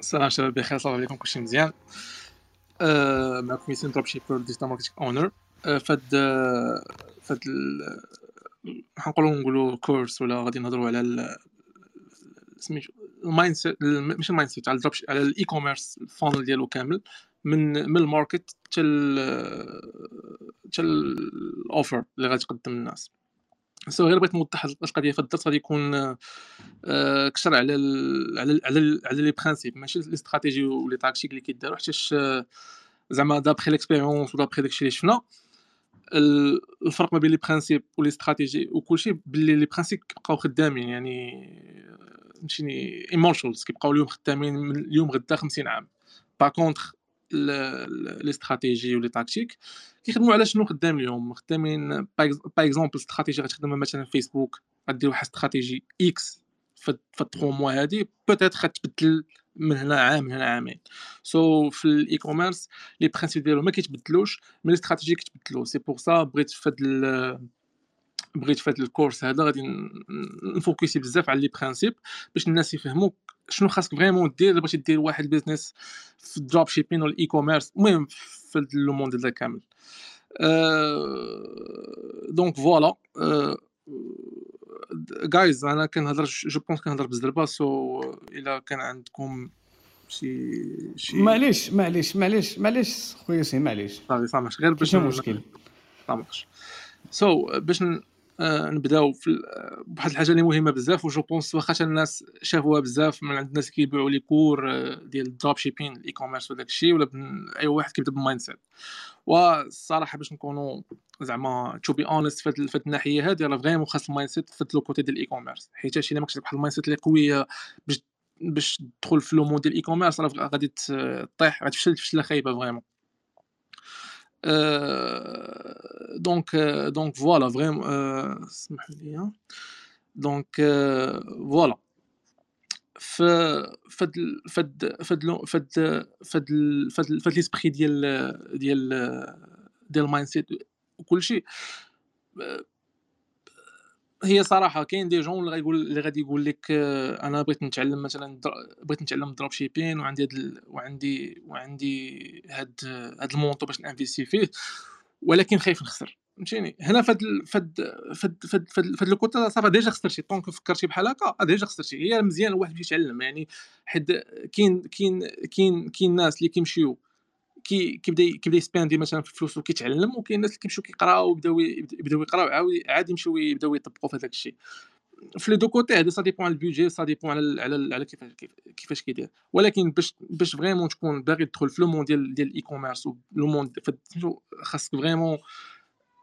السلام شباب بخير صافي عليكم. كلشي مزيان. آه معكم ياسين dropshipper digital marketing owner. فهاد فهاد نقولوا نقولوا course ولا غادي نهضروا على سميتو ال mindset ماشي ال mindset على ال drop على ال e-commerce ال funnel ديالو كامل. من من ال market حتى حتى ال offer اللي غادي تقدم للناس so غير بغيت نوضح القضية في الدرس غادي يكون آه، كثر على على على على les principes ماشي les stratégies و les tactiques اللي كيداروا حيتاش زعما d'après l'expérience و d'après داكشي اللي شفنا الفرق ما بين les principes و les stratégies وكلشي باللي les principes كيبقاو خدامين يعني فهمتيني emotions كيبقاو اليوم خدامين من اليوم غدا 50 عام. par contre les stratégies و les tactiques كيخدموا على شنو خدام اليوم؟ خدامين par exemple stratégie غتخدم مثلا فيسبوك غدير واحد stratégie X في التخو موا هادي peut-être غتبدل من هنا عام من هنا عامين. so so, في ال e-commerce les principes ديالو ما كيتبدلوش mais les stratégies c'est pour ça بغيت في هاد بغيت في هاد ال course هذا غادي نفوكسي بزاف على les principes باش الناس يفهموا شنو خاصك vraiment دير. بغيتي دير واحد business في ال dropshipping ولا ال e-commerce المهم في le monde هذا كامل. donc voilà guys أنا كنهضر je pense كنهضر بزربة so إلا كان عندكم شي شي معليش معليش معليش معليش خويا c'est معليش. صافي صافي غير باش مشكل. صافي. so باش آه، نبداو بواحد الحاجة اللي مهمة بزاف و je pense واخا الناس شافوها بزاف من عند الناس كيبيعوا les cours آه، ديال ال dropshipping ال e-commerce وداك الشيء ولا أي واحد كيبدأ بال mindset والصراحه باش نكونوا زعما to be honest في هذه الناحية هذه راه vraiment خاص ال mindset في le côté ديال ال e-commerce حيت الا ما كنتش بواحد ال mindset اللي قوية باش باش تدخل في le monde ديال ال e-commerce راه غادي تطيح غتفشل فشله خايبة vraiment. donc donc voilà vraiment اسمح لي donc voilà ف فد فد فد فد فد فد فد l'esprit ديال ديال ديال ال mindset وكلشي هي صراحة كاين des gens اللي غايقول اللي غادي يقول لك آه، أنا بغيت نتعلم مثلا بغيت نتعلم dropshipping وعندي هاد. وعندي وعندي هاد هاد ال montant باش ن investir فيه ولكن خايف نخسر. فهمتيني؟ هنا فهاد فهاد فهاد فهاد فهاد le côté صافي déjà خسرتي. donc فكرتي بحال هكا déjà خسرتي. هي مزيان الواحد يتعلم. يعني حيت كاين كاين كاين كاين ناس اللي كيمشيو كي كيبدا كيبدا ي spend ي مثلا في الفلوس وكيتعلم وكاين الناس اللي كيمشيو كيقراو ويبداو يبداو يقراو عاد يمشيو يبداو يطبقوا في هذاك الشيء. في les deux côtés هذا ça dépend على البيجي ça dépend على على على كيفاش كيفاش كيدير. ولكن باش باش vraiment تكون باغي تدخل في le monde ديال ديال ال e-commerce le monde خاصك vraiment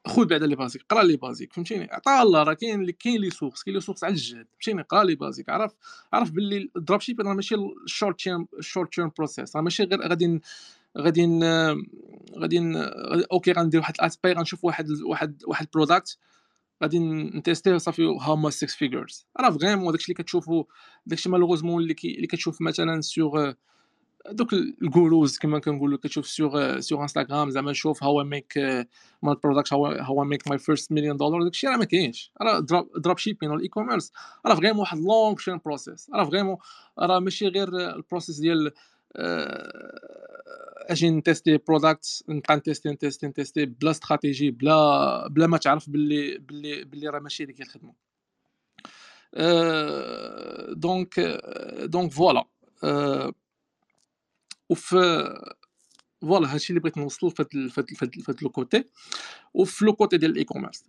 خذ بعدا les basiques قرا les basiques فهمتيني؟ عطا الله راه كاين كاين les sources كاين les sources على الجهد فهمتيني؟ قرا les basiques عرف عرف باللي ال dropship راه ماشي ال short term short term process راه ماشي غير غادي غادي غادي okay غندير واحد الاسباي غنشوف واحد واحد واحد product غادي ن tester يه صافي هاو ما 6 figures راه vraiment داكشي اللي كتشوفو داكشي malheureusement اللي كي اللي كتشوف مثلا sur دوك ال gurus كما كنقولوا كتشوف sur sur انستغرام زعما شوف how make my product how how make my first million dollar داكشي راه ما كاينش. راه dropshipping ولا ال e-commerce راه vraiment واحد long term process راه vraiment راه ماشي غير ال process ديال أجي ن tester product نبقى ن tester ن tester ن tester بلا استراتيجي بلا بلا ما تعرف باللي باللي باللي راه ماشي هذيك الخدمة. donc donc voilà وف voilà هادشي اللي بغيت نوصل في هاد le côté. وفي le côté ديال ال e-commerce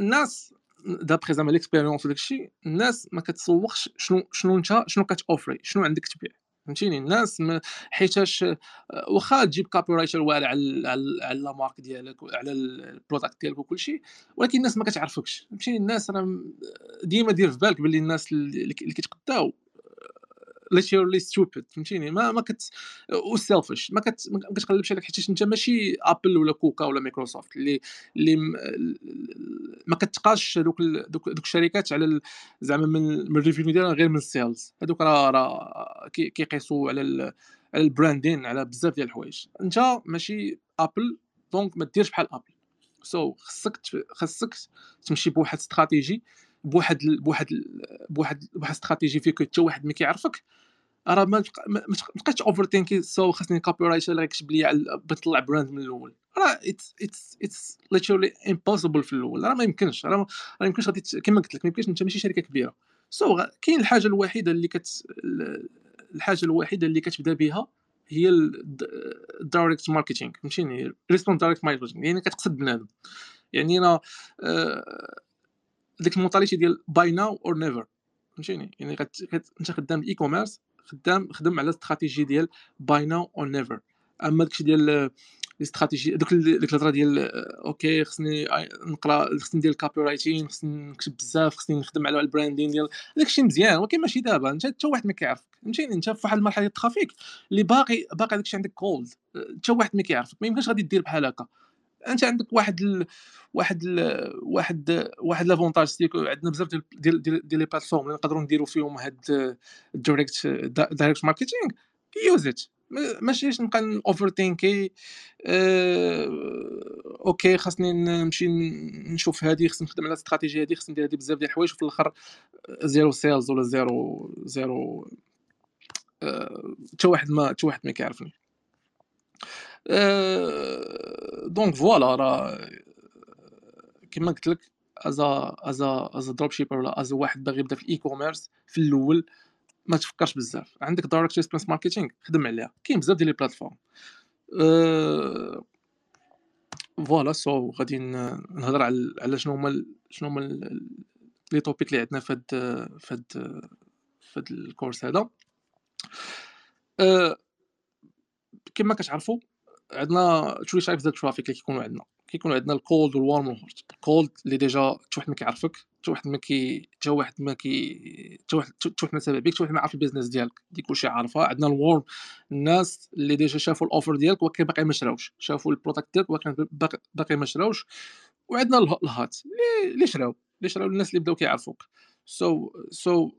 الناس دابخي زعما l'expérience وداكشي الناس ما كتسوقش شنو شنو انت شنو كت offrir شنو عندك تبيع. فهمتيني؟ الناس حيتاش واخا تجيب copywriter واعر على على la marque ديالك على ال product ديالك وكل شيء ولكن الناس ما كتعرفكش. فهمتيني؟ الناس راه ديما دير في بالك باللي الناس اللي كيتقداو. literally stupid فهمتيني؟ ما ما كت وسيلفش ما كت ما كتقلبش عليك حيت انت ماشي ابل ولا كوكا ولا مايكروسوفت اللي اللي ما كتقاش دوك دوك الشركات على زعما من ال revenue ديالها غير من ال sales هذوك راه راه كيقيسوا على على ال branding على بزاف ديال الحوايج. انت ماشي ابل donc ما ديرش بحال ابل so so, خصك خصك تمشي بواحد استراتيجي بواحد بواحد بواحد بواحد استراتيجي فيك حتى واحد ما كيعرفك راه ما تبقاش overthink ي so خاصني copywriter اللي يكتب لي بغيت نطلع brand من الأول. راه it's it's it's literally impossible في الأول. راه ما يمكنش. راه ما يمكنش غادي كما قلت لك ما يمكنش أنت ماشي شركة كبيرة. so so, كاين الحاجة الوحيدة اللي كت الحاجة الوحيدة اللي كتبدا بها هي ال direct marketing فهمتيني؟ response direct marketing يعني كتقصد بنادم. يعني أنا آه، ديك ال mentalité ديال buy now or never فهمتيني؟ يعني أنت خدام ال e-commerce خدام خدم على استراتيجي ديال buy now or never أما داكشي ديال الاستراتيجي دوك ديك الهضرة ديال okay خصني نقرا خصني ندير ال copywriting خصني نكتب بزاف خصني نخدم على ال branding ديال داكشي مزيان ولكن ماشي دابا انت حتى واحد ما كيعرفك. فهمتيني أنت في واحد المرحلة ديال ال traffic اللي باقي باقي داكشي عندك cold حتى واحد ما كيعرفك. ما يمكنش غادي دير بحال هكا. انت عندك واحد ال... واحد ال... واحد واحد l'avantage عندنا بزاف ديال ديال ديال, ديال les plateformes اللي نقدروا نديروا فيهم هاد ال direct direct marketing use it ماشي نبقى overthink ي أه... okay خاصني نمشي نشوف هذه خصني نخدم على الاستراتيجيه هذه خصني ندير هذه بزاف ديال الحوايج وفي الآخر zero sales ولا zero zero حتى أه... واحد ما حتى واحد ما كيعرفني. donc voilà راه كما قلت لك as a as a as a dropshipper ولا as a واحد باغي يبدا في ال e-commerce في الأول ما تفكرش بزاف. عندك direct response marketing خدم عليها. كاين بزاف ديال les plateformes voilà so غادي نهضر على على شنو هما شنو هما les topics اللي عندنا في هاد في هاد في هاد ال course هذا. كما كتعرفوا عندنا شوية شايف ديال ال traffic اللي كيكونوا عندنا؟ كيكونوا عندنا الكولد والوارم والهوت الكولد اللي déjà حتى واحد ما كيعرفك حتى واحد ما كي حتى واحد ما كي حتى واحد واحد ما تابع بك واحد ما عارف ال business ديالك. دي كلشي عارفها. عندنا ال warm الناس اللي déjà شافوا ال offer ديالك ولكن باقي ما شراوش. شافوا ال product ديالك ولكن باقي ما شراوش. وعندنا ال hot اللي شراو اللي شراو الناس اللي بداو كيعرفوك. so so, so so,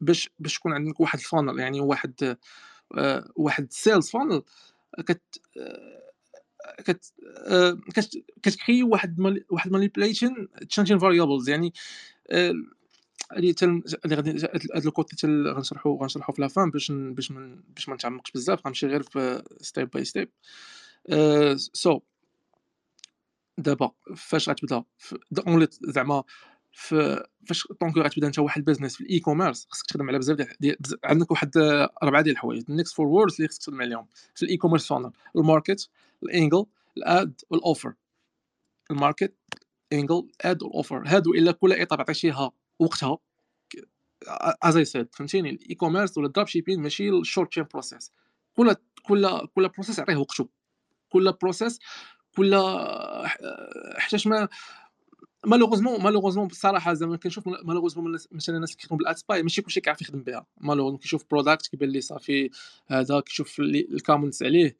باش باش تكون عندك واحد ال funnel يعني واحد uh, واحد sales funnel كت كت كت créer واحد واحد manipulation changing variables يعني هذه اللي غادي هذا الكوتي غنشرحو غنشرحو في لافان باش باش من باش ما نتعمقش بزاف غنمشي غير في step by step so دابا فاش غتبدا زعما فاش donc غتبدا انت واحد ال business في ال e-commerce خصك تخدم على بزاف ديال عندك واحد اربعه ديال الحوايج. ال next four words اللي خصك تخدم عليهم. في الاي كوميرس فانل الماركت الإنجل الأد والاوفر الماركت إنجل أد والاوفر هادو إلا كل étape عطيتيها وقتها as I said فهمتيني؟ ال e-commerce ولا ال dropshipping ماشي ال short term process كل كل كل process عطيه وقته. كل process كل حتى ما malheureusement malheureusement بصراحة زعما كنشوف malheureusement مثلا الناس اللي كيخدموا بال ad spy ماشي كلشي كيعرف يخدم بها. malheureusement كيشوف product كيبان ليه صافي هذا كيشوف ال comments عليه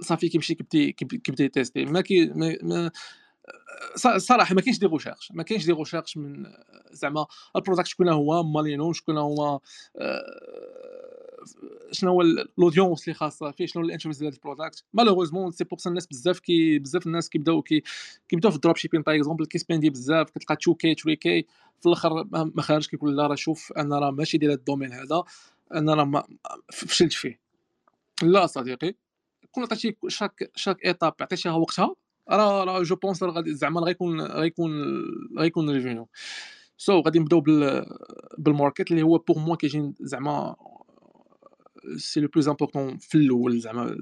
صافي كيمشي كيبدي كيبدا يتيستي ما كي ما صراحة ما كاينش des recherches ما كاينش des recherches من زعما ال product شكون هو؟ مالينو شكون هو؟ شنو هو ال audience اللي خاصة فيه شنو ال interest ديال ال product malheureusement c'est pour الناس بزاف كي بزاف الناس كيبداو كي كيبداو في ال dropshipping par exemple كيسبيندي بزاف كتلقى 2 k 3 k في الآخر ما خارج كيقول لا راه شوف أنا راه ماشي ديال ال domaine هذا أنا راه فشلت فيه. لا صديقي كون عطيتي chaque chaque étape عطيتيها وقتها راه راه je pense غادي زعما غيكون غيكون غيكون revenue so so, غادي نبداو بال بال market اللي هو pour moi كيجي زعما c'est le plus important في الأول زعما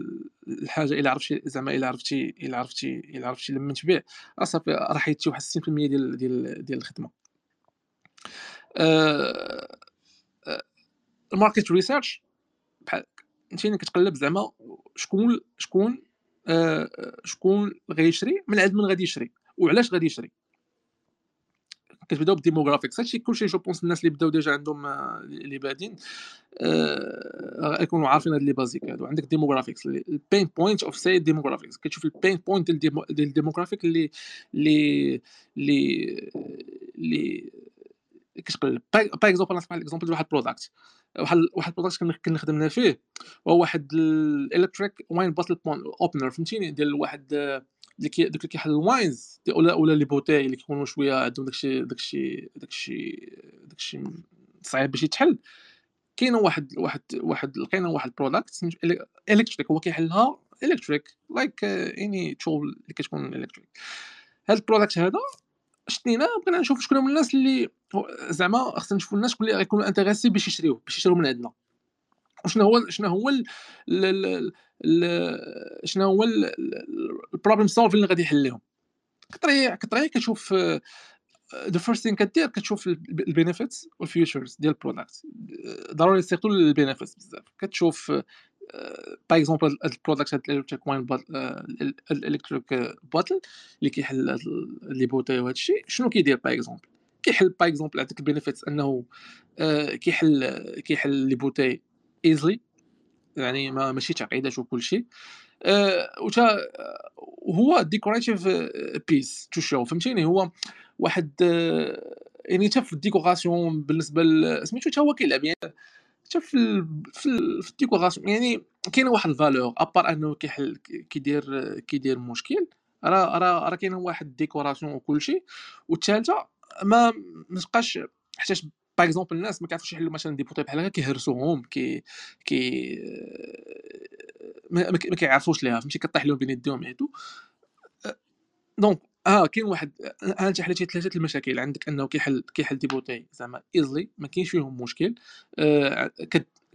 الحاجة إلا عرفتي زعما إلا عرفتي إلا عرفتي إلا عرفتي لما تبيع راه صافي راه حيدتي واحد 60% ديال ديال ديال الخدمة. ال market research بحال أنت كتقلب زعما شكون شكون آه شكون غيشري من عند من غادي يشري وعلاش غادي يشري؟ كتبداو بال demographics هادشي كلشي je pense الناس اللي بداو déjà عندهم اللي بادين آه يكونوا عارفين هاد les basiques هادو. عندك demographics ال pain point of the demographics كتشوف ال pain point ديال ال demographic اللي اللي اللي كتقلب par exemple نعطيك واحد ال exemple واحد product واحد واحد ال product كنا خدمنا فيه. هو واحد ال electric wine bottle opener فهمتيني؟ ديال واحد اللي كي دوك اللي كيحل ال wines ولا ولا les bouteilles اللي كيكونوا شوية عندهم داكشي داكشي داكشي داكشي صعيب باش يتحل. كاينة واحد واحد واحد لقينا واحد product electric هو كيحلها electric like any tool اللي كتكون electric هاد ال product هذا شتينا بغينا نشوف شكون هما الناس اللي زعما خصنا نشوفوا الناس شكون اللي غيكونوا intéressés باش يشريوه باش يشريو من عندنا. وشنو هو شنو هو شنو هو ال problem solving اللي غادي يحل لهم كطريق كطريق كتشوف the first thing كدير كتشوف ال benefits وال features ديال ال product ضروري surtout ال benefits بزاف. كتشوف par exemple هاد ال product هاد ال electric ال electric bottle اللي كيحل les bouteilles وهاد الشيء. شنو كيدير par exemple كيحل par exemple عندك ال benefits أنه كيحل كيحل les bouteilles easily يعني ما ماشي تعقيدات وكل شيء. وتا هو decorative piece to show فهمتيني؟ هو واحد يعني حتى في ال décoration بالنسبة سميتو حتى هو كيلعب يعني حتى في في, في ال décoration يعني كاينة واحد ال valeur à part أنه كيحل كيدير كيدير مشكل راه راه راه كاينة واحد ال décoration وكل شيء والثالثه ما متبقاش حيتاش par exemple الناس ما كيعرفوش يحلوا مثلا des bouteilles بحال هكا كيهرسوهم كي كي ما, ما كيعرفوش ليها فهمتي؟ كطيح لهم بين يديهم يعيطوا donc آه كاين واحد انت حليتي ثلاثة المشاكل عندك أنه كيحل كيحل des bouteilles زعما easily ما كاينش فيهم مشكل. آه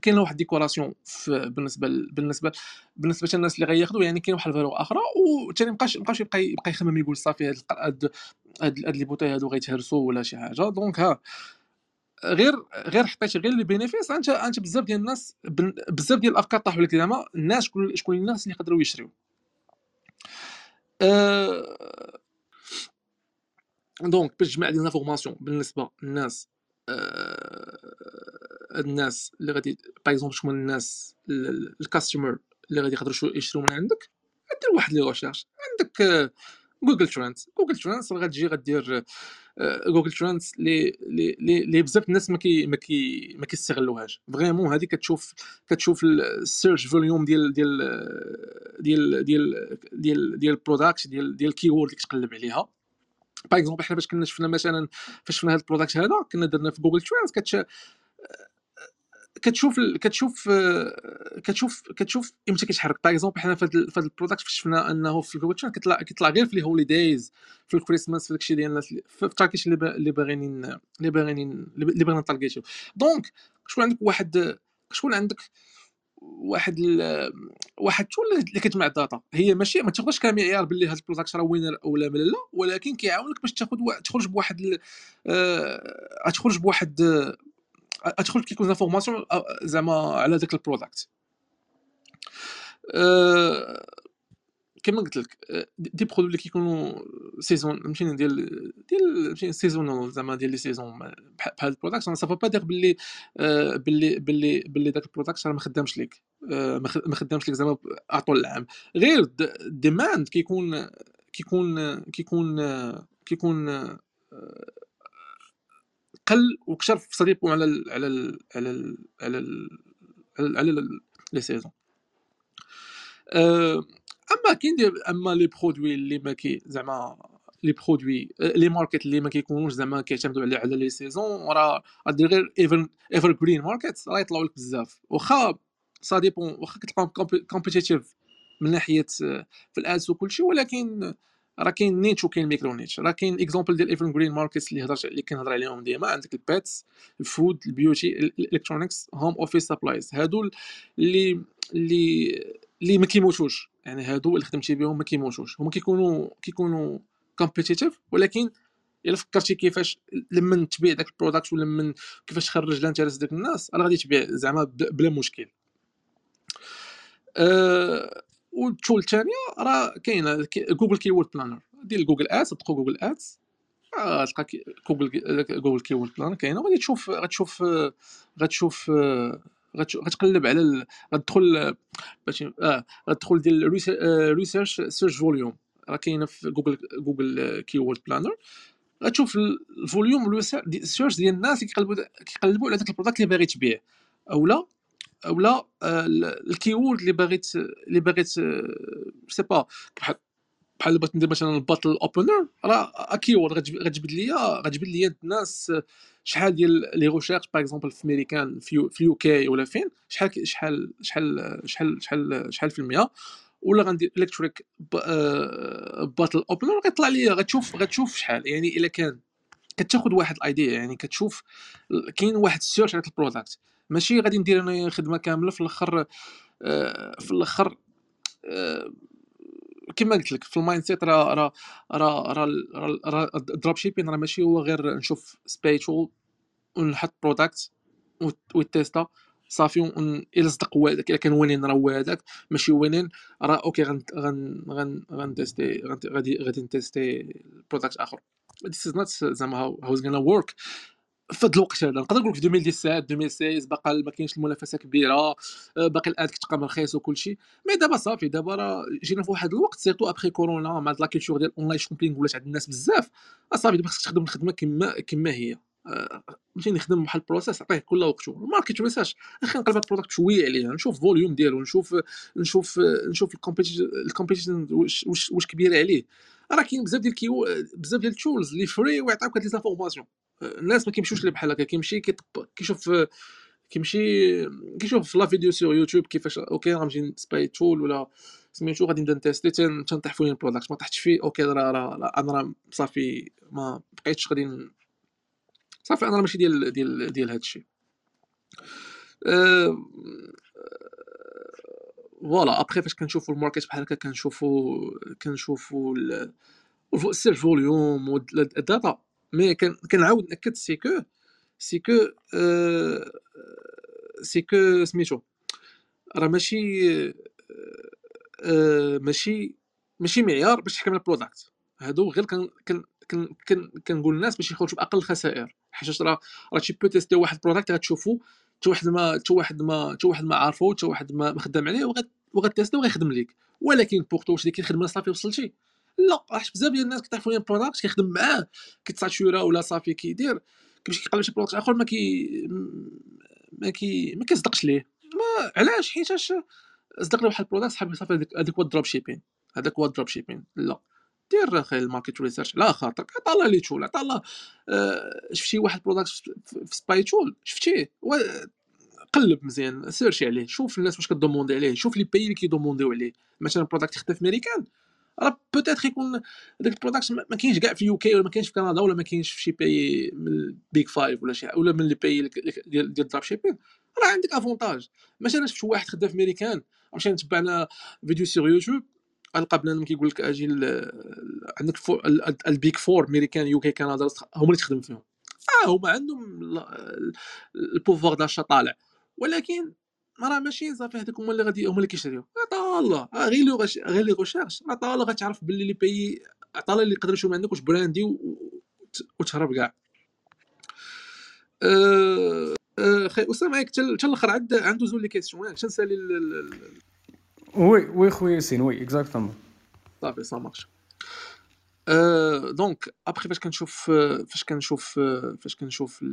كاين واحد décoration بالنسبة بالنسبة بالنسبة للناس اللي غياخذوا يعني كاين واحد ال valeur أخرى وثاني مابقاش مابقاش يبقى يبقى يخمم يقول صافي هاد هاد هاد les bouteilles هادو غيتهرسوا ولا شي حاجة. donc ها غير غير حطيتي غير les bénéfices أنت أنت بزاف ديال الناس بزاف ديال الأفكار طاحوا لك زعما الناس شكون شكون الناس اللي يقدروا يشريو. أه... donc باش تجمع des informations بالنسبة للناس أه... الناس اللي غادي par exemple شكون الناس ال customer اللي غادي يقدروا يشريو من عندك دير واحد les recherches عندك Google Trends Google Trends غتجي غدير Google Trends لي لي لي بزاف الناس ما كي ما كي ما كيستغلوهاش. vraiment هذه كتشوف كتشوف ال search volume ديال ديال ديال ديال ديال ديال ال product ديال ديال ال keyword اللي كتقلب عليها. par exemple حنا باش كنا شفنا مثلا فاش شفنا هذا ال product هذا كنا درنا في Google Trends كتش كتشوف كتشوف كتشوف كتشوف إمتى كيتحرك. par exemple حنا في هذا ال product شفنا إنه في الكوتشن كيطلع كيطلع غير في ال holidays في الكريسماس في داكشي ديال الناس في ال target اللي باغيين اللي باغيين اللي باغيين نتاركيتيو donc شكون عندك واحد شكون عندك واحد ال... واحد tool اللي كتجمع ال data. هي ماشي ما تاخذش كمعيار باللي هذا ال product راه winner ولا لا ولكن كيعاونك باش تاخذ تخرج بواحد ال... آه... تخرج بواحد ادخل كيكون information زعما على ذاك ال product كما قلت لك des produits اللي كيكونوا saison ماشي ديال ديال ماشي saison زعما ديال les saisons بحال ال product أنا ça va pas dire باللي باللي باللي باللي داك ال product راه ما خدامش ليك ما خدامش ليك زعما طول العام غير ال demand كيكون كيكون كيكون كيكون قل وكثر في صديقهم على على على على على les saisons أه اما كاين اما les produits اللي ما كي زعما les produits les markets اللي ما كيكونوش زعما كيعتمدوا على على les saisons راه غدير غير ever evergreen market راه يطلعوا لك بزاف. واخا ça dépend واخا كتلقاهم competitive من ناحية في ال ads وكل شيء ولكن راه كاين niche وكاين micro niche راه كاين exemple ديال evergreen markets اللي هضرت اللي كنهضر عليهم ديما عندك البيتس الفود البيوتي الالكترونكس هوم اوفيس سبلايز هادو اللي اللي اللي ما كيموتوش. يعني هادو اللي خدمتي بهم ما كيموتوش. هما كيكونوا كيكونوا competitive ولكن إلا فكرتي كيفاش لما تبيع داك ال product ولا من كيفاش تخرج ال interest ديك الناس راه غادي تبيع زعما بلا مشكل. أه وال tool الثانية راه كاينة Google Keyword Planner ديال Google Ads تدخل Google Ads غتلقى Google Google Keyword Planner كاينة وغادي تشوف غتشوف غتشوف غتقلب على. غتدخل باش آه غتدخل ديال research search volume راه كاينة في Google Google Keyword Planner غتشوف ال volume search ديال الناس اللي كيقلبوا كيقلبوا على داك ال product اللي باغي تبيع اولا أولا ال keyword اللي باغي اللي باغي c'est pas بحال بحال بغيت ندير مثلا ال bottle opener راه keyword غتجبد ليا غتجبد ليا الناس شحال ديال les recherches par exemple في امريكان في UK ولا فين شحال شحال شحال شحال شحال شحال في المية. ولا غندير electric bottle opener غيطلع ليا غتشوف غتشوف شحال. يعني إلا كان كتاخذ واحد ال idea يعني كتشوف كاين واحد ال search على ال product ماشي غادي ندير أنا خدمة كاملة في الأخر آه، في الأخر آه، كما قلت لك في ال mindset راه راه راه راه راه ال dropshipping راه ماشي هو غير نشوف سبيشال ونحط product ويتيستا صافي إلا صدق هو هذاك إلا كان winner راه هو هذاك ماشي winner. راه okay غن غن غن غنتيستي غادي غادي نتيستي product آخر. This is not زعما how is gonna work في هذا الوقت هذا. نقدر نقول لك في 2017 2016 باقا ما كاينش المنافسة كبيرة آه، باقي ال ads كتبقى رخيص وكل شيء. mais دابا صافي دابا راه جينا في واحد الوقت surtout après كورونا مع la culture ديال online shopping ولات عند الناس بزاف. آه، صافي دابا خصك تخدم الخدمة كما كما هي. آه، نخدم بحال ال process عطيه كل وقته ال market research أخي نقلب ال product شوية عليه نشوف volume ديالو نشوف نشوف نشوف ال competition واش واش كبيره عليه. راه كاين بزاف ديال كيو بزاف ديال ال tools اللي free ويعطيوك هاد les informations الناس ما كيمشيوش اللي بحال هكا كيمشي كيشوف كيمشي كيشوف في la vidéo sur YouTube كيفاش okay غنمشي spy tool ولا سميتو غادي نبدا نتيستي تنطيح فيه ال product ما طحتش فيه okay راه راه أنا راه صافي ما بقيتش غادي صافي أنا ماشي ديال ديال ديال هادشي أه... voilà après فاش كنشوفو ال market بحال هكا كنشوفو كنشوفو ال search volume وال data mais كنعاود ناكد c'est que c'est que c'est que سميتو راه ماشي ماشي ماشي معيار باش تحكم ال product هادو غير كن كن كن كنقول للناس باش يخرجوا بأقل الخسائر حيت راه راه tu peux tester واحد ال product غتشوفو حتى واحد ما حتى واحد ما حتى واحد ما عارفو حتى واحد ما خدام عليه وغتيستي وغيخدم ليك. ولكن pour toi واش ديك الخدمه صافي وصلتي لا حيت بزاف ديال الناس كيطيحوا لي product كيخدم معاه كيتساتشورا ولا صافي كيدير كيمشي كيقلب شي product آخر ما كي ما كي ما كيصدقش ليه. ما علاش؟ حيتاش صدق لي واحد ال product صاحبي صافي هذاك هو ال dropshipping هذاك هو ال dropshipping لا. دير أخي ال market research لا خاطر عطا لي tool عطا الله آه، شفتي واحد product في spy tool شفتيه؟ قلب مزيان سيرشي عليه شوف الناس واش كدوموندي عليه شوف les pays اللي كيدومونديو عليه. مثلا product يخدم في ميريكان راه peut-être يكون داك ال product ما كاينش كاع في UK ولا ما كاينش في كندا ولا ما كاينش في شي pays من ال big five ولا شي ولا من les pays ديال ال dropshipping راه عندك avantage مثلا شفت واحد خدام في ميريكان مشينا تبعنا vidéo sur YouTube ألقى بنادم كيقول لك أجي عندك ال Big Four ميريكان UK كندا هما اللي تخدم فيهم. آه هما عندهم ال pouvoir d'achat طالع. ولكن راه ماشي صافي هذوك هما اللي غادي هما اللي كيشريو. عطا الله. آه، غير لو غير les recherches عطا الله غتعرف باللي les pays عطا الله اللي يقدر يشوف عندك واش brandé وتهرب كاع. أه... أه... خي اسامه ياك حتى الأخر عند عنده زول les questions ياك نسالي oui oui خويا ياسين oui exactement صافي ça marche. donc après فاش كنشوف فاش كنشوف فاش كنشوف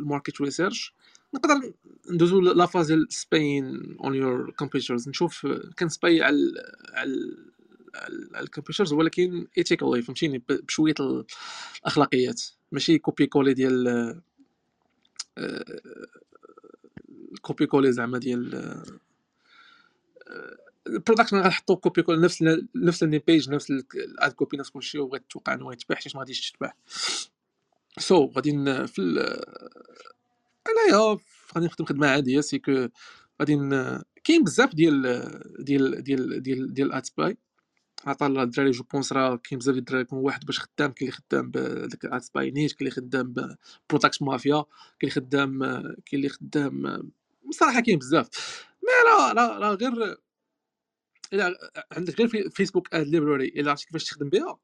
ال market research نقدر ندوزو la phase ديال spying on your competitors نشوف كن spy على على ال competitors ولكن ethically فهمتيني؟ بشوية الأخلاقيات. ماشي copier coller ديال كوبي كولي زعما ديال البرودكشن غنحطو كوبي كولي نفس نفس الني بيج نفس الاد كوبي نفس كلشي وغتوقع انه يتباع حيت ما غاديش تتباع. سو غادي في انايا غادي نخدم خدمة عادية سي كو غادي كاين بزاف ديال ديال ديال ديال ديال الآت باي. عطا الدراري جو بونس راه كاين بزاف ديال الدراري كون واحد باش خدام كاين اللي خدام بداك الآت باي نيت كاين اللي خدام Product Mafia كاين اللي خدام كاين اللي خدام بصراحة كاين بزاف. mais راه راه راه غير إلا عندك غير في Facebook Ad Library إلا عرفتي كيفاش تخدم بها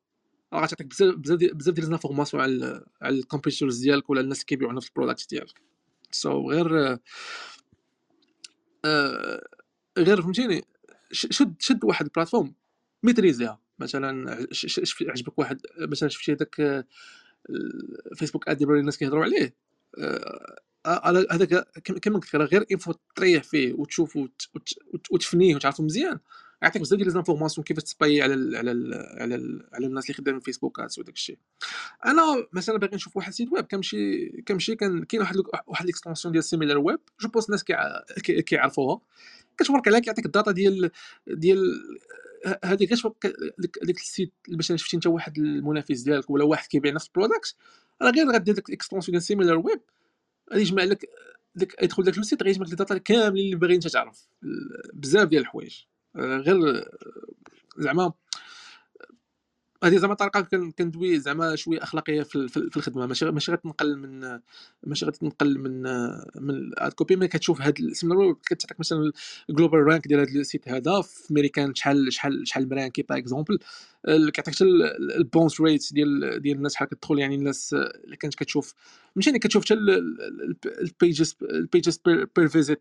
راه غتعطيك بزاف بزاف ديال ال informations على على ال competitors ديالك ولا الناس كيبيعوا نفس ال product ديالك. so غير آه غير فهمتيني شد شد واحد ال plateforme maîtris يها. مثلا عجبك واحد مثلا شفتي هذاك Facebook ad الناس كيهضروا عليه هذاك كما قلت لك غير info تريح فيه وتشوف وتفنيه وتعرفو مزيان. يعطيك بزاف ديال les informations كيفاش ت spy على ال على ال على ال على الناس اللي خدامين Facebook ads وداك الشيء. أنا مثلا باغي نشوف واحد ال site web كنمشي كنمشي كاين واحد واحد l'extension ديال SimilarWeb je pense الناس كيعرفوها كتورك عليها كيعطيك ال data ديال ديال هذيك كاش ديك ال site باش شفتي انت واحد المنافس ديالك ولا واحد كيبيع نفس ال product راه غير غدير ديك ال extension ديال SimilarWeb غادي يجمع لك ديك يدخل داك ال site غيجمع لك ال data كاملين اللي باغي انت تعرف. بزاف ديال الحوايج. غير زعما هذه زعما طريقة كندوي زعما شوية أخلاقية في, في الخدمة. ماشي ماشي غتنقل من ماشي غتنقل من من copier ملي كتشوف هاد ال Similar كتعطيك مثلا ال global rank ديال هاد ال site هذا في ميريكان شحال شحال شحال م ranké par exemple كيعطيك حتى ال bounce rate ديال ديال الناس شحال كتدخل. يعني الناس اللي كانت كتشوف ماشي يعني كتشوف حتى ال pages ال pages per visit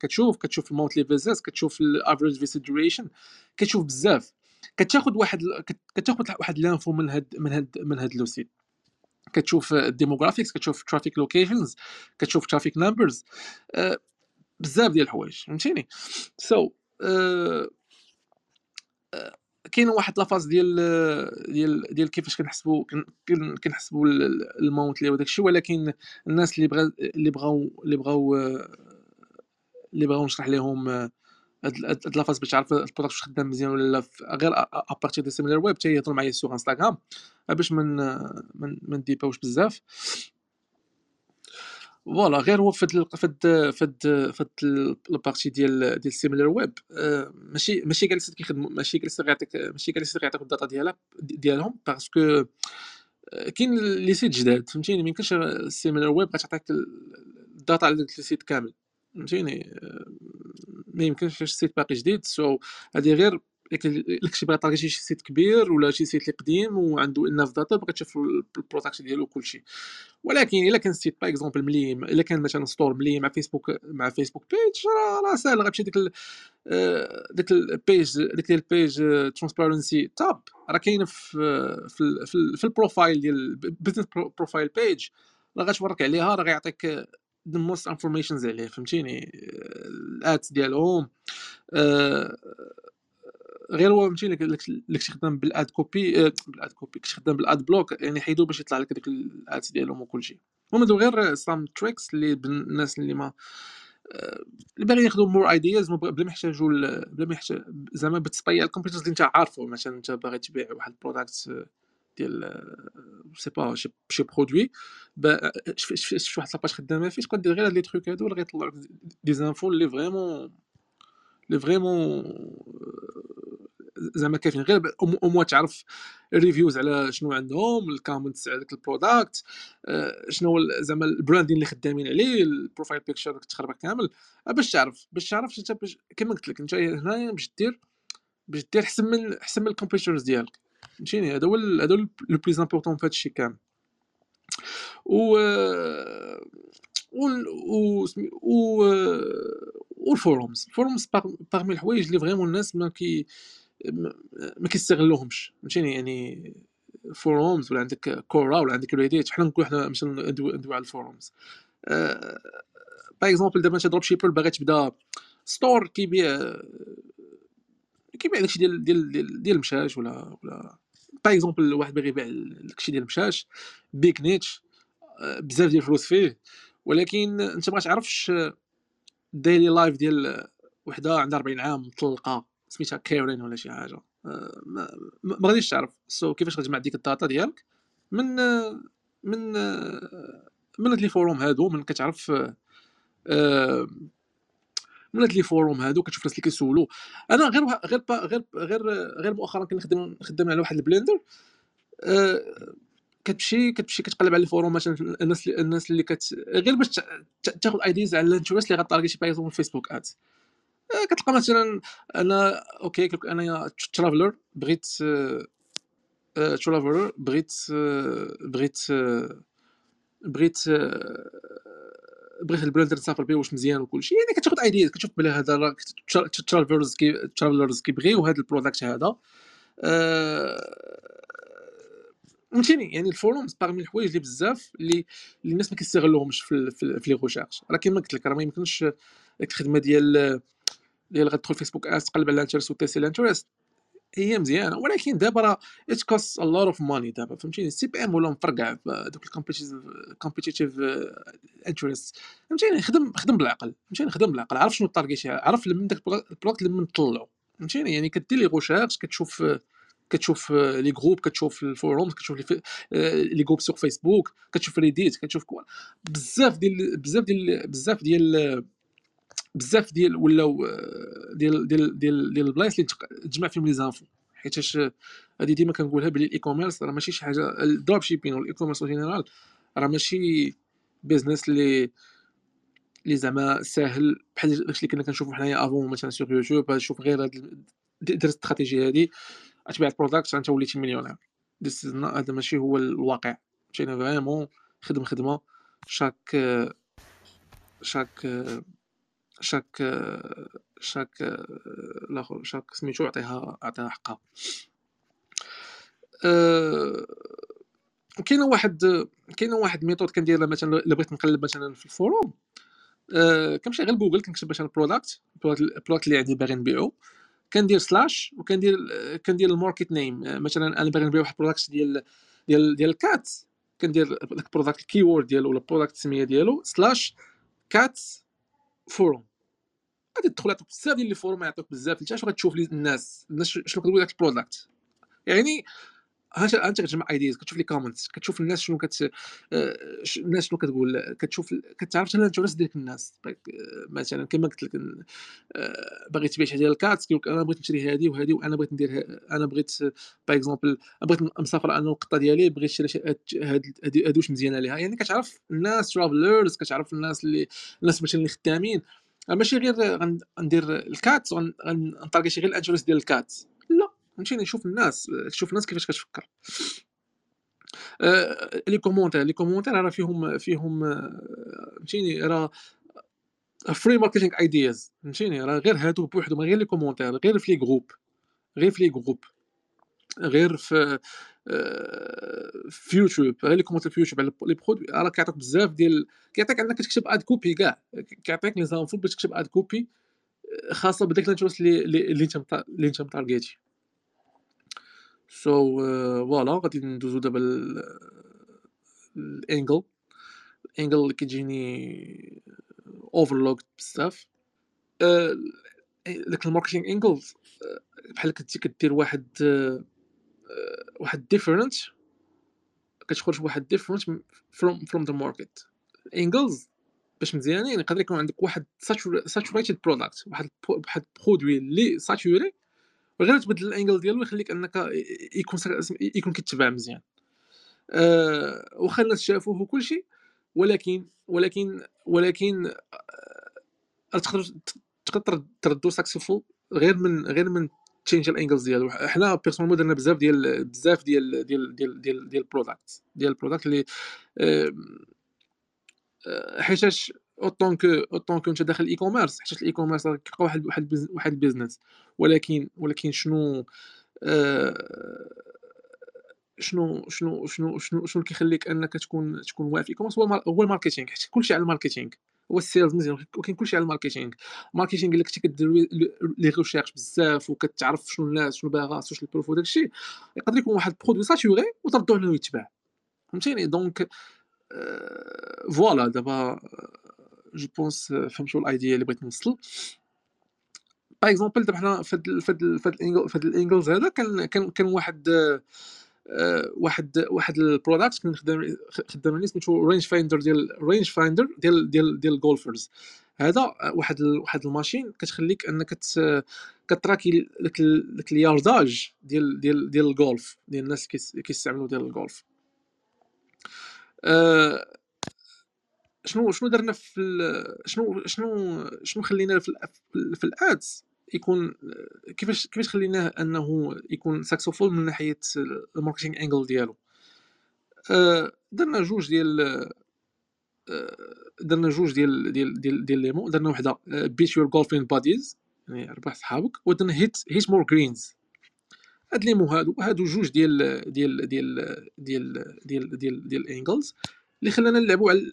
كتشوف كتشوف ال monthly visits كتشوف ال average visit duration كتشوف بزاف. كتاخذ واحد كتاخذ واحد l'info من هاد من هاد من هاد le site كتشوف ال demographics كتشوف traffic locations كتشوف traffic numbers أه بزاف ديال الحوايج فهمتيني؟ so أه أه كاين واحد la phase ديال ديال ديال كيفاش كنحسبوا كنحسبوا ال monthly وداك الشيء ولكن الناس اللي بغا اللي بغاو اللي بغاو اللي بغاو نشرح لهم هاد la phase باش تعرف ال product واش خدام مزيان ولا لا. غير à partir de SimilarWeb حتى يهضروا معايا sur Instagram باش من من من ديباوش بزاف. voilà غير هو فهاد فهاد فهاد فهاد ال partie ديال ديال ال SimilarWeb ماشي ماشي كاع كيخدموا ماشي كاع غيعطيك ماشي كاع غيعطيك ال data ديالها ديالهم parce que كاين les sites جداد فهمتيني؟ ميمكنش ال SimilarWeb غتعطيك ال data على داك ال site كامل. فهمتيني؟ ما يمكنش فاش ال site باقي جديد so هادي غير لك شي بغا طاري شي site كبير ولا شي site اللي قديم وعنده enough data بغا تشوف ال product ديالو كلشي ولكن إلا كان ال site par exemple ملي إلا كان مثلا store ملي مع فيسبوك مع Facebook page راه ساهل. غتمشي ديك ديك ال page ديك ال page transparency tab راه كاينة في في في, في ال profile ديال ال business profile page راه غتورك عليها راه غيعطيك the most informations عليه فهمتيني؟ ال ads ديالهم آه، غير هو فهمتيني لك شي خدام ب ال ad copy ب ال ad copy كنت خدام ب ال ad block يعني حيدو باش يطلع لك ديك ال ads ديالهم وكلشي هما هادو غير some tricks اللي الناس اللي ما آه، اللي باغي ياخذوا more ideas بلا ما يحتاجوا بلا ما يحتاج زعما بت spy ال competitors اللي انت عارفه مثلا انت باغي تبيع واحد ال product ديال sais pas شي produit شفت واحد la page خدامة فيه تقدر غير هاد les trucs هادو اللي غيطلعوا des infos اللي vraiment اللي vraiment زعما كافيين غير أو موا تعرف ال reviews على شنو عندهم ال comments على داك ال product شنو زعما ال branding اللي خدامين عليه ال profile picture تخربق كامل. باش تعرف باش تعرف انت كما قلت لك انت هنايا باش دير باش دير حسن من حسن من ال competitors ديالك. فهمتيني هذا هو هذا le plus important في هادشي كامل و و و و ال forums ال forums parmi الحوايج اللي vraiment الناس ما كي ما كيستغلوهمش فهمتيني يعني forums ولا عندك Quora ولا عندك Reddit حنا نقول حنا مثلا ندوي على ال forums par exemple دابا انت dropshipper باغي تبدا store كيبيع كيبيع داكشي ديال ديال ديال المشاش ولا ولا par exemple واحد باغي يبيع داكشي ديال المشاش big niche بزاف ديال الفلوس فيه ولكن انت ما تعرفش ال daily life ديال وحده عندها 40 عام مطلقه سميتها كيرين ولا شي حاجة ما, غاديش تعرف so so كيفاش غتجمع ديك ال data ديالك من من من هاد les forums هادو من كتعرف من هاد les forums هادو كتشوف الناس اللي كيسولوا أنا غير غير غير غير غير مؤخرا كنخدم خدام على واحد ال blunder. أه كتمشي كتمشي كتقلب على ال forum مثلا الناس الناس اللي كت غير باش تاخذ ideas على ال interest اللي غطاركي شي par Facebook ads كتلقى مثلا أنا okay أنا traveler بغيت traveler بغيت بغيت بغيت بغيت ال brand تسافر به واش مزيان وكلشي يعني كتاخذ idea كتشوف بلي هذا راه travelers كي ترافلرز كيبغيو هذا ال product هذا. فهمتيني؟ يعني ال forums parmi الحوايج اللي بزاف اللي الناس ما كيستغلوهمش في في, les recherches راه كيما قلت لك راه ما يمكنش الخدمة ديال اللي غتدخل Facebook ads تقلب على ال interest و tester ال interest هي مزيانه ولكن دابا راه it cost a lot of money دابا فهمتيني؟ ال CPM ولا مفرقع دوك ال competitive interest فهمتيني؟ خدم خدم بالعقل فهمتيني؟ خدم بالعقل عرف شنو ال target عرف من داك البلوك اللي من طلعو فهمتيني؟ يعني كدير les recherches كتشوف كتشوف les groupes كتشوف ال forum كتشوف les groupes sur Facebook كتشوف Reddit كتشوف بزاف ديال بزاف ديال بزاف ديال بزاف ديال ولاو ديال ديال ديال ديال البلايص اللي تجمع فيهم les infos. حيتاش هادي ديما كنقولها بلي ال e-commerce راه ماشي شي حاجة ال dropshipping و ال e-commerce général راه ماشي business اللي اللي زعما ساهل. بحال داكشي اللي كنا كنشوفو حنايا avant مثلا sur YouTube شوف غير هاد دير الاستراتيجيه هادي تبيع ال product أنت وليتي مليونير. هذا ماشي هو الواقع. مشينا vraiment خدم خدمة. chaque chaque chaque chaque الآخر chaque سميتو عطيها عطيها حقها. أه كاينة واحد كاينة واحد method كنديرها مثلا إلا بغيت نقلب مثلا في ال forum. أه كنمشي غير لجوجل كنكتب مثلا product ال product اللي عندي باغي نبيعو. كندير slash وكندير كندير ال market name مثلا أنا باغي نبيع واحد product ديال ديال ديال ال cat كندير داك product ال keyword ديالو ولا ال product السميه ديالو slash cat forum غادي تدخل يعطيك بزاف ديال les forums يعطيك بزاف حتى غتشوف الناس الناس شنو كتقول داك ال product يعني أنت كتجمع ideas كتشوف les comments كتشوف الناس شنو كت آه، الناس شنو كتقول كتشوف كتعرف شنو ال interest ديالك الناس. آه، مثلا كما قلت لك آه، باغي تبيع شي ديال ال cat كيقول أنا بغيت نشري هذه وهذه وأنا بغيت ندير أنا بغيت par exemple بغيت مسافر أنا القطه ديالي بغيت نشري هادو واش مزيانة ليها يعني كتعرف الناس travelers كتعرف الناس اللي الناس مثلا اللي خدامين. ماشي غير غندير ال cat غنطاركي غير ال interest ديال ال cat فهمتيني؟ نشوف الناس نشوف الناس كيفاش كتفكر. آه les commentaires les commentaires راه فيهم فيهم فهمتيني؟ راه free marketing ideas فهمتيني؟ راه غير هادو بوحدهم غير les commentaires غير في les groupes غير في les groupes غير في في يوتيوب غير les commentaires في يوتيوب على les produits راه كيعطيك بزاف ديال كيعطيك انك تكتب ad copy كاع. كيعطيك les infos باش تكتب ad copy خاصة بداك ال interest اللي اللي انت اللي انت so voilà غادي ندوزو دابا ال angle ال angle اللي كيجيني overlooked بزاف. داك ال marketing angle بحال كنتي كدير واحد واحد different كتخرج واحد different from from the market angles باش مزيانين يقدر يكون عندك واحد saturated product واحد واحد produit اللي saturé وغير تبدل ال angle ديالو يخليك أنك يكون يكون كيتباع مزيان. أه واخا الناس شافوه وكلشي ولكن ولكن ولكن أه تقدر تقدر تردو successful غير من غير من change ال angles ديالو. حنا personnel درنا بزاف ديال بزاف ديال ديال ديال ديال ديال ال product ديال ال product اللي أه حيتاش autant que autant que انت داخل ال e-commerce حيت ال e-commerce كيبقى واحد واحد واحد ال business ولكن ولكن شنو آه شنو شنو شنو شنو شنو كيخليك انك تكون تكون واعي في هو هو ال marketing حيت كلشي على ال marketing. هو ال sales مزيان ولكن كلشي على ال marketing. ال marketing الا كنتي كدير les recherches بزاف وكتعرف شنو الناس شنو باغا ال social proof وداكشي يقدر يكون واحد produit saturé وتردو عليه يتباع. فهمتيني؟ donc voilà دابا je pense فهمتوا ال idea اللي بغيت نوصل. par exemple دابا حنا فهاد فهاد فهاد ال angles هذا كان كان كان واحد واحد واحد ال product كان خدام خدام عليه سميتو range finder ديال range finder ديال ديال ديال ال golfers هذا واحد واحد ال machine كتخليك أنك ك tracki داك داك ال yardage ديال ديال ديال الجولف ديال الناس اللي كيستعملوا ديال الجولف شنو شنو درنا في شنو شنو شنو خلينا في في ال ads يكون كيفاش كيفاش خليناه أنه يكون successful من ناحية ال marketing angle ديالو؟ أه درنا جوج ديال أه درنا جوج ديال ديال ديال ديال ليمون درنا وحدة beat your golfing buddies يعني ربح صحابك. ودرنا هيت هيت مور جرينز هاد ليمو هادو هادو جوج ديال ديال ديال ديال ديال ديال ديال الانجلز اللي خلانا نلعبوا على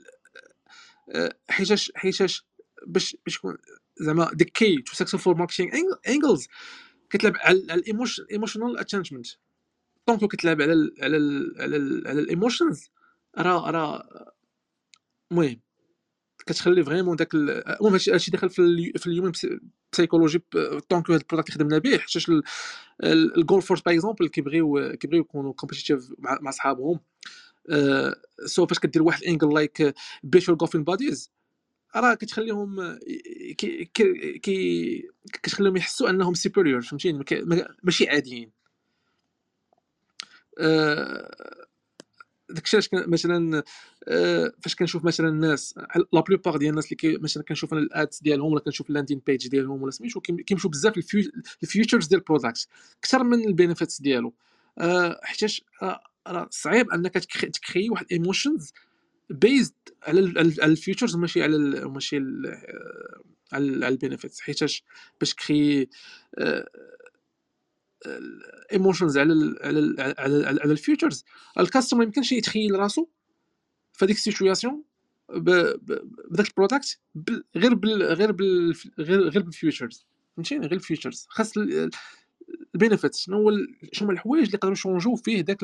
حيتاش حيتاش باش باش يكون زعما ذا كي تو سكسسفول ماركتينغ انجلز كتلعب على الايموشنال اتاتشمنت طونك كتلعب على ال على ال على ال على الايموشنز راه راه المهم كتخلي فريمون داك المهم هادشي داخل في في اليوم بسيكولوجي طونك هاد البروداكت اللي خدمنا به حيتاش الجولفرز باغ اكزومبل كيبغيو كيبغيو يكونوا كومبيتيتيف مع صحابهم. سو فاش كدير واحد انجل لايك بيشور جولفين باديز راه كتخليهم كي كي كتخليهم يحسوا أنهم سوبيريور فهمتيني؟ ماشي عاديين. داكشي علاش مثلا فاش كنشوف مثلا الناس la plupart ديال الناس اللي مثلا كنشوف أنا ال ads ديالهم ولا كنشوف ال landing page ديالهم ولا سميتو كيمشيو بزاف ال features ديال ال product أكثر من ال benefits ديالو. حيتاش راه صعيب انك ت créer واحد emotions based على ال features ماشي على ماشي على ال benefits حيتاش باش ت créer emotions على ال على على, ال على ال features ال customer ما يمكنش يتخيل راسو في هذيك ال situation بداك ال product غير بال غير بال غير غير بال features فهمتيني؟ غير ال features خاص ال benefit شنو هو شنو هما الحوايج اللي يقدروا ي changeو فيه داك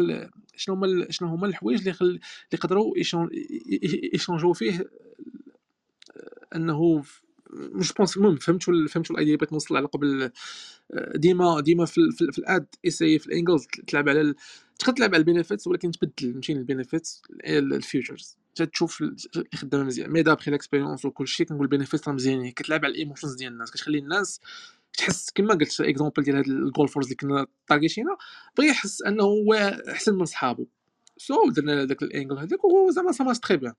شنو هما شنو هما الحوايج اللي اللي يقدروا ي changeو فيه؟ انه je pense المهم فهمتوا فهمتوا ال idea بغيت نوصل على قبل ديما ديما في, في, في الأد اساي في الانجلز تلعب على تقدر تلعب على البينيفيتس ولكن تبدل ماشي البينيفيتس الفيوتشرز تشوف اللي خدامة مزيان. مي دابخي ليكسبيريونس وكل شيء كنقول البينيفيتس راه مزيانين كتلعب على الايموشنز ديال الناس. كتخلي الناس تحس كما قلت اكزومبل ديال هاد الجولفرز اللي كنا طاغيشينا بغى يحس أنه هو أحسن من صحابو. سو درنا داك الانجل هذاك وزعما سا مارش تري بيان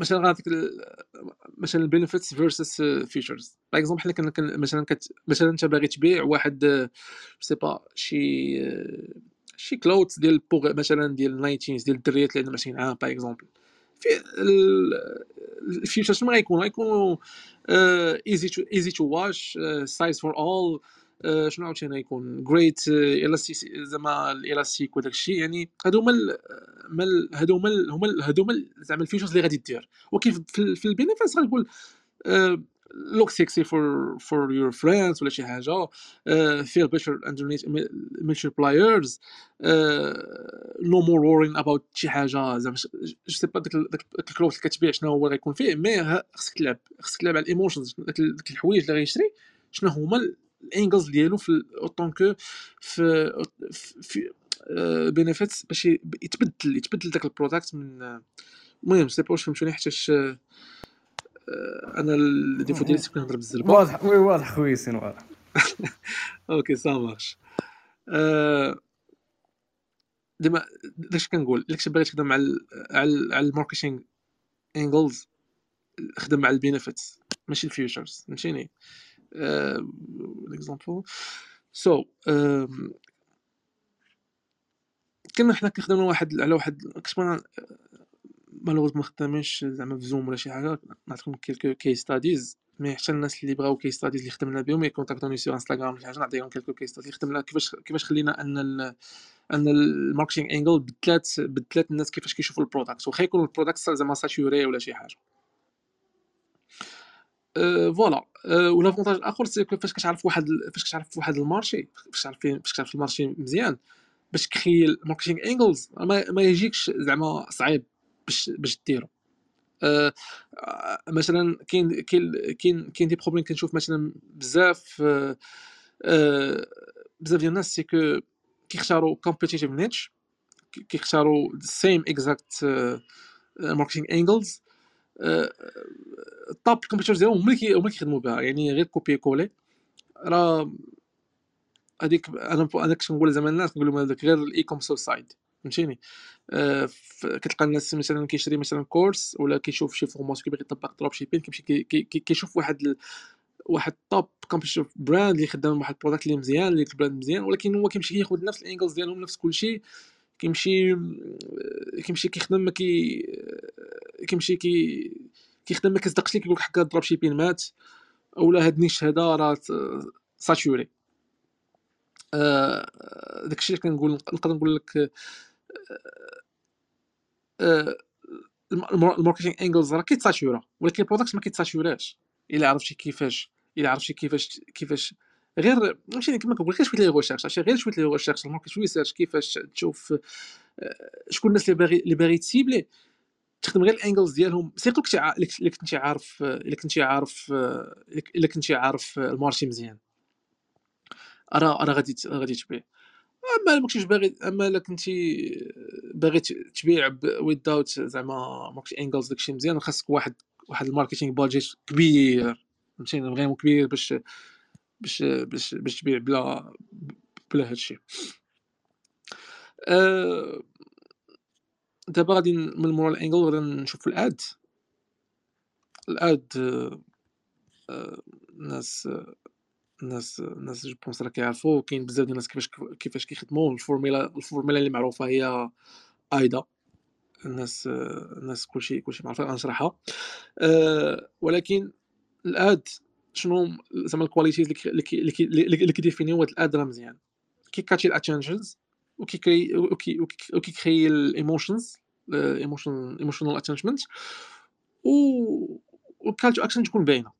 مثلا غنعطيك مثلا البينيفيتس فيرسس فيتشرز باغ اكزومبل حنا كنا مثلا كت مثلا أنت باغي تبيع واحد سي با شي شي كلوت ديال بوغ مثلا ديال النايتينز ديال الدريات اللي عندهم 20 عام باغ اكزومبل الفيوتشر شنو غيكون غيكونوا ايزي تو واش سايز فور اول شنو عاوتاني غيكون جريت الاستيك زعما الالاستيك وداك الشيء يعني هادو هما هادو هما هادو هما زعما الفيوتشرز اللي غادي دير. ولكن في البينيفيس غنقول لوك سيكسي فور فور يور فريندز ولا شي حاجة فيل بيتر أندرنيث ميتشر بلايرز نو مور وورين اباوت شي حاجة زعما جو سي با داك الكلوث اللي كتبيع شنو هو غيكون فيه مي خصك تلعب خصك تلعب على الإيموشنز داك الحوايج اللي غيشري شنو هما الإنجلز ديالو في اوتون كو في في benefits باش يتبدل يتبدل داك ال product من المهم c'est pas واش فهمتوني حيتاش أنا ال défaut ديالي كنهضر بالزلبه واضح oui واضح خويا سين واضح. OK ça marche ديما داكشي كنقول إلا كنتي باغي تخدم على على على ال marketing angles خدم على ال benefits ماشي ال features فهمتيني؟ exemple so كنا حنا كنخدموا واحد على واحد كنت مالوغوز ما خدامينش زعما في Zoom ولا شي حاجة نعطيكم quelques case studies mais حتى الناس اللي بغاو case studies اللي خدمنا بهم ي contactوني sur انستغرام ولا شي حاجة نعطيهم quelques case studies اللي خدمنا. كيفاش كيفاش خلينا أن ال أن ال marketing angle بدلات بدلات الناس كيفاش كيشوفوا ال product واخا يكون ال product زعما saturé ولا شي حاجة. voilà و l'avantage الآخر c'est فاش كتعرف واحد فاش كتعرف واحد ال marché فاش تعرف فاش كتعرف ال marché مزيان باش ت créer ال marketing angles ما, ما يجيكش زعما صعيب. باش باش ديرو. أه مثلا كاين كاين كاين des problèmes كنشوف مثلا بزاف أه بزاف ديال الناس c'est que كيختاروا competitive niche كيختاروا same exact ماركتينغ انجلز الطاب الكمبيوتر ديالهم هما اللي هما كيخدموا بها يعني غير كوبي كولي راه هذيك أنا أنا كنت نقول الناس نقول لهم هذاك غير الاي كوم سايد فهمتيني؟ آه كتلقى الناس مثلا كيشري مثلا كورس ولا كيشوف شي فورماسيون كيبغي يطبق دروب شيبين كيمشي كيشوف واحد ال... واحد توب كومبيتيتيف براند اللي خدام واحد البروداكت اللي مزيان اللي البراند مزيان ولكن هو كيمشي كياخذ نفس الانجلز ديالهم نفس كلشي كيمشي كيمشي كيخدم ما كي كيمشي كي كيخدم ما كيصدقش ليك كيقول هكا dropshipping مات أولا هاد ال niche هذا راه saturé آه داكشي اللي كنقول نقدر نقول لك آه ال marketing angles راه كيتساتورا ولكن ال product ما كيتساتوراش إلا عرفتي كيفاش إلا عرفتي كيفاش كيفاش غير ماشي كما كنقول غير شوية les recherches عرفتي؟ غير شوية les recherches ال market research كيفاش تشوف آه، شكون الناس اللي باغي اللي باغي تسيبلي تخدم غير ال angles ديالهم. surtout كنتي إلا كنتي عارف إلا كنتي عارف إلا كنتي عارف ال marché مزيان. راه راه غادي غادي تبيع. أما ما كنتيش باغي أما إلا كنتي باغي تبيع without زعما marketing angles داكشي مزيان خاصك واحد واحد ال marketing budget كبير. فهمتيني؟ vraiment كبير باش باش باش باش تبيع بلا بلا هادشي. أه دابا غادي من مورا ال angle غادي نشوف ال ad. ال ad أه الناس الناس je pense راه كيعرفوا كاين بزاف ديال الناس كيفاش كيفاش كيخدموا ال formula ال formula اللي معروفة هي AIDA. الناس الناس كلشي كلشي معرفه غنشرحها. أه ولكن ال ad شنو زعما ال qualities اللي كيديفينيو هاد ال ad راه مزيان. كيكاتشي ال attentions وكيكري وكيكري ال emotions emotion emotional attachment و وال call to action تكون باينة.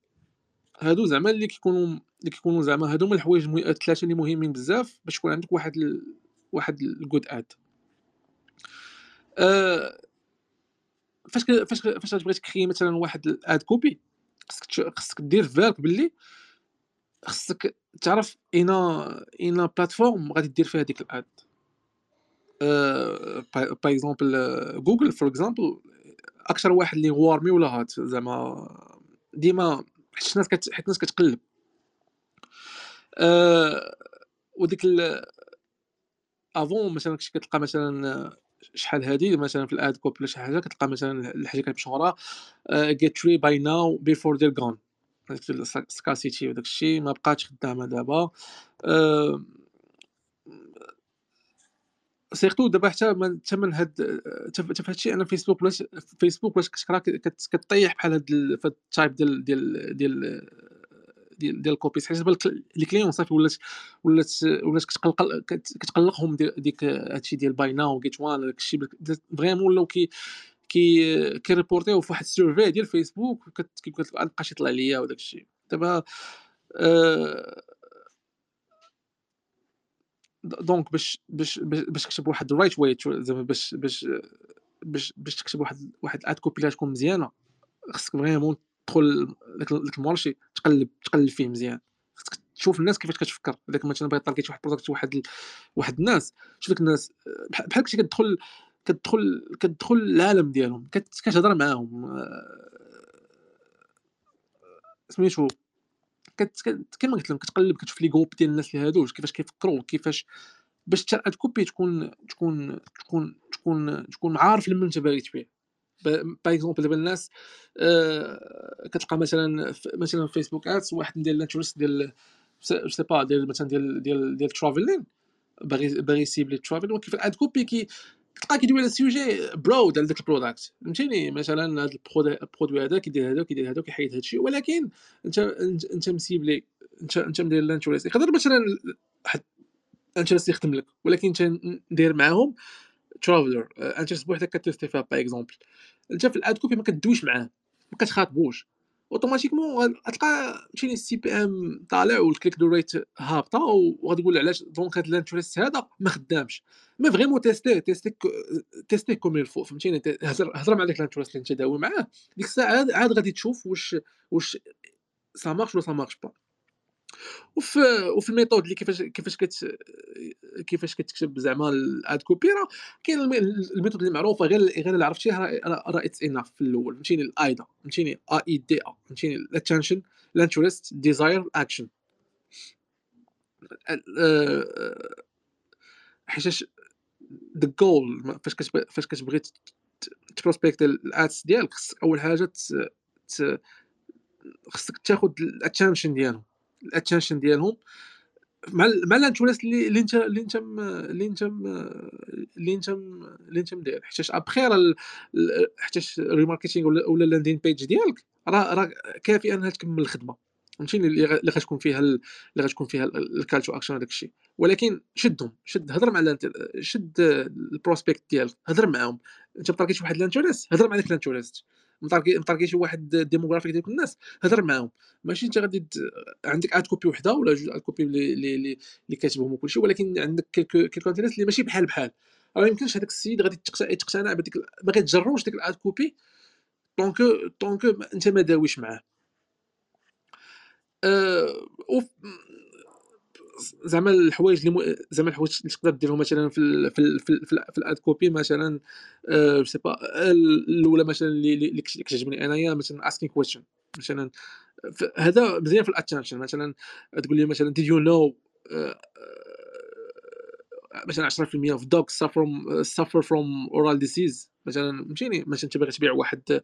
هادو زعما اللي كيكونوا اللي كيكونوا زعما هادو هما الحوايج الثلاثة اللي مهمين بزاف باش يكون عندك واحد ال... واحد ال good ad أه... فاش فاش فاش تبغي تكري مثلا واحد ال ad copy خصك خصك دير في بالك باللي خصك تعرف اينا اينا platform غادي دير فيها ديك ال ad par exemple جوجل for example أكثر واحد اللي warm ولا hot زعما ديما حيت الناس كت... حيت الناس كتقلب. أه... وديك. avant مثلا كنت كتلقى مثلا شحال هادي مثلا في ال ad copy ولا شي حاجة كتلقى مثلا الحاجة كانت مشهورة get three buy now before they're gone scarcity وداك الشيء ما بقاتش خدامة دابا أه... surtout دابا حتى من حتى من هاد حتى في هادشي أنا فيسبوك ولاش فيسبوك واش كتكرا كطيح بحال هاد ال type ديال ديال ديال ديال ديال ال copies حيت les clients صافي ولات ولات ولات كتقلق كتقلقهم ديك هادشي ديال buy now get one داكشي vraiment ولاو كي كي كيريبورتيو في واحد ال survey ديال فيسبوك مابقاش يطلع ليا وداك الشيء دابا أه donc باش باش باش تكتب واحد ال right way زعما باش باش باش باش تكتب واحد واحد ال ad copy اللي تكون مزيانة خصك vraiment تدخل لك ال marché تقلب تقلب فيه مزيان. خصك تشوف الناس كيفاش كتفكر. اذا مثلا باغي target واحد ال product واحد واحد الناس. شوف ديك الناس بحال كنتي كتدخل كتدخل كتدخل العالم ديالهم كتهضر معاهم. آه، سميتو كما قلت لهم كتقلب كتشوف les groupes ديال الناس اللي هادو كيفاش كيفكروا كيفاش باش تكون تكون تكون تكون تكون عارف لمن انت باغي تبيع. par exemple دابا الناس آه كتلقى مثلا مثلا في فيسبوك ads واحد ندير ال interest ديال sais pas ديال مثلا ديال ديال ديال traveling باغي باغي يسيبلي travel وكيف ال ad copy كي تلقى كيدوي على sujet produit على داك ال product فهمتيني؟ مثلا هذا ال produit هذا كيدير هذا كيدير هذا كيحيد هذا الشيء. ولكن انت انت مسيبلي انت انت مدير ال interest. يقدر مثلا واحد interest يخدم لك. ولكن انت ندير معاهم ترافلر interest بوحدك كتيستي فيها par exemple انت في ال ad copy ما كدويش معاه ما كتخاطبوش. automatiquement غتلقى فهمتيني ال CPM طالع وال click-through rate هابطة وغتقول علاش donc هذا ال interest هذا ما خدامش. mais vraiment تيستي تيستي تيستي comme il faut فهمتيني؟ هضر مع داك ال interest اللي انت داوي معاه. ديك الساعة عاد غادي تشوف واش واش ça marche ولا ça marche pas وفي وفي ال method اللي كيفاش كيفاش كت كيفاش كتكتب زعما ال ad copy راه كاين ال method اللي معروفة غير غير اللي عرفتيها راه it's enough في الأول. فهمتيني؟ ال AIDA فهمتيني؟ AIDA فهمتيني؟ ال attention ال interest desire action حيتاش the goal فاش فاش كتبغي تبروسبيكت ال ads ديالك أول حاجة خصك تاخذ ال attention ديالهم ال attention ديالهم. مع مع ال interest اللي انت اللي انت اللي انت اللي انت اللي انت مدير. حيتاش ابخي راه حيتاش ال remarketing ولا ال landing page ديالك راه راه كافي انها تكمل الخدمة. فهمتيني؟ اللي غتكون فيها اللي غتكون فيها ال call to action هذاك الشيء. ولكن شدهم. شد هضر مع شد ال prospect ديالك. هضر معاهم. انت شي واحد ال interest هضر مع داك ال interest مطاركي مطاركي شي واحد demographic ديال الناس هضر معاهم. ماشي انت غادي عندك ad copy وحدة ولا جوج ad copy اللي اللي اللي كاتبهم وكلشي ولكن عندك quelques quelques interest اللي ماشي بحال بحال. راه يمكنش هذاك السيد غادي تقتنع بديك ما غيتجروش ديك ال ad copy donc donc انت ما داويش معاه. أه زعما الحوايج اللي زعما الحوايج اللي تقدر ديرهم مثلا في في في, في, ال ad copy مثلا أه c'est pas الأولى مثلا اللي كتعجبني أنايا مثلا asking question مثلا. هذا مزيان في ال attention مثلا. تقول لي مثلا you know uh, مثلا 10% of dogs suffer suffer from oral disease. مثلا فهمتيني مثلا انت باغي تبيع واحد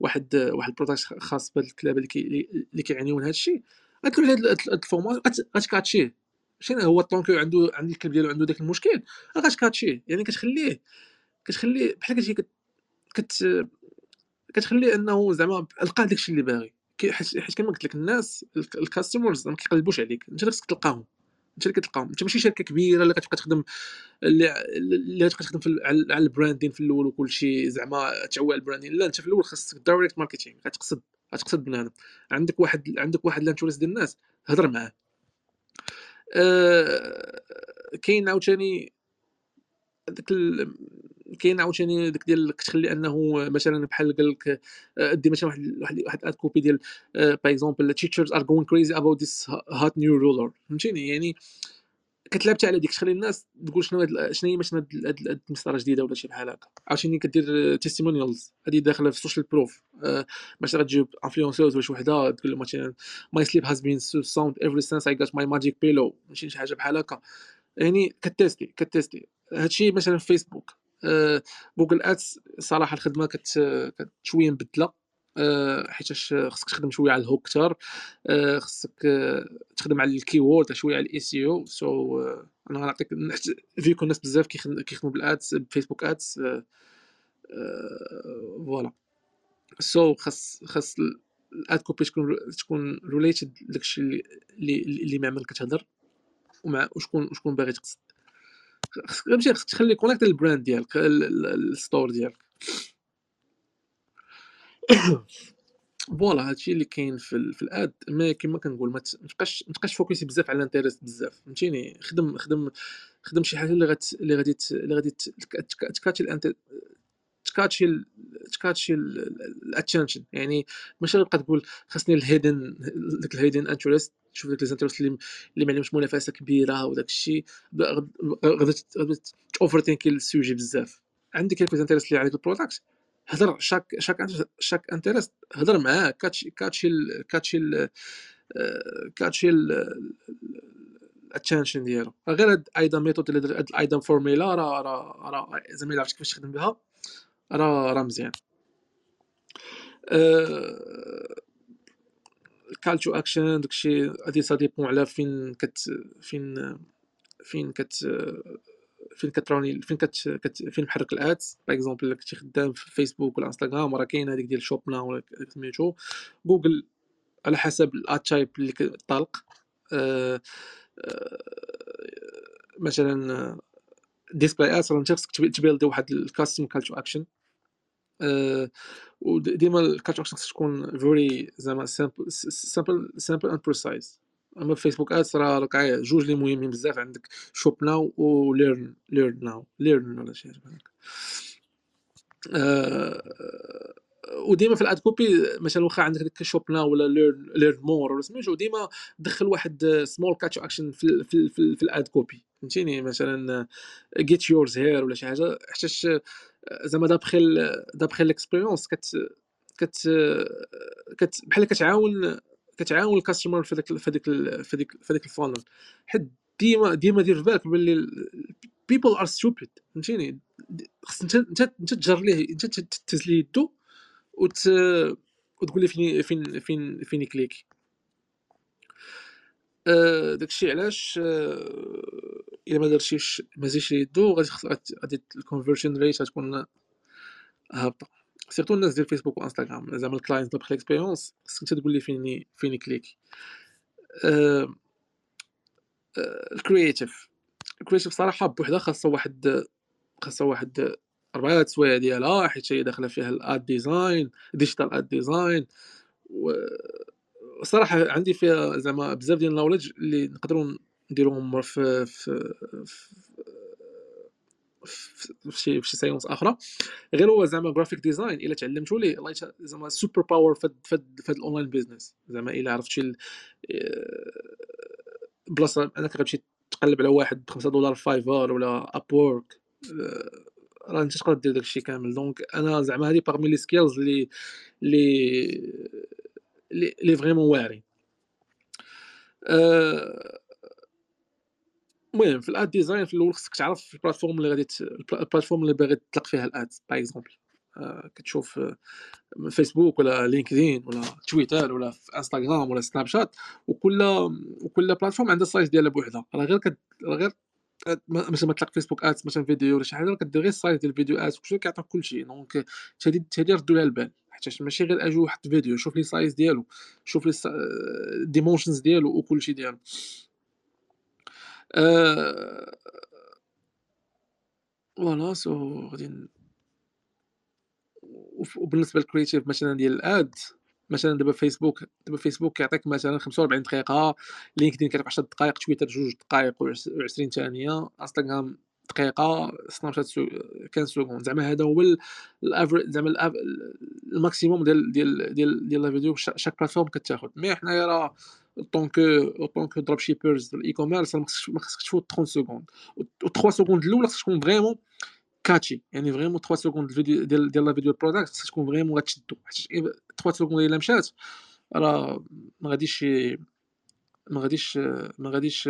واحد واحد ال product خاص بهاد الكلاب اللي كي اللي كيعانيو من هذا الشيء غتقول هاد ال format غت catch يه شنو هو الطونكو عنده عند الكلب ديالو عنده داك المشكل؟ غت catch يه يعني كتخليه كتخليه بحال كتجي كت كتخليه إنه زعما لقى داكشي اللي باغي. حيت كما قلت لك الناس ال customers ما كيقلبوش عليك. أنت خصك تلقاهم أنت اللي كتلقاهم. أنت ماشي شركة كبيرة اللي كتبقى تخدم اللي اللي كتبقى تخدم في على ال branding في الأول وكل شيء زعما تعوى ال branding. لا أنت في الأول خاصك direct marketing غتقصد غتقصد بنادم. عندك واحد عندك واحد ل interest ديال الناس هضر معاه. أه كاين عاوتاني داك كاين عاوتاني داك ديال كتخلي انه مثلا بحال قال لك آه، دي مثلا واحد واحد واحد ad copy ديال par exemple teachers are going crazy about this hot new ruler فهمتيني؟ يعني كتلعب على ديك تخلي الناس تقول شنو هاد شنو هي مثلا هاد المسطرة الجديده ولا شي بحال هكا. عاوتاني كدير testimonials هادي داخلة في ال social proof مثلا غتجيب influencers ولا شي وحدة تقول لهم مثلا my sleep has been sound ever since I got my magic pillow ماشي شي حاجة بحال هكا. يعني كتيستي كتيستي هادشي مثلا في فيسبوك جوجل ads صراحة الخدمة كت شوية مبدلة. حيتاش خصك تخدم شوية على ال hook كثر آه، خصك تخدم على ال keyword شوية على ال SEO so أنا غنعطيك فيكو الناس بزاف كيخدموا بال ads بفيسبوك ads voilà. so خاص خاص ال ad copy تكون تكون related داكشي اللي اللي مع من كتهضر ومع وشكون وشكون باغي تقصد. خصك تخلي connect ال brand ديالك ال store ديالك. voilà هادشي اللي كاين في, في ال ad ما كما كنقول ما تبقاش ما تبقاش focus ي بزاف على ال interest بزاف فهمتيني؟ خدم خدم خدم شي حاجة اللي غت اللي غادي اللي غادي تكاتشي تكاتشي تكاتشي الاتنشن يعني ماشي غتبقى تقول خاصني ال hidden داك ال hidden interest تشوف داك ال interest اللي اللي ما عليهمش منافسة كبيرة وداك الشيء غادي overthink ي ال sujet بزاف. عندك quelques interest اللي عليك ال product هضر chaque chaque chaque interest هضر معاه كاتشي كاتشي كاتشي كاتشي الاتنشن ديالو. غير هاد أيضا method اللي هاد أيضا فورميلا راه راه راه زعما عرفتي كيفاش تخدم بها؟ راه راه مزيان. ال call to action داكشي هادي ça dépend على فين كت فين فين كت فين كت run ي فين كت, كت فين محرك ال ads par exemple كنتي خدام في فيسبوك ولا انستغرام راه كاين هذيك ديال shop now ولا سميتو. جوجل على حسب ال ad type اللي طالق أه أه مثلا display ads راه انت خصك ت build ي واحد ال custom call to action وديما ال call to action خصك تكون very زعما simple simple simple and precise أما فيسبوك ads راه راك جوج اللي مهمين بزاف عندك shop now و learn learn now learn ولا شي حاجة هكا وديما في ال ad copy مثلا واخا عندك ديك shop now ولا learn learn more ولا سميتو ديما دخل واحد سمول كاتش اكشن في في في, في ال ad copy. فهمتيني؟ مثلا get yours here ولا شي حاجة حيتاش زعما d'après d'après l'expérience كت كت كت بحال كتعاون كتعاون ال customer في داك في داك في داك في داك ال funnel. حيت ديما ديما دير بالك باللي people are stupid فهمتيني؟ خص انت انت تجر ليه انت تهز ليه يدو وت وتقول لي فين فين فين فين ي click آه داكشي علاش؟ آه إلا ما درتيش ما زيدش يدو غادي غادي ال conversion rate غتكون هابطة. surtout الناس ديال فيسبوك وانستغرام زعما ال client d'après l'expérience خصك انت تقول لي فين فين click ال creative ال creative صراحة بوحدها خاصها واحد خاصها واحد أربعة السوايع ديالها حيت هي داخلة فيها ال ad design digital ad design و الصراحة عندي فيها زعما بزاف ديال ال knowledge اللي نقدروا نديروهم في في في في شي في شي séances أخرى. غير هو زعما graphic design إلا تعلمتو ليه الله زعما super power في هاد ال online business زعما إلا عرفتي بلاصة أنك غتمشي تقلب على واحد ب 5 دولار Fiverr ولا Upwork راه أنت تقدر دير داكشي كامل. donc أنا زعما هادي parmi les skills اللي اللي اللي vraiment واعرين. أه المهم في ال ad design في الأول خصك تعرف ال plateforme اللي غادي ال plateforme اللي باغي تطلق فيها ال ad par exemple آه كتشوف فيسبوك ولا لينكدين ولا تويتر ولا في انستغرام ولا سناب شات وكل وكل plateforme عندها ال size ديالها بوحدها. راه غير كد... غير مثلا ما تطلق فيسبوك ads مثلا فيديو ولا شي حاجة كدير غير ال size ديال ال video ads كلشي كيعطيك كلشي donc هادي هادي ردوا لها البال. حيت ماشي غير أجي واحد فيديو شوف les size ديالو شوف les dimensions ديالو وكلشي ديالو. voilà so غادي وبالنسبة لل creative مثلا ديال ال ad مثلا دابا فيسبوك دابا فيسبوك كيعطيك مثلا 45 دقيقة لينكدين كيعطيك 10 دقائق تويتر جوج دقائق و20 ثانية انستغرام دقيقة سناب شات 15 secondes. زعما هذا هو الافر زعما ال maximum ديال ديال ديال ديال la vidéo chaque plateforme كتاخذ مي حنايا راه donc donc dropshippers ال e-commerce ما خصكش تفوت 30 secondes. و 3 secondes الاولى خصك تكون vraiment catchy يعني vraiment 3 secondes ال vidéo ديال ديال la vidéo product خصك تكون vraiment غتشدو حيت 3 secondes إلا مشات راه ما غاديش ما غاديش ما غاديش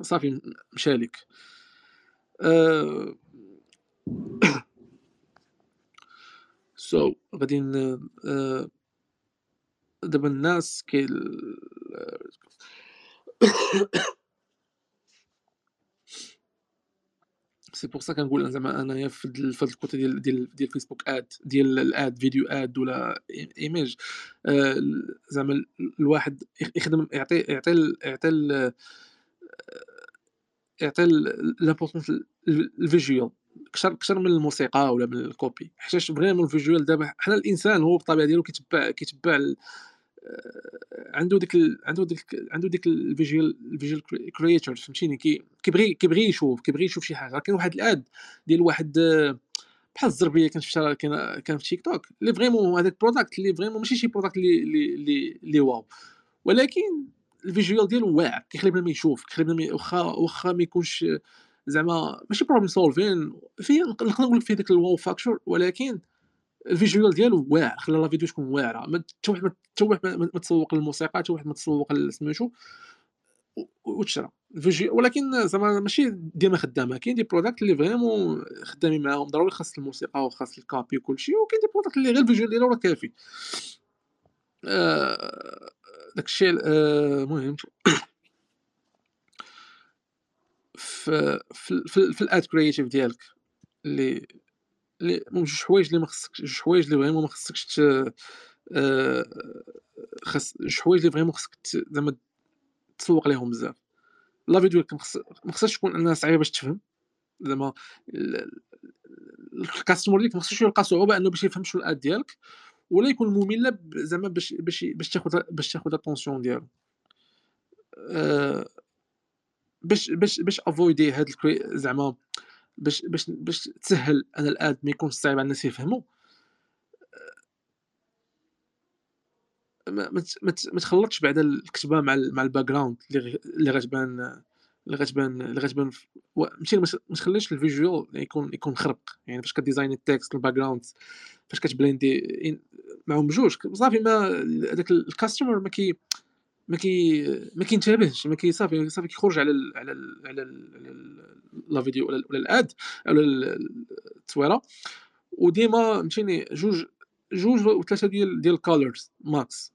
صافي مشالك. so غادي دابا الناس c'est pour ça كنقول زعما انايا في هاد ال côté ديال ديال ديال فيسبوك ad ديال ال ad video ad ولا image آه، زعما الواحد يخدم يعطي يعطي يعطي يعطي l'importance ال visual. أكثر أكثر من الموسيقى ولا من ال copy حيتاش vraiment ال visual دابا حنا الإنسان هو بالطبيعة ديالو كيتبع كيتبع عنده ديك ال... عنده ديك عنده ديك ال visual ال visual creator فهمتيني؟ كي كيبغي كيبغي يشوف كيبغي يشوف شي حاجة. كاين واحد ال ad ديال واحد بحال الزربية كانت شفتها كان كان في تيك توك اللي vraiment هذاك product اللي vraiment ماشي شي product اللي اللي اللي wow. ولكن ال visual ديالو واعر كيخلي بنادم يشوف كيخلي بنادم واخا واخا ما يكونش زعما ماشي problem solving فيه نقدر نقول فيه داك ال wow factor ولكن ال visual ديالو واعر خلى la vidéo تكون واعرة. حتى واحد حتى ما تسوق للموسيقى حتى واحد ما تسوق سميتو وتشرى. ولكن زعما ماشي ديما خدامة. كاين des products اللي vraiment خدامين معاهم ضروري خاص الموسيقى وخاص ال copy وكلشي وكاين des products اللي غير ال visual ديالو راه كافي. آه داكشي المهم آه في في في, ال ad creative ديالك اللي اللي جوج حوايج اللي ما خصكش جوج حوايج اللي vraiment ما خصكش آه، خاص جوج حوايج اللي vraiment خصك زعما تسوق ليهم بزاف. la vidéo ما خصهاش تكون انها صعيبة باش تفهم. زعما ال customer ديالك ما خصوش يلقى صعوبة انه باش يفهم شنو ال ad ديالك. ولا يكون ممل زعما باش باش باش تاخذ باش تاخذ ال attention ديالو. أه باش باش باش avoidي هاد زعما باش باش باش تسهل أنا ال ad ما يكونش صعيب على الناس يفهموا. ما ما تخلطش بعدا الكتابه مع مع ال background اللي اللي غتبان اللي غتبان اللي غتبان ماشي ما تخليش ال visual يكون يكون خرق. يعني فاش كت design ال text ال background فاش كت blendي معهم بجوج صافي ما هذاك ال customer ما كي ما كي ما كينتبهش ما كي صافي صافي كيخرج على ال على ال على la vidéo ولا ولا ال ad ولا التصويرة. وديما فهمتيني جوج جوج وثلاثه ديال ديال ال colors max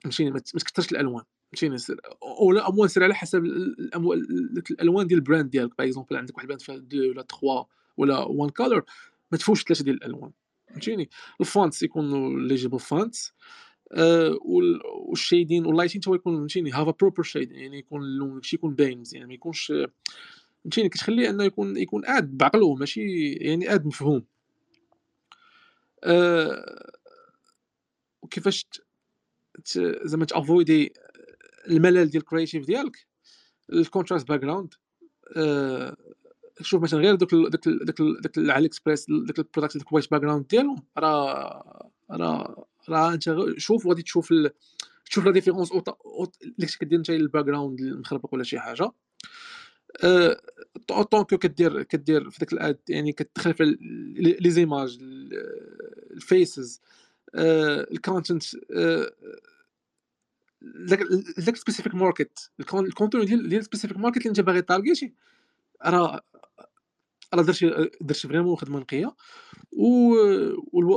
فهمتيني ما تكثرش الألوان. فهمتيني ولا اموال سير على حسب الألوان ديال ال brand ديالك. par exemple عندك واحد ال brand فيها deux ولا 3 ولا وان كالر ما تفوتش ثلاثة ديال الألوان. فهمتيني؟ الفونتس يكونوا ليجيبل فونتس آه، والشيدين واللايتين هو يكون فهمتيني هاف بروبر شيد يعني يكون اللون شي يكون باين مزيان ما يكونش فهمتيني كتخليه أنه يكون يكون اد بعقلو ماشي يعني اد مفهوم. أه وكيفاش زعما تأفويدي الملل ديال الكرياتيف ديالك ال contrast background شوف مثلا غير دوك دوك دوك دوك العلي اكسبريس دوك ال product ال white background ديالهم راه راه راه انت شوف غادي تشوف ال... تشوف la différence اللي كدير انت ال background المخربق ولا شي حاجة. اوتون كو كدير كدير في داك ال ad يعني كتدخل في les images ال faces ال content ذاك specific market ال content ديال ديال specific market اللي انت باغي ت targetي راه راه درتي درتي vraiment خدمه نقية. و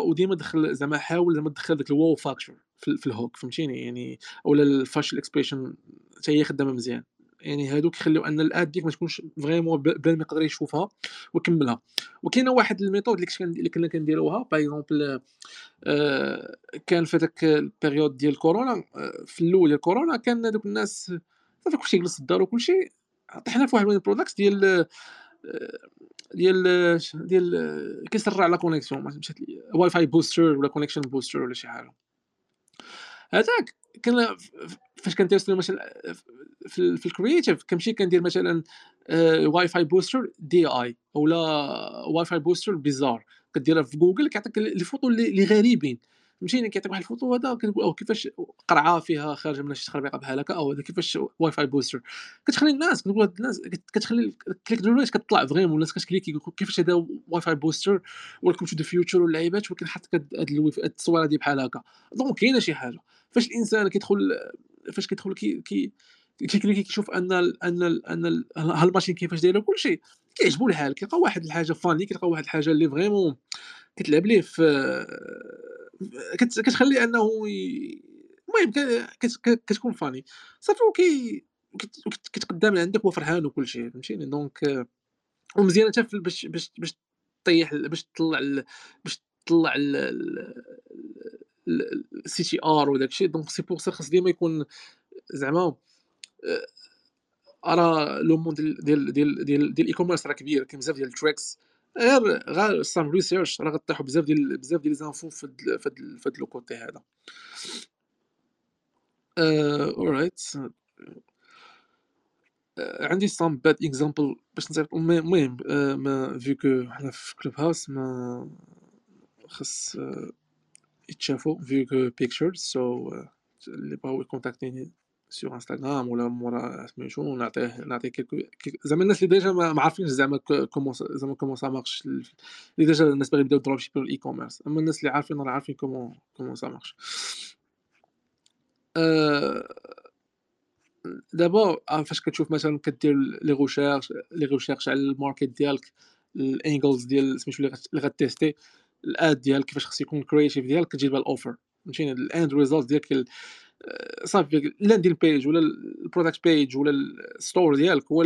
وديما دخل زعما حاول زعما تدخل داك ال wow factor في ال hook فهمتيني؟ يعني أولا ال facial expression حتى هي خدامة مزيان. يعني هادوك يخليو أن ال ad ديك ما تكونش vraiment بلا ما يقدر يشوفها ويكملها وكاينة واحد ال method اللي كنا كنديروها. par exemple آه كان في داك période ديال كورونا آه في الأول ديال كورونا كان دوك الناس صافي كلشي جلس في الدار وكلشي. طحنا في واحد من ال products ديال آه، ديال ديال كيسرع la connexion مشات les wifi boosters ولا connection booster ولا شي حاجة. هذاك كان فاش كندير مثلا في, في ال creative كنمشي كندير مثلا wifi booster DIY أولا wifi booster bizarre كديرها في جوجل كيعطيك les photos اللي غريبين. فهمتيني كيعطيك واحد الفوتو هذا كنقول أو كيفاش قرعة فيها خارجة من شي تخربيقه بحال هكا أو هذا كيفاش wifi booster كتخلي الناس كنقول هاد الناس كتخلي clic droit كتطلع vraiment. الناس كت cliquer كيفاش هذا wifi booster welcome to the future واللعيبات ولكن حط هاد التصويرة دي بحال هكا. donc كاينة شي حاجة. فاش الإنسان كيدخل فاش كيدخل كي كي كيشوف أن ال أن ال أن هال machine كيفاش دايره كلشي كيعجبو الحال كيلقى واحد الحاجة funny كيلقى واحد الحاجة اللي vraiment كتلعب ليه في كتخلي أنه المهم كتكون funny. صافي وكي كيتقدم عندك هو فرحان وكل شيء فهمتيني؟ donc ومزيان حتى باش باش باش طيح باش تطلع باش تطلع ال CTR وداك الشيء. donc c'est pour ça خاص ديما يكون زعما راه le monde ديال ديال ديال ديال ديال ال e-commerce راه كبير كاين بزاف ديال ال tricks غير غير some research راه غطيحوا بزاف ديال بزاف ديال les infos في هاد في هاد le côté هذا. alright عندي some bad example باش نصيفط المهم mais vu que حنا في Clubhouse ما خاص يتشافوا vu que pictures so اللي بغاو ي contacter ني sur Instagram ولا مورا سميتو نعطيه نعطيه quelques زعما الناس اللي déjà ما عارفينش زعما comment زعما comment ça marche اللي déjà الناس باغي يبداو dropshipping ال e-commerce اما الناس اللي عارفين راه عارفين comment comment ça marche دابا فاش كتشوف مثلا كدير les recherches les recherches على ال market ديالك ال angles ديال سميتو اللي غ tester ال ad ديالك كيفاش خص يكون ال creative ديالك كتجيب ال offer فهمتيني؟ ال end result ديالك صافي landing page ولا ال product page ولا ال store ديالك هو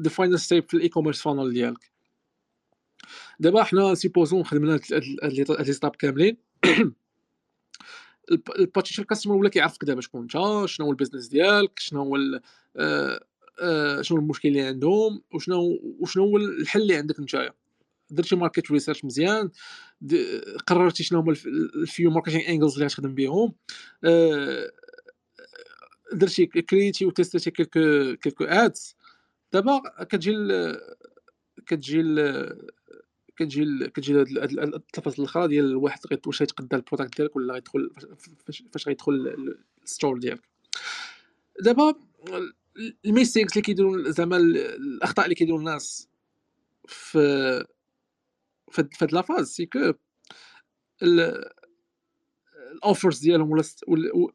the final step في ال e-commerce funnel ديالك. دابا حنا supposons خدمنا هاد les steps كاملين. ال potential customer ولا كيعرفك دابا شكون انت شنو هو ال business ديالك شنو هو آه، آه، شنو المشكل اللي عندهم وشنو وشنو هو الحل اللي عندك نتايا. درتي market research مزيان قررتي شنو هما ال few marketing angles اللي غتخدم بهم آه، درتي créer و tester quelques quelques ads دابا كتجي كتجي كتجي كتجي التفاصيل الأخرى ديال الواحد واش غيتقدى ال product ديالك ولا غيدخل فاش غيدخل ال store ديالك. دابا ال mistakes اللي كيديروا زعما الأخطاء اللي كيديروا الناس في في هاد la phase c'est que ال offers ديالهم ولا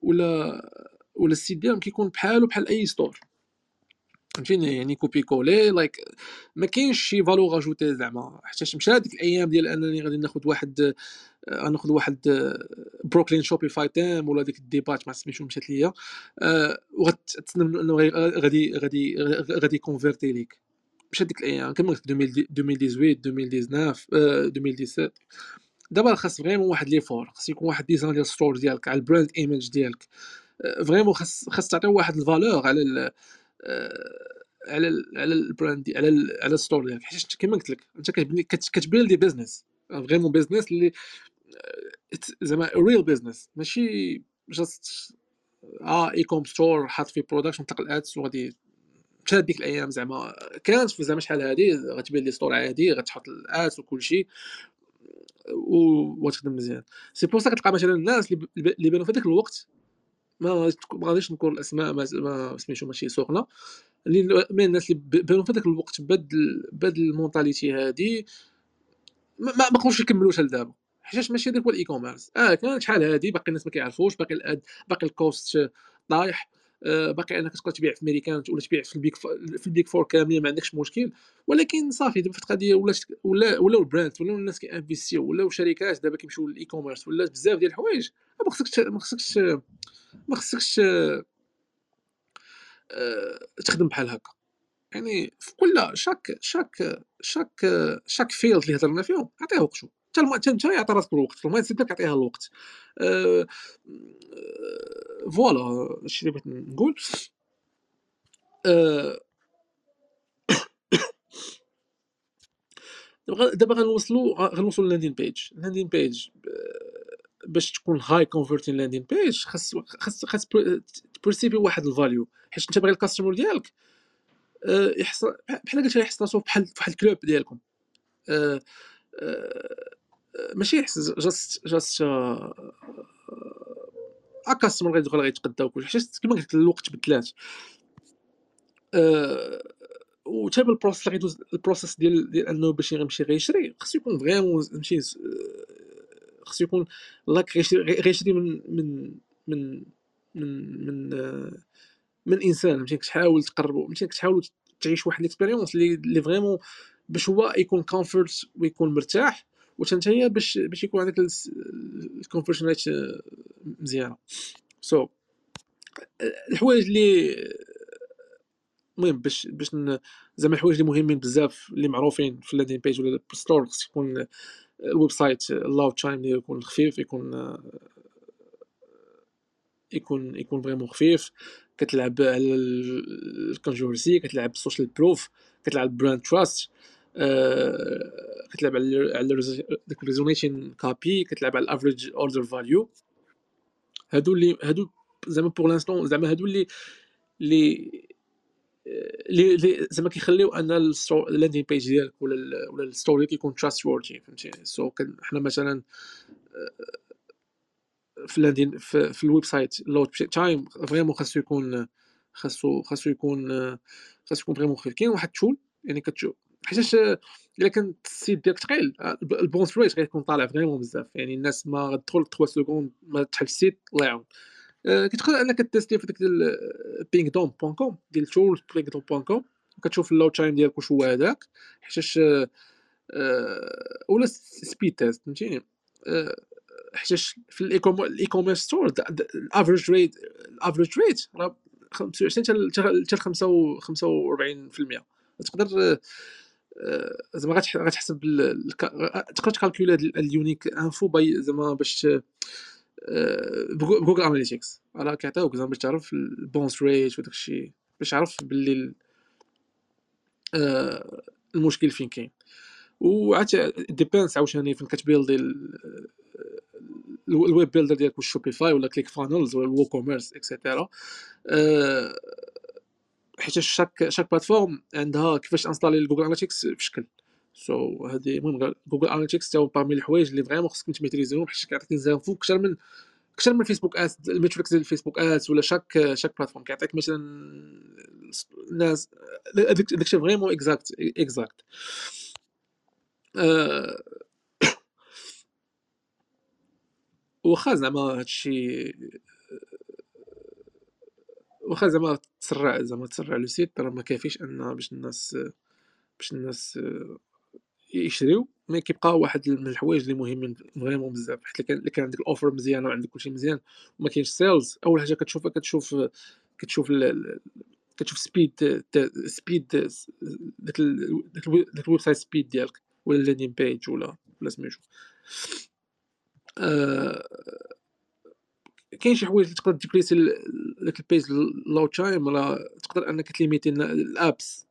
ولا ولا ال site ديالهم كيكون بحالو بحال أي store فهمتيني؟ يعني copier-coller like ما كاينش شي valeur ajoutée زعما. حتى مشى هذيك الأيام ديال أنني غادي ناخذ واحد غناخذ واحد Brooklyn Shopify theme ولا ديك ال Debut ما سميتو مشات ليا وغتسنى إنه غادي غادي غادي convertir ليك. مش هذيك الأيام كما قلت 2018 2019 2017 دابا خاص vraiment واحد l'effort خاص يكون واحد design ديال store ديالك على ال brand image ديالك. vraiment خاص خاص تعطي واحد ال valeur على على ال على ال brand على ال على ال store ديالك. حيت كما قلت لك أنت كتبني كت build ي business. vraiment business اللي زعما real business ماشي just آه e-com store حاط فيه product ونطلق ال ads وغادي مشات ديك الأيام زعما كانت زعما شحال هادي غتبين لي store عادي غتحط ال ads وكل شيء وتخدم مزيان. c'est pour ça كتلقى مثلا الناس اللي بانوا في ذاك الوقت ما غاديش نذكر الأسماء ما سميتو ماشي سخنة. اللي من الناس اللي بانوا في ذاك الوقت بهاد بهاد ال mentalité هادي ما ما بقاوش يكملوش لدابا. حيتاش ماشي هذاك هو ال e-commerce آه كان شحال هادي باقي الناس ما كيعرفوش باقي ال ad باقي ال cost طايح. باقي انك تقدر تبيع في ميريكان ولا تبيع في ال Big في ال Big Four كاملين ما عندكش مشكل. ولكن صافي دابا في القضية ولات ولا ولاو ال brand ولاو الناس كي investir و ولاو شركات دابا كيمشيو لل e-commerce ولا بزاف ديال الحوايج ما خصكش ما خصكش ما خصكش آه تخدم بحال هكا. يعني في كل chaque chaque chaque chaque field اللي هضرنا فيهم عطيه وقته حتى انت يعطي راسك الوقت ال mindset ديالك عطيها الوقت. أه... voilà الشيء اللي بغيت نقول؟ أه... دابا غنوصلوا غنوصلوا لل landing page ال landing page باش تكون high converting landing page خاص خاص خاص ت perceive ي واحد ال value حيت انت باغي ال customer ديالك يحس بحال قلت يحس راسو بحال بحال ال club ديالكم. ماشي يحس just just customer غيدخل غيتقدا وكل حاجة كما قلت الوقت بدلات وتا ال process اللي غيدوز ال process ديال ديال انه باش يمشي غيشري خصو يكون vraiment ماشي خصو يكون لاك غيشري من من من من من من انسان فهمتي كتحاول تقربو فهمتي كتحاول تعيش واحد ال expérience اللي اللي vraiment باش هو يكون confort ويكون مرتاح هي باش باش يكون عندك ال conversion rate مزيانة. so الحوايج اللي المهم باش باش زعما الحوايج اللي مهمين بزاف اللي معروفين في ال landing page ولا ال store خص يكون ال website ال load time يكون خفيف يكون يكون يكون vraiment خفيف. كتلعب على ال congruency كتلعب ال social proof كتلعب brand trust كتلعب على على داك copy كتلعب على ال average order value هادو اللي هادو زعما pour l'instant زعما هادو اللي اللي اللي زعما كيخليو أن ال landing page ديالك ولا ولا ال store كيكون trustworthy فهمتي؟ so حنا مثلا في ال landing في, في ال website load time vraiment خاصو يكون خاصو خاصو يكون خاصو يكون vraiment خفيف. كاين واحد ال tool يعني كتشوف حيتاش إلا كان ال site ديالك ثقيل ال bounce rate غيكون طالع vraiment بزاف يعني الناس ما غتدخل 3 secondes ما تحل ال site الله يعاون. أه كتقدر أنك تيستي في ديك Pingdom point com ديال tool Pingdom point com وكتشوف ال load time ديالك واش هو هذاك حيتاش أه ولا speed test فهمتيني؟ حيتاش في ال e-commerce store ال average rate ال average rate راه 25 حتى 45% تقدر آه، زعما غتحسب تقدر تكالكولي ال unique info باي زعما باش ب Google Analytics راه كيعطيوك زعما باش تعرف ال bounce rate وداك الشيء باش تعرف باللي آه، المشكل فين كاين. وعاد depends عاوتاني فين كتبيلدي ال web builder ديالك Shopify ولا ClickFunnels ولا ال WooCommerce et cetera حيت chaque chaque plateforme عندها كيفاش انستالي Google Analytics في شكل so so, هذه المهم Google Analytics هو parmi الحوايج اللي vraiment خصكم تميتريزيهم حيت كيعطيك زانفو أكثر من أكثر من Facebook Ads ال metrics ديال ال Facebook Ads ولا chaque chaque plateforme. كيعطيك مثلا الناس هذاك الشيء vraiment exact exact واخا زعما هادشي واخا زعما تسرع زعما تسرع le site راه ما كافيش أن باش الناس باش الناس يشريو. mais كيبقى واحد من الحوايج اللي مهمين vraiment بزاف. حيت الا كان عندك ال offer مزيان وعندك كلشي مزيان وما كاينش sales أول حاجة كتشوفها كتشوف كتشوف كتشوف speed speed داك داك ال website speed ديالك ولا ال landing page ولا ولا سميتو. كاين شي حوايج اللي تقدر تكريسي داك ال page load time ولا تقدر أنك تليميتي ال apps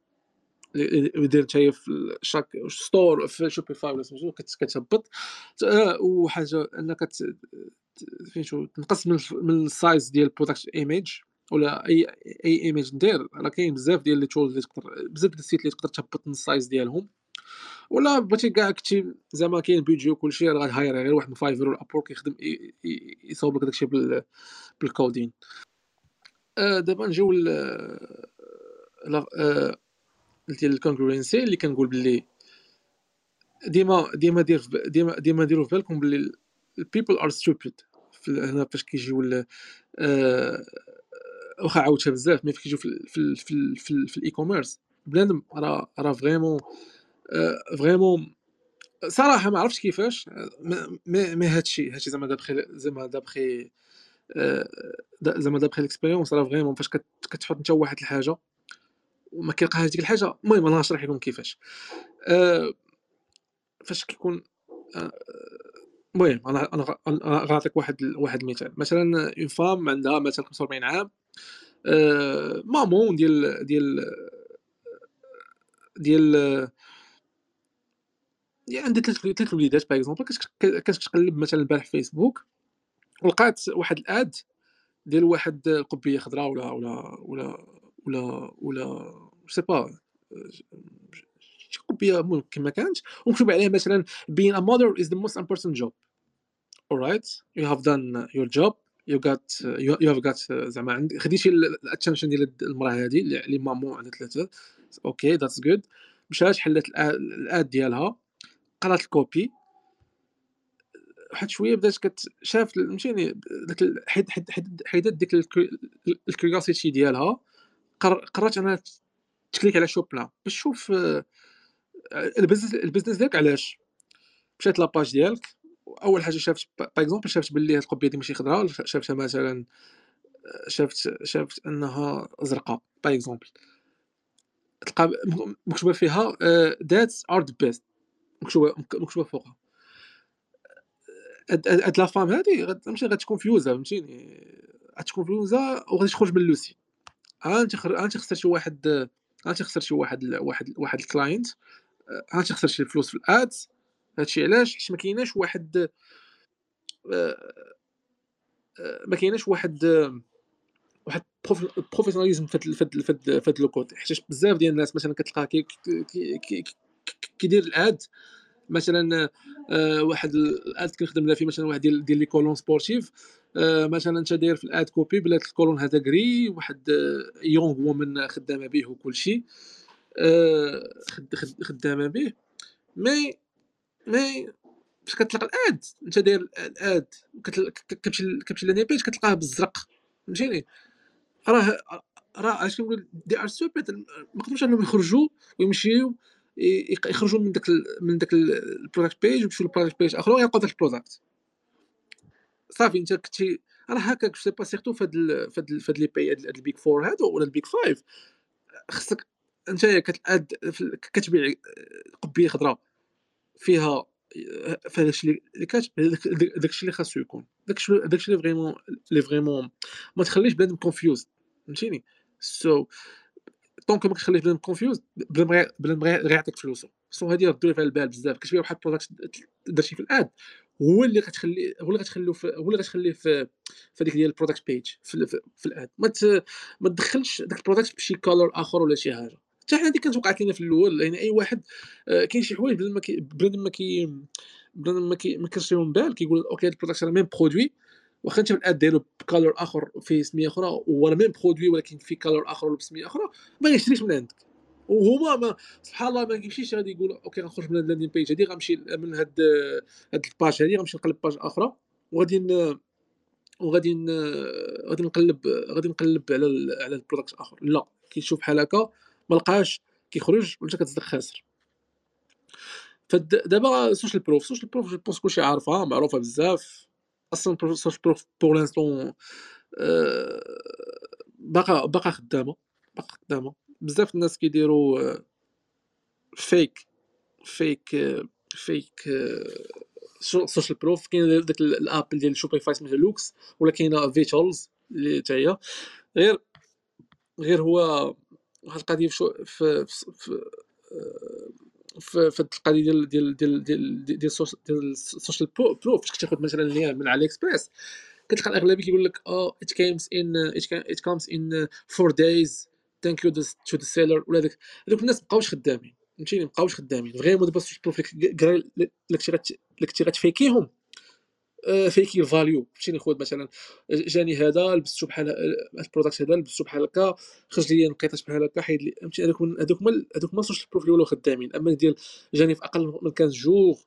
اللي داير نتايا في chaque store في Shopify ولا سميتو كتهبط. آه، وحاجة أنك فين تنقص من من ال size ديال ال product image ولا أي أي image ندير راه كاين بزاف ديال les tools اللي تقدر بزاف ديال ال site اللي تقدر تهبط من ال size ديالهم. ولا بغيتي كاع كنتي زعما كاين budget وكلشي راه غا hire غير واحد من Fiverr ولا Upwork كيخدم يصاوب لك داكشي بال coding آه دابا نجيو آه ديال ال congruency اللي كنقول باللي ديما ديما دير ديما ديما ديروا في بالكم باللي ال people are stupid هنا فاش كيجيو آه واخا عاودتها بزاف mais فاش كيجيو في, في, في ال e-commerce بنادم راه راه vraiment vraiment صراحة ما عرفتش كيفاش. مي مي هادشي هادشي زعما d'après زعما d'après زعما d'après l'expérience راه vraiment فاش كتحط انت واحد الحاجة وما كيلقاهاش ديك الحاجة المهم أنا نشرح لكم كيفاش. فاش كيكون المهم أنا أنا غنعطيك واحد واحد المثال. مثلا une femme عندها مثلا 45 عام maman ديال ديال ديال يعني عندها ثلاث وليدات par exemple كانت كتقلب مثلا البارح في فيسبوك ولقات واحد ال ad ديال واحد القبية خضراء ولا ولا ولا ولا ولا c'est pas شي قبية المهم كما كانت ومكتوب عليها مثلا being a mother is the most important job. Alright you have done your job you got you have got زعما عندي خديتي ال attention ديال المرأة هذه اللي maman عندها ثلاثة okay that's good مشات حلت ال ad ديالها. قرات ال copy. واحد شوية بدات كت شافت فهمتيني داك حيد حيد حيدت ديك ال curiosité ديالها. قررت انها ت clique على shop now باش تشوف آه، ال business ال business ديالك علاش؟ مشات la page ديالك. أول حاجة شافت par exemple شافت باللي هاد القبيه دي ماشي خضراء شافتها مثلا آه، شافت شافت أنها زرقاء par exemple. تلقى مكتوبة فيها that's are the best مكتوبة مكتوبة فوقها. هاد la femme هادي ماشي غت confusa فهمتيني؟ غت confusa وغادي تخرج من le site. انت. انت خسرتي واحد انت خسرتي واحد واحد واحد ال client انت خسرتي الفلوس في ال ads. هادشي علاش؟ حيت ما كايناش واحد ما كايناش واحد واحد professionnalisme في هاد في هاد le côté حيت بزاف ديال الناس مثلا كتلقى كيدير ال ad مثلا آه، واحد ال ad كنخدم لها فيه مثلا واحد ديال ديال les collants sportifs. آه، مثلا انت داير في ال ad كوبي بلات ال collant هذا gris واحد young woman خدامة به وكل شيء آه، خدامة به مي مي فاش كتلقى ال ad انت داير ال ad كتمشي كتمشي لاني بيج كتلقاه بالزرق. فهمتيني؟ راه راه علاش كنقول دي ار سوبر ما انهم يخرجوا ويمشيو. يخرجوا من داك من داك البرودكت بيج ويمشيو للبرودكت بيج آخر ويلقاو داك البرودكت صافي أنت كنتي راه هكاك سي با سيرتو فهاد فهاد فهاد لي بي هاد البيك فور هادو ولا البيك فايف خصك أنت كتعاد كتبيع قبيه خضراء. فيها فهادشي اللي كاتب داكشي اللي خاصو يكون. داكشي داكشي اللي vraiment اللي vraiment ما تخليش بنادم confuse فهمتيني؟ so so, donc ما كتخليش بنادم confuse بنادم غير يعطيك فلوسو so هادي ردوا في البال بزاف كتبيع واحد ال product درتي في ال ad هو اللي غتخلي هو اللي غتخليه هو اللي غتخليه في في هذيك ديال ال product page في, ال ad ما ما تدخلش داك ال product بشي color اخر ولا شي حاجة حتى حنا ديك كانت وقعت لنا في الأول يعني اي واحد آه، كاين شي حوايج بنادم ما كي ما كي بنادم ما كي ما كيرسيهم بال كيقول okay هاد ال product راه même produit واخا انت ال ad ديالو ب couleur آخر فيه سمية أخرى هو même produit ولكن فيه couleur آخر ولا بسمية أخرى ما يشريش من عندك. وهما ما سبحان الله ما يمشيش غادي يقول okay غنخرج من هاد ال landing page هادي غنمشي من هاد هاد ال page هادي غنمشي نقلب page آخرى وغادي وغادي غادي نقلب غادي نقلب على على ال product آخر. لا كيشوف بحال هكا ما لقاش كيخرج وانت كتصدق خاسر. فدابا social proof social proof je pense كلشي عارفها معروفة بزاف. أصلا social proof pour l'instant باقا باقا خدامة باقا خدامة. بزاف الناس كيديروا fake fake fake social proof كاين داك ال app ديال Shopify سميتها Loox ولا كاينة Vitals اللي حتى هي. غير غير هو واحد القضية في في في في, في القضية ديال ديال ديال ديال ديال ال social proof فاش كتاخذ مثلا اللي من AliExpress كتلقى الأغلبية كيقول لك آه it comes in it comes in four days thank you to the seller ولا داك هذوك الناس مابقاوش خدامين فهمتيني؟ مابقاوش خدامين. vraiment دابا ال social proof لك كنتي غت fake يهم. آه، فيكي الفاليو فهمتيني خود مثلا جاني هذا لبستو بحال البرودكت هذا لبستو بحال هكا خرج لي نقيطات بحال هكا حيد لي فهمتي؟ هذوك هذوك هذوك هما السوشيال بروف اللي ولاو خدامين. أما ديال جاني في أقل من 15 جوغ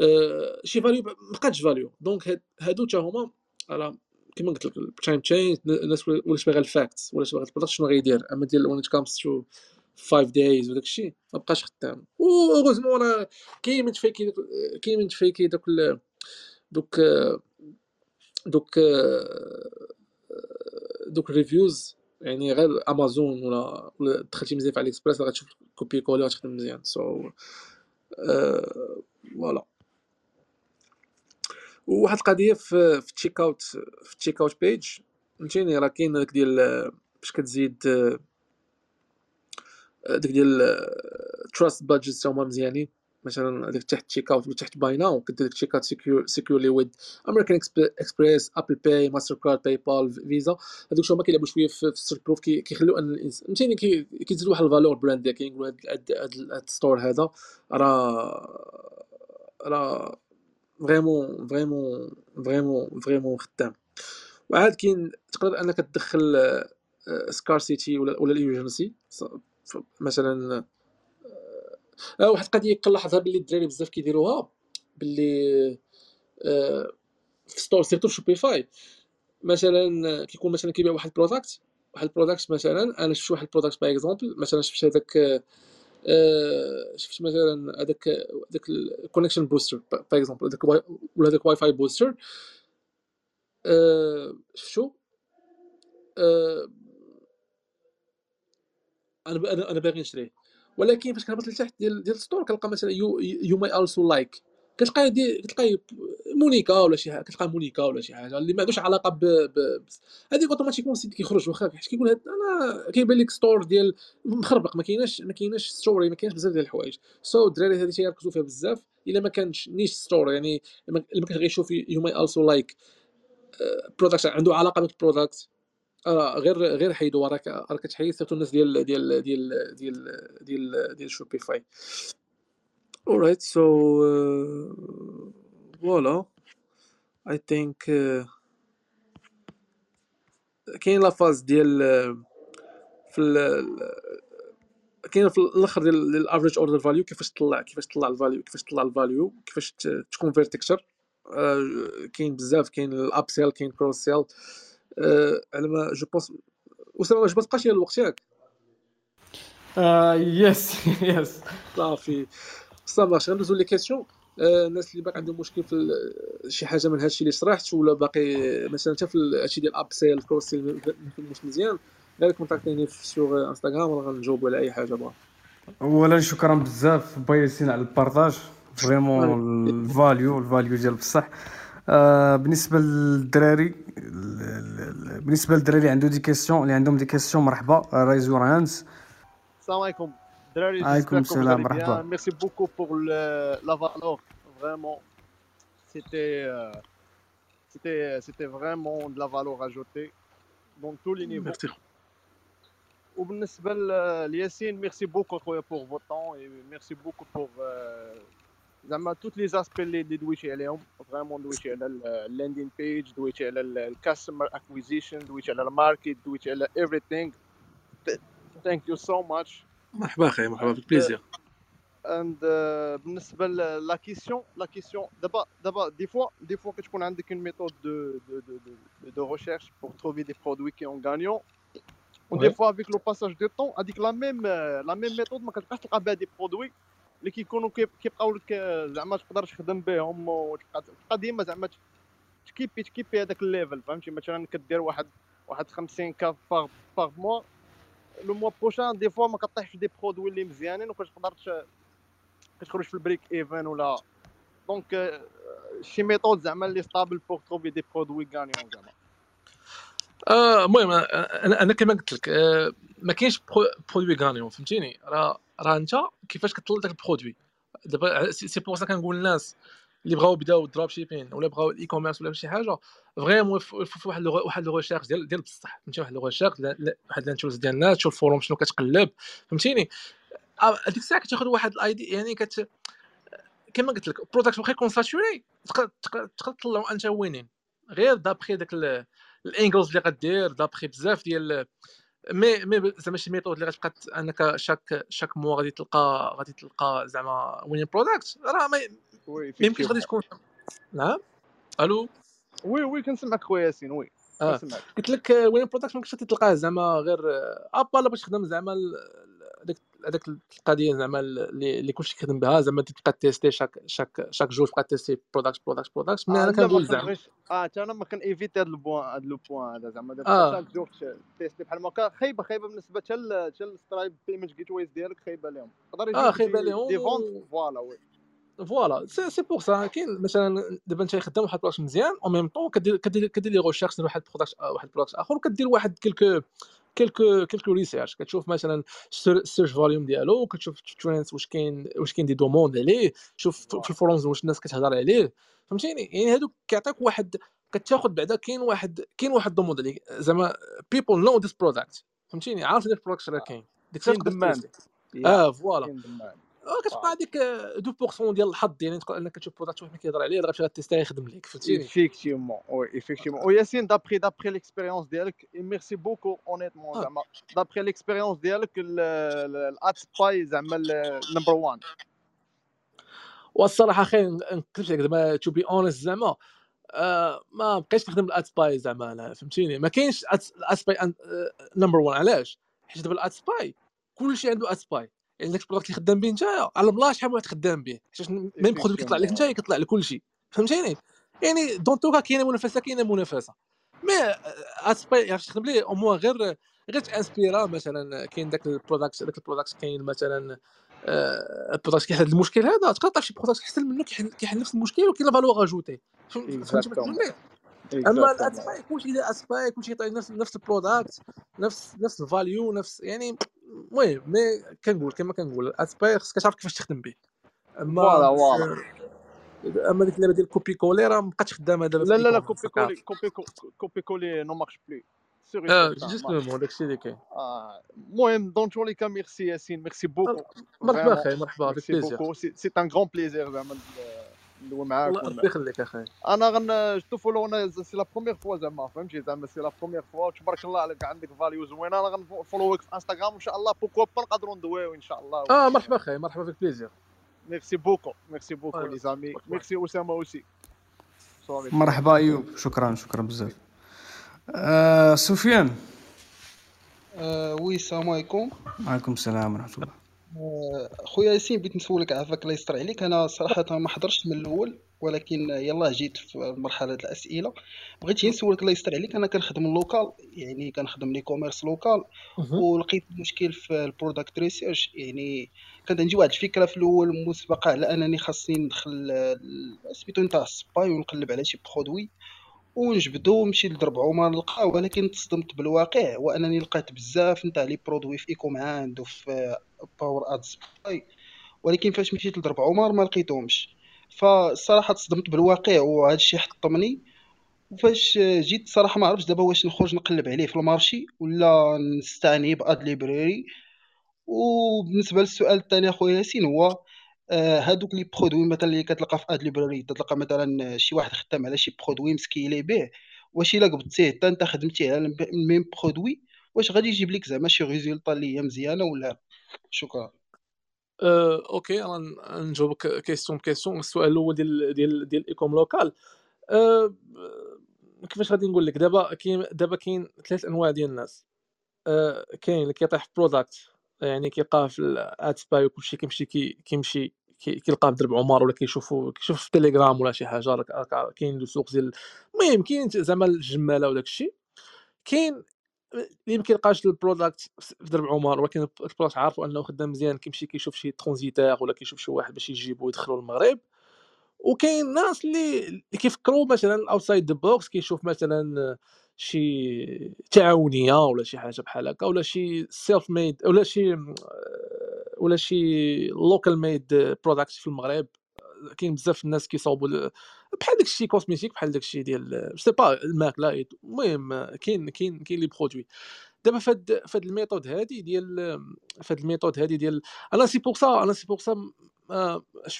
آه، شي فاليو ما بقاتش فاليو. دونك هادو حتى هما راه كيما قلت لك التايم تشينج الناس ولات باغا الفاكتس ولا باغا البرودكت شنو غيدير؟ أما ديال وين كامز تو 5 دايز وداك الشيء ما بقاش خدام. اوغوزمون راه كاين من ت fake ي كاين من ت fake ي دوك دوك دوك دوك reviews يعني غير امازون ولا دخلتي مزيان في AliExpress غتشوف copier-coller غتخدم مزيان. so voilà وواحد القضية في في ال checkout في ال checkout page فهمتيني؟ راه كاين داك ديال باش كتزيد داك ديال trust badges هما مزيانين. مثلا هذاك تحت checkout وتحت buy now كدير checkout securely with American Express Apple Pay Mastercard PayPal Visa هذوك هما كيلعبوا شوية في ال social proof كيخليو أن الانسان فهمتيني؟ كيزيدوا واحد ال valeur brand كيقولوا هذا ال store هذا. راه راه vraiment vraiment vraiment vraiment خدام. وعاد كاين تقدر أنك تدخل scarcity ولا ولا ال urgency مثلا آه واحد القضية كنلاحظها باللي الدراري بزاف كيديروها باللي آه في store surtout في Shopify مثلا كيكون مثلا كيبيع واحد ال product واحد ال product مثلا أنا شفت واحد ال product par exemple مثلا شفت هذاك آه شفت مثلا هذاك هذاك ال connection booster par exemple هذاك ولا هذاك wifi booster آه شفتو؟ آه أنا أنا باغي نشريه. ولكن فاش كنهبط لتحت ديال ديال السطور كنلقى مثلا يو يو ماي السو لايك كتلقى دي كتلقى مونيكا ولا شي حاجة كتلقى مونيكا ولا شي حاجة اللي ما عندوش علاقة ب, ب... هذيك اوتوماتيكمون السيت كيخرج واخا حيت كيقول هاد أنا كيبان لك ستور ديال مخربق ما كايناش ما كايناش ستوري ما كاينش بزاف ديال الحوايج. سو الدراري هذه تيركزوا فيها بزاف إلا ما كانش نيش ستور يعني ما كان غيشوف يو ماي السو لايك برودكت عنده علاقة بالبرودكت آه غير غير حيدوا راك راك كتحيد سيرتو الناس ديال ديال ديال ديال ديال ديال شوبيفاي alright so uh, voilà I think uh, كاين لا فاز ديال في كاين في الآخر ديال الافريج اوردر فاليو كيفاش تطلع كيفاش تطلع الفاليو كيفاش تطلع الفاليو كيفاش تكونفيرت أكثر. كاين بزاف كاين الاب سيل كاين كروس سيل على ما جو بونس أسامة واش بقاش الوقت ياك. يس يس صافي. صافي غندوزو لي كيسيون الناس اللي باقي عندهم مشكل في شي حاجة من هادشي اللي شرحت ولا باقي مثلا حتى في هادشي ديال اب سيل كروس سيل ما فهموش مزيان. غير كونتاكتيني في sur Instagram ولا غنجاوب على أي حاجة بغا. اولا شكرا بزاف ياسين على ال partage. vraiment ال value ال value ديال بصح. آه بالنسبة للدراري بالنسبة للدراري اللي عنده des questions اللي عندهم des questions مرحبا raise your hands السلام عليكم. دراري عليكم السلام مرحبا. merci beaucoup pour la valeur vraiment c'était c'était c'était vraiment de la valeur ajoutée dans tous les niveaux. Merci. وبالنسبه لياسين merci beaucoup خويا pour ton temps et merci beaucoup pour زعما tous les aspects اللي دويتي عليهم vraiment دويتي على ال landing page دويتي على ال customer acquisition دويتي على ال market دويتي على everything. thank you so much مرحبا أخي مرحبا بك plaisir and بالنسبة لا كيسيون لا كيسيون دابا دابا دي فوا دي فوا كتكون عندك اون ميثود دو دو دو دو ريشيرش بور تروفي دي برودوي كي اون غانيون ودي فوا افيك لو باساج دو طون هذيك لا ميم لا ميم ميثود ما كتبقاش تلقى بها دي برودوي اللي كيكونوا كيبقاو لك زعما تقدر تخدم بهم وتبقى ديما زعما تكيبي تكيبي هذاك الليفل فهمتي؟ مثلا كدير واحد واحد 50 كا باغ باغ موا لو موا بروشان دي فوا ما كطيحش دي برودوي اللي مزيانين وكتقدر كتخرج في البريك ايفن ولا. دونك شي ميثود زعما اللي ستابل بور تروفي دي برودوي غانيون زعما. آه، المهم أنا أنا كما قلت لك آه، ما كاينش برودوي غانيون فهمتيني؟ راه راه انت كيفاش كطلع داك البرودوي؟ دابا سي بور سا كنقول للناس اللي بغاو يبداو الدروب شيبين ولا بغاو الاي كوميرس ولا شي حاجة فريمون في واحد واحد لو ريشيرش ديال ديال بصح فهمتي؟ واحد لو ريشيرش واحد لانتوز ديال الناس تشوف الفوروم شنو كتقلب فهمتيني؟ هذيك الساعة كتاخذ واحد الايدي يعني كت كما قلت لك برودكت واخا يكون ساتوري تقدر تطلعو أنت وينين. غير دابخي داك الانجلز اللي غدير دابخي بزاف ديال مي مي زعما شي ميثود اللي غتبقى انك شاك شاك مو غادي تلقى غادي تلقى زعما وين برودكت راه ما يمكنش غادي تكون نعم. ألو؟ وي وي كنسمعك خويا ياسين وي آه. قلت لك وين برودكت ما يمكنش تلقاه زعما غير أبا باش تخدم زعما هذاك هذاك القضية زعما اللي كلشي كيخدم بها زعما تبقى تيستي شاك شاك شاك جوج تبقى تيستي برودكت برودكت برودكت مي أنا كنقول زعما. آه حتى أنا ما كنيفيتي هذا البوان هذا لو بوان هذا زعما. دابا شاك جوج تيستي بحال هكا خايبه خايبة بالنسبة حتى حتى السترايب بيمنت جيت ويز ديالك خايبة لهم يقدر آه خايبة لهم دي فونت فوالا وي. فوالا. سي بور سا كاين مثلا دابا انت خدام واحد البرودكت مزيان أو ميم طون كدير كدير لي ريشيرش واحد البرودكت واحد البرودكت آخر وكدير واحد كيلكو كيلكو كيلكو ريسيرش كتشوف مثلا السيرش فوليوم ديالو كتشوف ترينز واش كاين واش كاين دي دوموند عليه. شوف في الفورونز واش الناس كتهضر عليه. فهمتيني؟ يعني هادوك كيعطيك واحد كتاخذ بعدا كاين واحد كاين واحد دوموند عليه زعما بيبل نو ذيس برودكت فهمتيني؟ عارف ديك البرودكت راه كاين. ديك الساعة آه فوالا كتبقى هذيك 2% ديال الحظ يعني تقول إنك تشوف برودكت واحد كيهضر عليه غتمشي غاتيستي يخدم لك فهمتيني؟ ايفيكتيمون وي ايفيكتيمون وياسين دابري دابري ليكسبيريونس ديالك ميرسي بوكو اونيتمون زعما دابري ليكسبيريونس ديالك الات سباي زعما نمبر 1 والصراحة خير نكتبش لك زعما تو بي اونست زعما ما بقيتش نخدم الات سباي زعما أنا فهمتيني؟ ما كاينش الات سباي number 1 علاش؟ حيت دابا ال ad spy كلشي عنده ad spy يعني داك ال product اللي خدام به نتايا على بلا شحال من واحد خدام به حيت même product كيطلع لك نتايا كيطلع لك كلشي فهمتيني؟ يعني dans tous cas كاينة منافسة كاينة منافسة. mais السباي عرفت تخدم ليه؟ au moins غير غير ت inspira مثلا كاين داك ال product داك ال product كاين مثلا ال product آه، كيحل المشكل هذا. تقدر تعرف شي product احسن منه كيحل نفس المشكل وكاين la valeur ajoutée. فهمتي أما ال spy كلشي spy كلشي يعطي نفس نفس ال product نفس نفس ال value نفس يعني المهم مي كنقول كما كنقول spy خصك تعرف كيفاش تخدم به. أما voilà voilà. أما ديك اللعبة ديال copier-coller راه مابقاتش خدامة دابا لا لا لا كوبي كولي كوبي كوبي كولي نو مارش بلو آه justement داكشي اللي كاين المهم dans tous les cas merci ياسين merci beaucoup مرحبا أخي مرحبا بك plaisir c'est un grand plaisir زعما ندوي معاك الله يخليك أخي. أنا غن شوفوا أنا c'est la première fois زعما فهمتي زعما c'est la première fois تبارك الله عليك عندك value زوينه أنا غن follow ك في انستغرام إن شاء الله pourquoi pas نقدروا ندويو إن شاء الله. آه مرحبا أخي مرحبا بك plaisir. merci beaucoup merci beaucoup les amis merci اسامه aussi مرحبا أيوب شكرا شكرا بزاف. آه سفيان. آه oui السلام عليكم. وعليكم السلام ورحمة الله. خويا ياسين بغيت نسولك عافاك الله يستر عليك أنا صراحة ما حضرتش من الأول ولكن يلاه جيت في مرحلة الأسئلة. بغيت نسولك الله يستر عليك أنا كنخدم local يعني كنخدم ل e-commerce local ولقيت مشكل في ال product research يعني كانت عندي واحد الفكرة في الأول مسبقة على أنني خاصني ندخل سميتو نتاع ال spy ونقلب على شي produit ونجبدو ونمشي لضرب عمر نلقاه ولكن تصدمت بالواقع وأنني لقيت بزاف نتاع les produits في écom عند وفي PowerAdSpy ولكن فاش مشيت لضرب عمر ما لقيتهمش. فالصراحه تصدمت بالواقع وهذا الشيء حطمني. وفاش جيت صراحة ما عرفتش دابا واش نخرج نقلب عليه في ال marché ولا نستعني ب Ad Library. وبالنسبة للسؤال الثاني أخويا ياسين هو آه، هادوك les produits مثلا اللي كتلقى في Ad Library تلقى مثلا شي واحد خدام على شي produit م scaler به واش إلا قبضتيه حتى أنت خدمتي على ال même produit واش غادي يجيب لك زعما شي résultat اللي هي مزيانة ولا شكرا. أه، okay أنا نجاوبك question ب question السؤال الأول ديال ديال ديال écom local. أه كيفاش غادي نقول لك؟ دابا كاين دابا كاين ثلاث أنواع ديال الناس. أه كاين اللي كيطيح في product يعني كيلقاه في ال ad spy وكلشي كيمشي كي كيمشي كيلقاه في درب عمر ولا كيشوفو كيشوف في تيليجرام ولا شي حاجة. كاين le سوق ديال المهم كاين زعما الجمالة وداك الشيء كاين اللي ما كيلقاش ال product في درب عمر ولكن ال product عارفو أنه خدام مزيان كيمشي كيشوف شي transiteur ولا كيشوف شي واحد باش يجيبو ويدخلو للمغرب. وكاين ناس اللي كيفكروا مثلا outside the box كيشوف مثلا شي تعاونية ولا شي حاجة بحال هكا ولا شي self made ولا شي ولا شي local made product في المغرب. كاين بزاف الناس كيصاوبوا بحال داكشي cosmétique بحال داكشي ديال je sais pas الماكله المهم كاين كاين كاين les produits دابا فهاد فهاد ال méthode هادي ديال فهاد ال méthode هادي ديال أنا c'est pour ça أنا c'est pour ça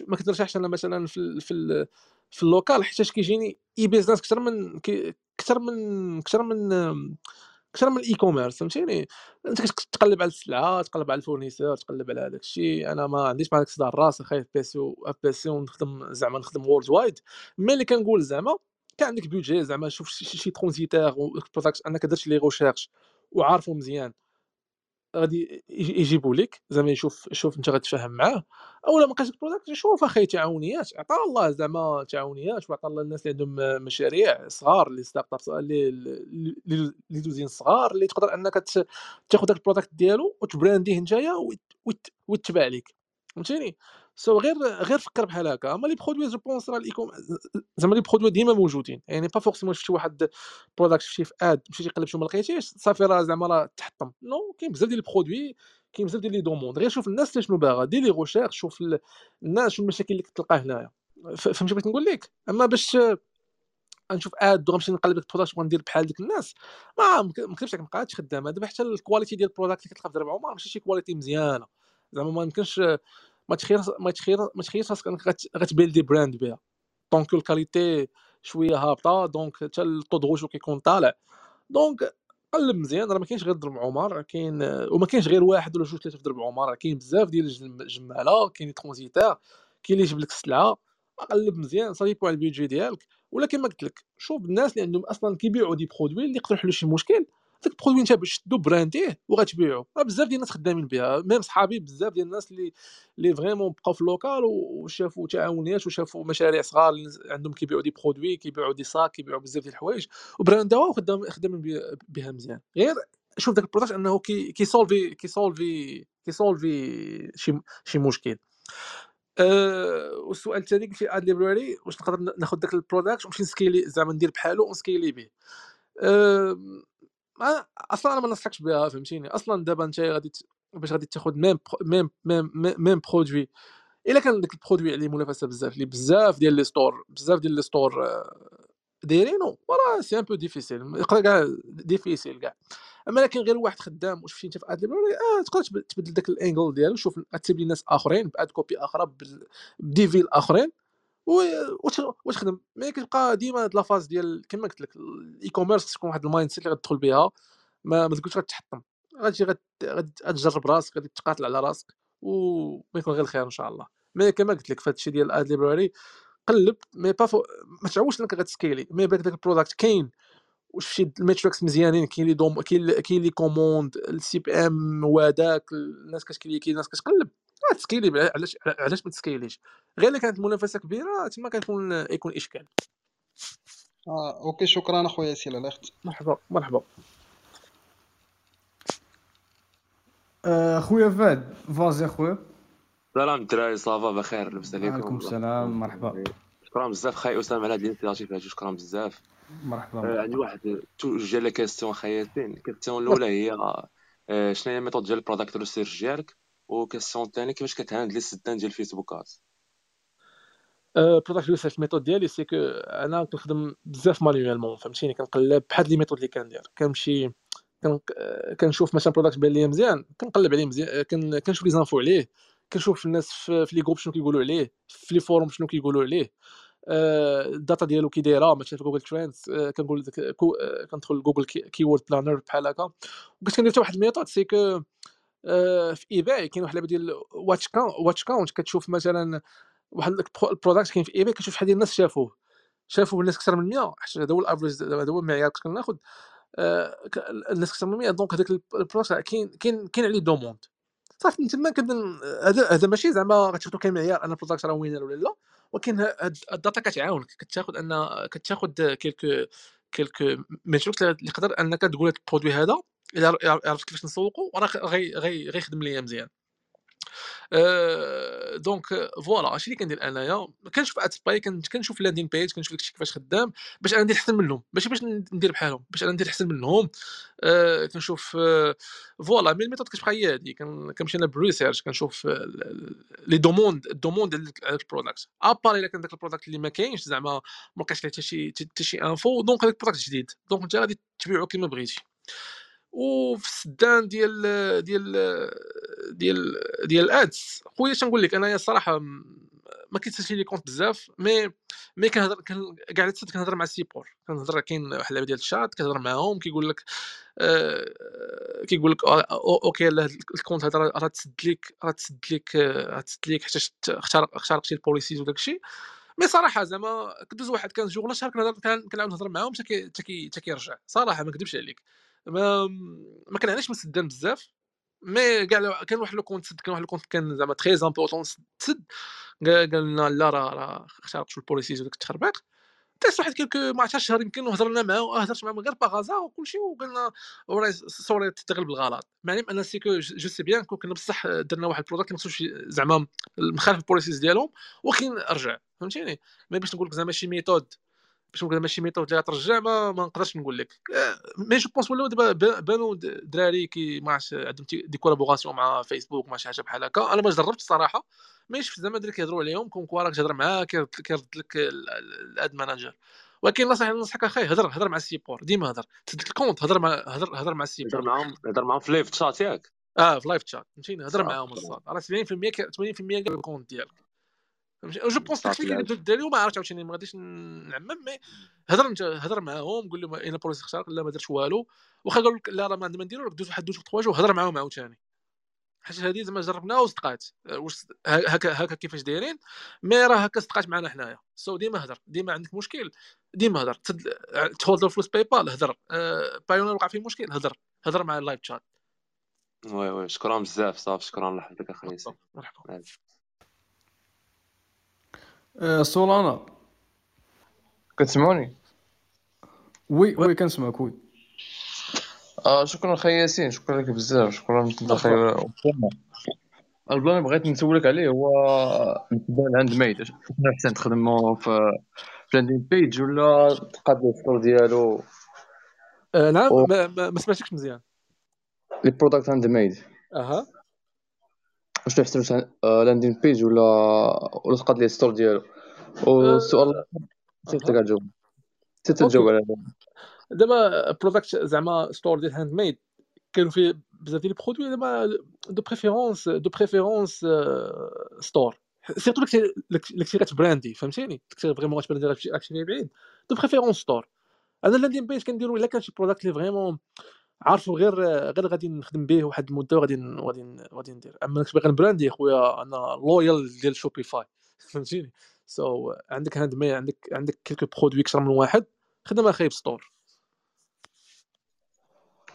ما كنرتاحش أنا مثلا في في في ال local حيتاش كيجيني business أكثر من أكثر من أكثر من أكثر من ال e-commerce فهمتيني؟ أنت كتقلب على السلعة تقلب على ال fournisseur تقلب على هذاك الشيء أنا ما عنديش مع داك الصداع الراس خايف PC PC ونخدم زعما نخدم worldwide mais اللي كنقول زعما كان عندك budget زعما شوف شي, شي transiteur أنك درت les recherches وعارفو مزيان. غادي يجيبوا لك زعما يشوف شوف انت غتفاهم معاه أولا ما بقاش product شوف أخي تعاونيات عطا الله زعما تعاونيات وعطا الله الناس اللي عندهم مشاريع صغار les startups اللي اللي دوزين صغار اللي تقدر أنك تاخذ داك ال product ديالو وت brander يه نتايا ويتباع لك فهمتيني؟ so غير غير فكر بحال هكا. اما les produits je pense راه ال écom زعما les produits ديما موجودين. يعني pas forcément شفتي واحد product شفتي في ad مشيتي قلبتي وما لقيتيش صافي راه زعما راه تحطم. non كاين بزاف ديال ال produits كاين بزاف ديال les demandes. غير شوف الناس شنو باغا دير les recherches شوف الناس شنو المشاكل اللي كتلقاه هنايا. فهمتي بغيت نقول لك؟ أما باش نشوف ad وغنمشي نقلب ديك ال product وغندير بحال ديك الناس ما مكتبش لك ما بقاتش خدامة. دابا حتى ال qualité ديال ال product اللي كتلقى في درب عمر ماشي شي qualité مزيانة. زعما ما يمكنش ما تخير ما تخير ما تخيرش راسك غت build ي brand بها. donc ال qualité شوية هابطة donc حتى ال taux de retour كيكون طالع. donc قلب مزيان راه ما كاينش غير درب عمر كاين وما كاينش غير واحد ولا جوج ثلاثة في درب عمر كاين بزاف ديال الجمالة كاين transiteur كاين اللي يجيب لك السلعه قلب مزيان صافي على ال budget ديالك. ولا كما قلت لك شوف الناس اللي عندهم أصلا كيبيعوا des produits اللي يقدروا يحلوا شي مشكل داك ال produit انت باش تدو brander يه وغتبيعو. بزاف ديال الناس خدامين بها. même صحابي بزاف ديال الناس اللي اللي vraiment بقاو في ال local وشافوا تعاونيات وشافوا مشاريع صغار. عندهم كيبيعوا des produits كيبيعوا des sacs كيبيعوا بزاف ديال الحوايج. و brand او خدام خدامين بها مزيان. غير شوف داك ال product انه كي كيسولفي كيسولفي كيسولفي شي شي مشكل. أه والسؤال الثاني قلت Ad Library واش نقدر ناخذ داك ال product ونمشي ن scaler زعما ندير بحالو ون scaler به أه ما أصلا أنا ما ننصحكش بها فهمتيني؟ أصلا دابا أنت غادي باش غادي تاخذ même même même même produit إلا كان داك ال produit عليه منافسة بزاف اللي بزاف ديال les stores بزاف ديال les stores دايرينو راه c'est un peu difficile يقدر كاع difficile كاع. أما لكن غير واحد خدام وشفتي أنت في ad آه تقدر تبدل داك ال angle ديالو شوف ت cibler ناس آخرين ب ad copy أخرى بديفيل آخرين. وتخدم mais كتبقى ديما هاد la phase ديال كما قلت لك ال e-commerce تكون واحد ال mindset اللي غتدخل بها ما, ما تقولش غتحطم. غتجي غتجرب راسك غادي تقاتل على راسك وما يكون غير الخير إن شاء الله. mais كما قلت لك في هادشي ديال ad library قلب مي با فو... ما تعوش أنك غتسكيلي mais بالك داك ال product كاين. شي ال metrics مزيانين كاين les dem كاين les commandes ال CPM وهذاك الناس كتكليكي الناس كتقلب. تسكيلي علاش علاش ما تسكيليش؟ غير إلا كانت المنافسه كبيرة تما كيكون يكون إشكال. آه okay شكرا أخويا ياسين الله يخت مرحبا مرحبا. آه، خويا فهد فازي أخويا. سلام الدراري ça va بخير لبس عليكم. وعليكم السلام مرحبا. شكرا بزاف خاي أسامة على هاد ال initiative هادي شكرا بزاف. مرحبا آه، عندي واحد جا لا كيستيون خاي ياسين. ال question الأولى هي آه، شنو هي ال méthode ديال البروداكت ريسيرش ديالك؟ و question الثاني كيفاش كتهاندلي السدان ديال الفيسبوكات product research ال méthode ديالي c'est que أنا كنخدم بزاف manuellement فهمتيني؟ كنقلب بحال les méthodes اللي كندير كنمشي كنشوف مثلا product بان لي مزيان كنقلب عليه مزيان كنشوف les infos عليه كنشوف الناس في les groupes شنو كيقولوا عليه في les forums شنو كيقولوا عليه ال data ديالو كي دايرة مثلا في Google Trends كنقول كندخل جوجل كيورد بلانر بحال هكا. وكنت كندير حتى واحد الميثود سي كو في إيباي. كاين واحد اللعبة ديال واتش كاونت واتش كاونت كتشوف مثلا واحد ال product كاين في إيباي كتشوف شحال ديال الناس شافوه. شافوه الناس أكثر من 100 حيت هذا هو الافريج هذا هو المعيار كنت كناخذ آه، الناس أكثر من 100 دونك هذاك البروداكت كاين كاين كاين عليه دوموند. صافي تما كنظن هذا هذا ماشي زعما غتاخذو كمعيار أن البروداكت راه وينر ولا لا. ولكن ال data كتعاونك. كتاخذ أن كتاخذ quelques quelques métriques اللي يقدر أنك تقول ال produit هذا الا عرفت كيفاش نسوقو؟ راه غيخدم ليا مزيان. آه، donc voilà هادشي اللي كندير أنايا كنشوف ad spy كنشوف landing page كنشوف داكشي كيفاش خدام باش أنا ندير احسن منهم. ماشي باش ندير بحالهم باش أنا ندير احسن منهم. آه، كنشوف آه، voilà mais ال méthode كتبقى هي هادي. كنمشي أنا بال research كنشوف les demandes ال demande ديال ال product à part إلا كان داك ال product اللي ما كاينش زعما ما لقيتش حتى شي حتى شي info donc هذاك ال product جديد. donc أنت غادي تبيعو كيما بغيتي. وفي السدان ديال ديال ديال ديال ال ads خويا تنقول لك؟ أنايا الصراحة ما كيتسالش les comptes بزاف مي مي كنهضر كاع كنهضر مع ال support كنهضر كاين واحد اللعبة ديال الشات كنهضر معاهم كيقول لك آه كيقول لك okay لا ال compte هذا راه تسد لك راه تسد لك راه تسد لك حتى اخترق اخترقتي ال policies وداك الشيء. mais صراحة زعما كدوز واحد 15 جوغ شهر كنعاود نهضر معاهم حتى كيرجع. صراحة ما نكذبش عليك. ما ما كنعنيش من السدان بزاف mais كاع كان واحد le compte سد كان واحد le compte كان زعما très important تسد قال لنا لا راه راه اخترقتو ال policies وداك التخربيق تيست واحد كيلكو ما عرفتش شهر يمكن وهضرنا معاه هضرت معاه غير باغازا وكلشي وقلنا وراي سوري تغلب الغلط. معني ان سي جو سي بيان كنا بصح درنا واحد البرودكت ما خصوش زعما مخالف البوليسيز ديالهم ولكن رجع فهمتيني؟ ما باش نقول لك زعما شي ميثود نقول ماشي ميثود اللي ترجع ما, ما نقدرش نقول لك. مي جو بونس ولاو دابا بانوا دراري كي ما عرفتش عندهم دي كولابوراسيون مع فيسبوك مع شي حاجة بحال هكا. أنا ما جربتش الصراحه مي شفت زعما دراري كيهضروا عليهم كون كوا راك تهضر معاه كيرد لك الأد مانجر ولكن نصح نصحك أخي هضر هضر مع السيبور ديما هضر. تسد الكونت هضر مع هضر هضر مع السيبور. هضر معاهم هضر معاهم في لايف تشات ياك. آه في لايف تشات فهمتيني؟ هضر معاهم الصاد. راه 70% 80% كاع الكونت ديالك. جو بونس تكنيك اللي الدراري وما عرفتش عاوتاني ما غاديش نعمم مي هضر انت هضر معاهم قول لهم أنا بروسي اختارك لا ما درتش والو. واخا قالوا لك لا راه ما عندنا ما نديرو دوز واحد دوز تخوا جو هضر معاهم عاوتاني. حيت هذه زعما جربناها وصدقات. واش هكا هكا كيفاش دايرين. mais راه هكا صدقات معنا حنايا. so ديما هضر ديما عندك مشكل ديما هضر. تهولد الفلوس PayPal هضر. أه Payoneer وقع فيه مشكل هضر. هضر مع ال live chat oui oui. شكرا بزاف صافي. شكرا يحفظك اخويا مرحبا. سولانا كتسمعوني oui oui. كنسمعك oui. آه شكرا خي ياسين شكرا لك بزاف شكرا انت خي ال plan اللي بغيت نسولك عليه هو بالنسبة لل handmade. شنو احسن تخدمو في landing page ولا تقاد ال store ديالو؟ آه نعم و... ما, سمعتكش مزيان. لي product handmade. أها. واش تحسن landing page ولا ولا تقاد les stores ديالو؟ والسؤال نسيت كتجاوب نسيت تجاوب على دابا product زعما store ديال handmade كانوا فيه بزاف ديال ال produits زعما de préférence de préférence store surtout اللي كثير براندي فهمتيني؟ كثير vraiment غتبان راك شي بعيد. de préférence store أنا landing page كنديرو إلا كان شي product اللي vraiment عارفو غير غير غادي نخدم به واحد المدة وغادي غادي غادي ندير. أما كنت باغي نبراندي خويا أنا لويال ديال Shopify فهمتيني؟ so so, عندك هاند mais عندك عندك quelques produits أكثر من واحد خدم أخي ب store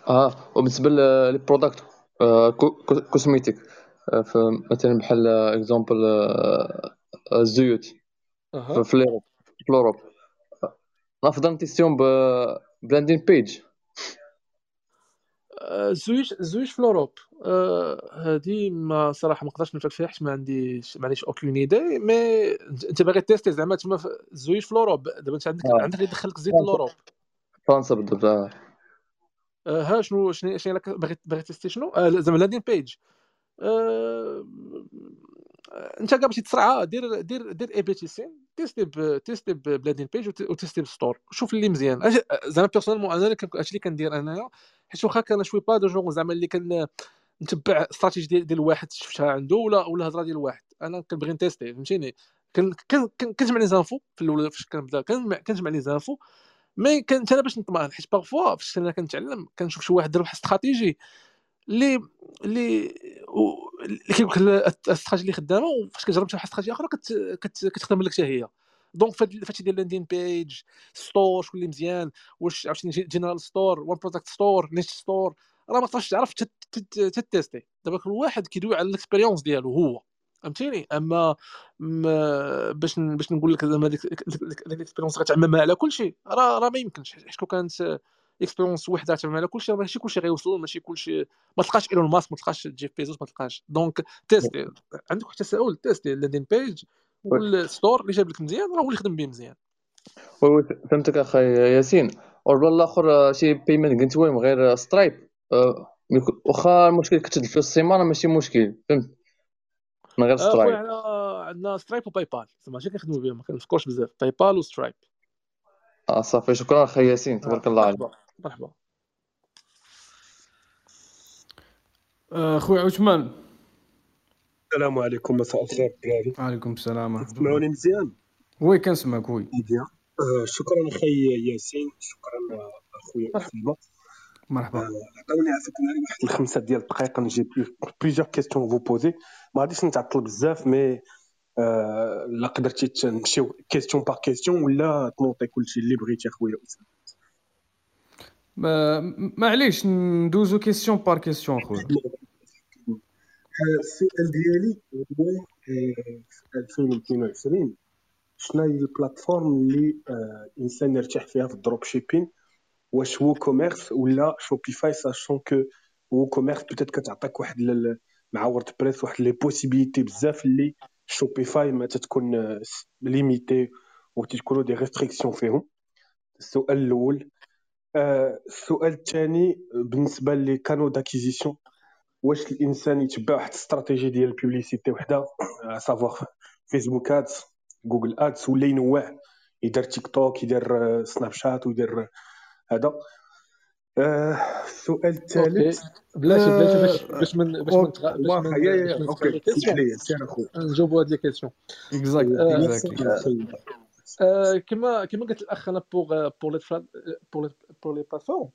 آه وبالنسبة les produits cosmétiques مثلا بحال exemple الزيوت في l'Europe في l'Europe نفضل نتيستيهم ب landing page les huiles les huiles في l'Europe. هذه ما صراحة ما نقدرش نفهم فيها حيت ما عنديش ما عنديش aucune idée mais انت باغي تيستي زعما تما les huiles في l'Europe. دابا انت عندك آه. عندك اللي دخلك زيت l'Europe. فرنسا بالضبط ها شنو شنو شنو باغي باغي تيستي شنو؟ آه زعما landing page آه انت كاع باش تسرعه دير دير دير A/B testing تيستي ب landing page وتيستي بال store شوف اللي مزيان. زعما personnellement أنا هادشي اللي كندير انايا حيت واخا كان je suis pas du genre زعما اللي كان نتبع استراتيجي ديال, ديال واحد شفتها عنده ولا ولا هضرة ديال واحد. أنا كنبغي نتيستي فهمتيني؟ كنجمع les infos في الأول فاش كنبدا كنجمع les infos. mais كنت أنا باش نطمئن حيت parfois فاش أنا كنتعلم كنشوف شي واحد دار واحد استراتيجي اللي اللي كيقول لك الاستراتيجي اللي خدامة وفاش كتجرب واحد استراتيجيه أخرى كتخدم لك حتى هي. donc فهادشي ديال landing page store شكون اللي مزيان. واش عرفتي general store one product store niche store راه ما تقدرش تعرف تتيستي دابا كل واحد كيدوي على l'expérience ديالو هو. فهمتيني؟ أما باش باش نقول لك زعما ديك l'expérience غتعممها على كل شيء راه راه ما يمكنش. حيت كون كانت expérience وحده تعمل كلشي ماشي كلشي غيوصلوا ماشي كلشي ما تلقاش إيلون ماسك ما تلقاش جيف بيزوس ما تلقاش. donc تيستي عندك واحد التساؤل تيستي ال landing page والستور اللي جاب لك مزيان راه هو اللي خدم به مزيان. وي فهمتك أخي ياسين. والبال الآخر شي بيمنت قلت ويم غير سترايب أه، واخا المشكل كتد في السيمانة ماشي مشكل. فهمت؟ من غير سترايب عندنا سترايب وباي بال زعما ماشي كنخدموا بهم ما كنفكروش بزاف. باي بال وسترايب آه صافي. شكرا أخي ياسين. تبارك الله عليك. مرحبا. مرحبا آه، خويا عثمان. السلام عليكم مساء الخير الدراري وعليكم السلام تسمعوني مزيان؟ oui كنسمعك oui. مزيان. آه، شكرا أخي ياسين شكرا آه، اخويا اسامه مرحبا. آه، عطاوني عافاك ناري واحد الخمسة ديال الدقائق j'ai plusieurs questions à vous poser ما غاديش نتعطل بزاف mais آه، لا قدرتي تمشيو question par question ولا تنوطي كلشي اللي بغيتي اخويا اسامه معليش ندوزو question par question خويا السؤال ديالي هو آه، في 2022 شنو هي ال plateforme اللي آه، الانسان يرتاح فيها في ال dropshipping واش WooCommerce ولا Shopify sachant que WooCommerce peut-être كتعطيك واحد ال- مع WordPress واحد les possibilités بزاف اللي Shopify ما تتكون limité وتتكونوا des restrictions فيهم السؤال الأول آه، السؤال الثاني بالنسبة les canaux d'acquisition واش الإنسان يتبع واحد الاستراتيجي ديال ال publicité وحدة؟ à savoir Facebook Ads Google Ads ولا ينوع يدير تيك توك يدير آه، Snapchat ويدير آه، هذا. آه، السؤال الثالث بلاتي بلاتي باش آه، باش من باش من باش من نجاوبوا هاد les questions exactly آه، كما كما قلت الأخ أنا pour pour les les plateformes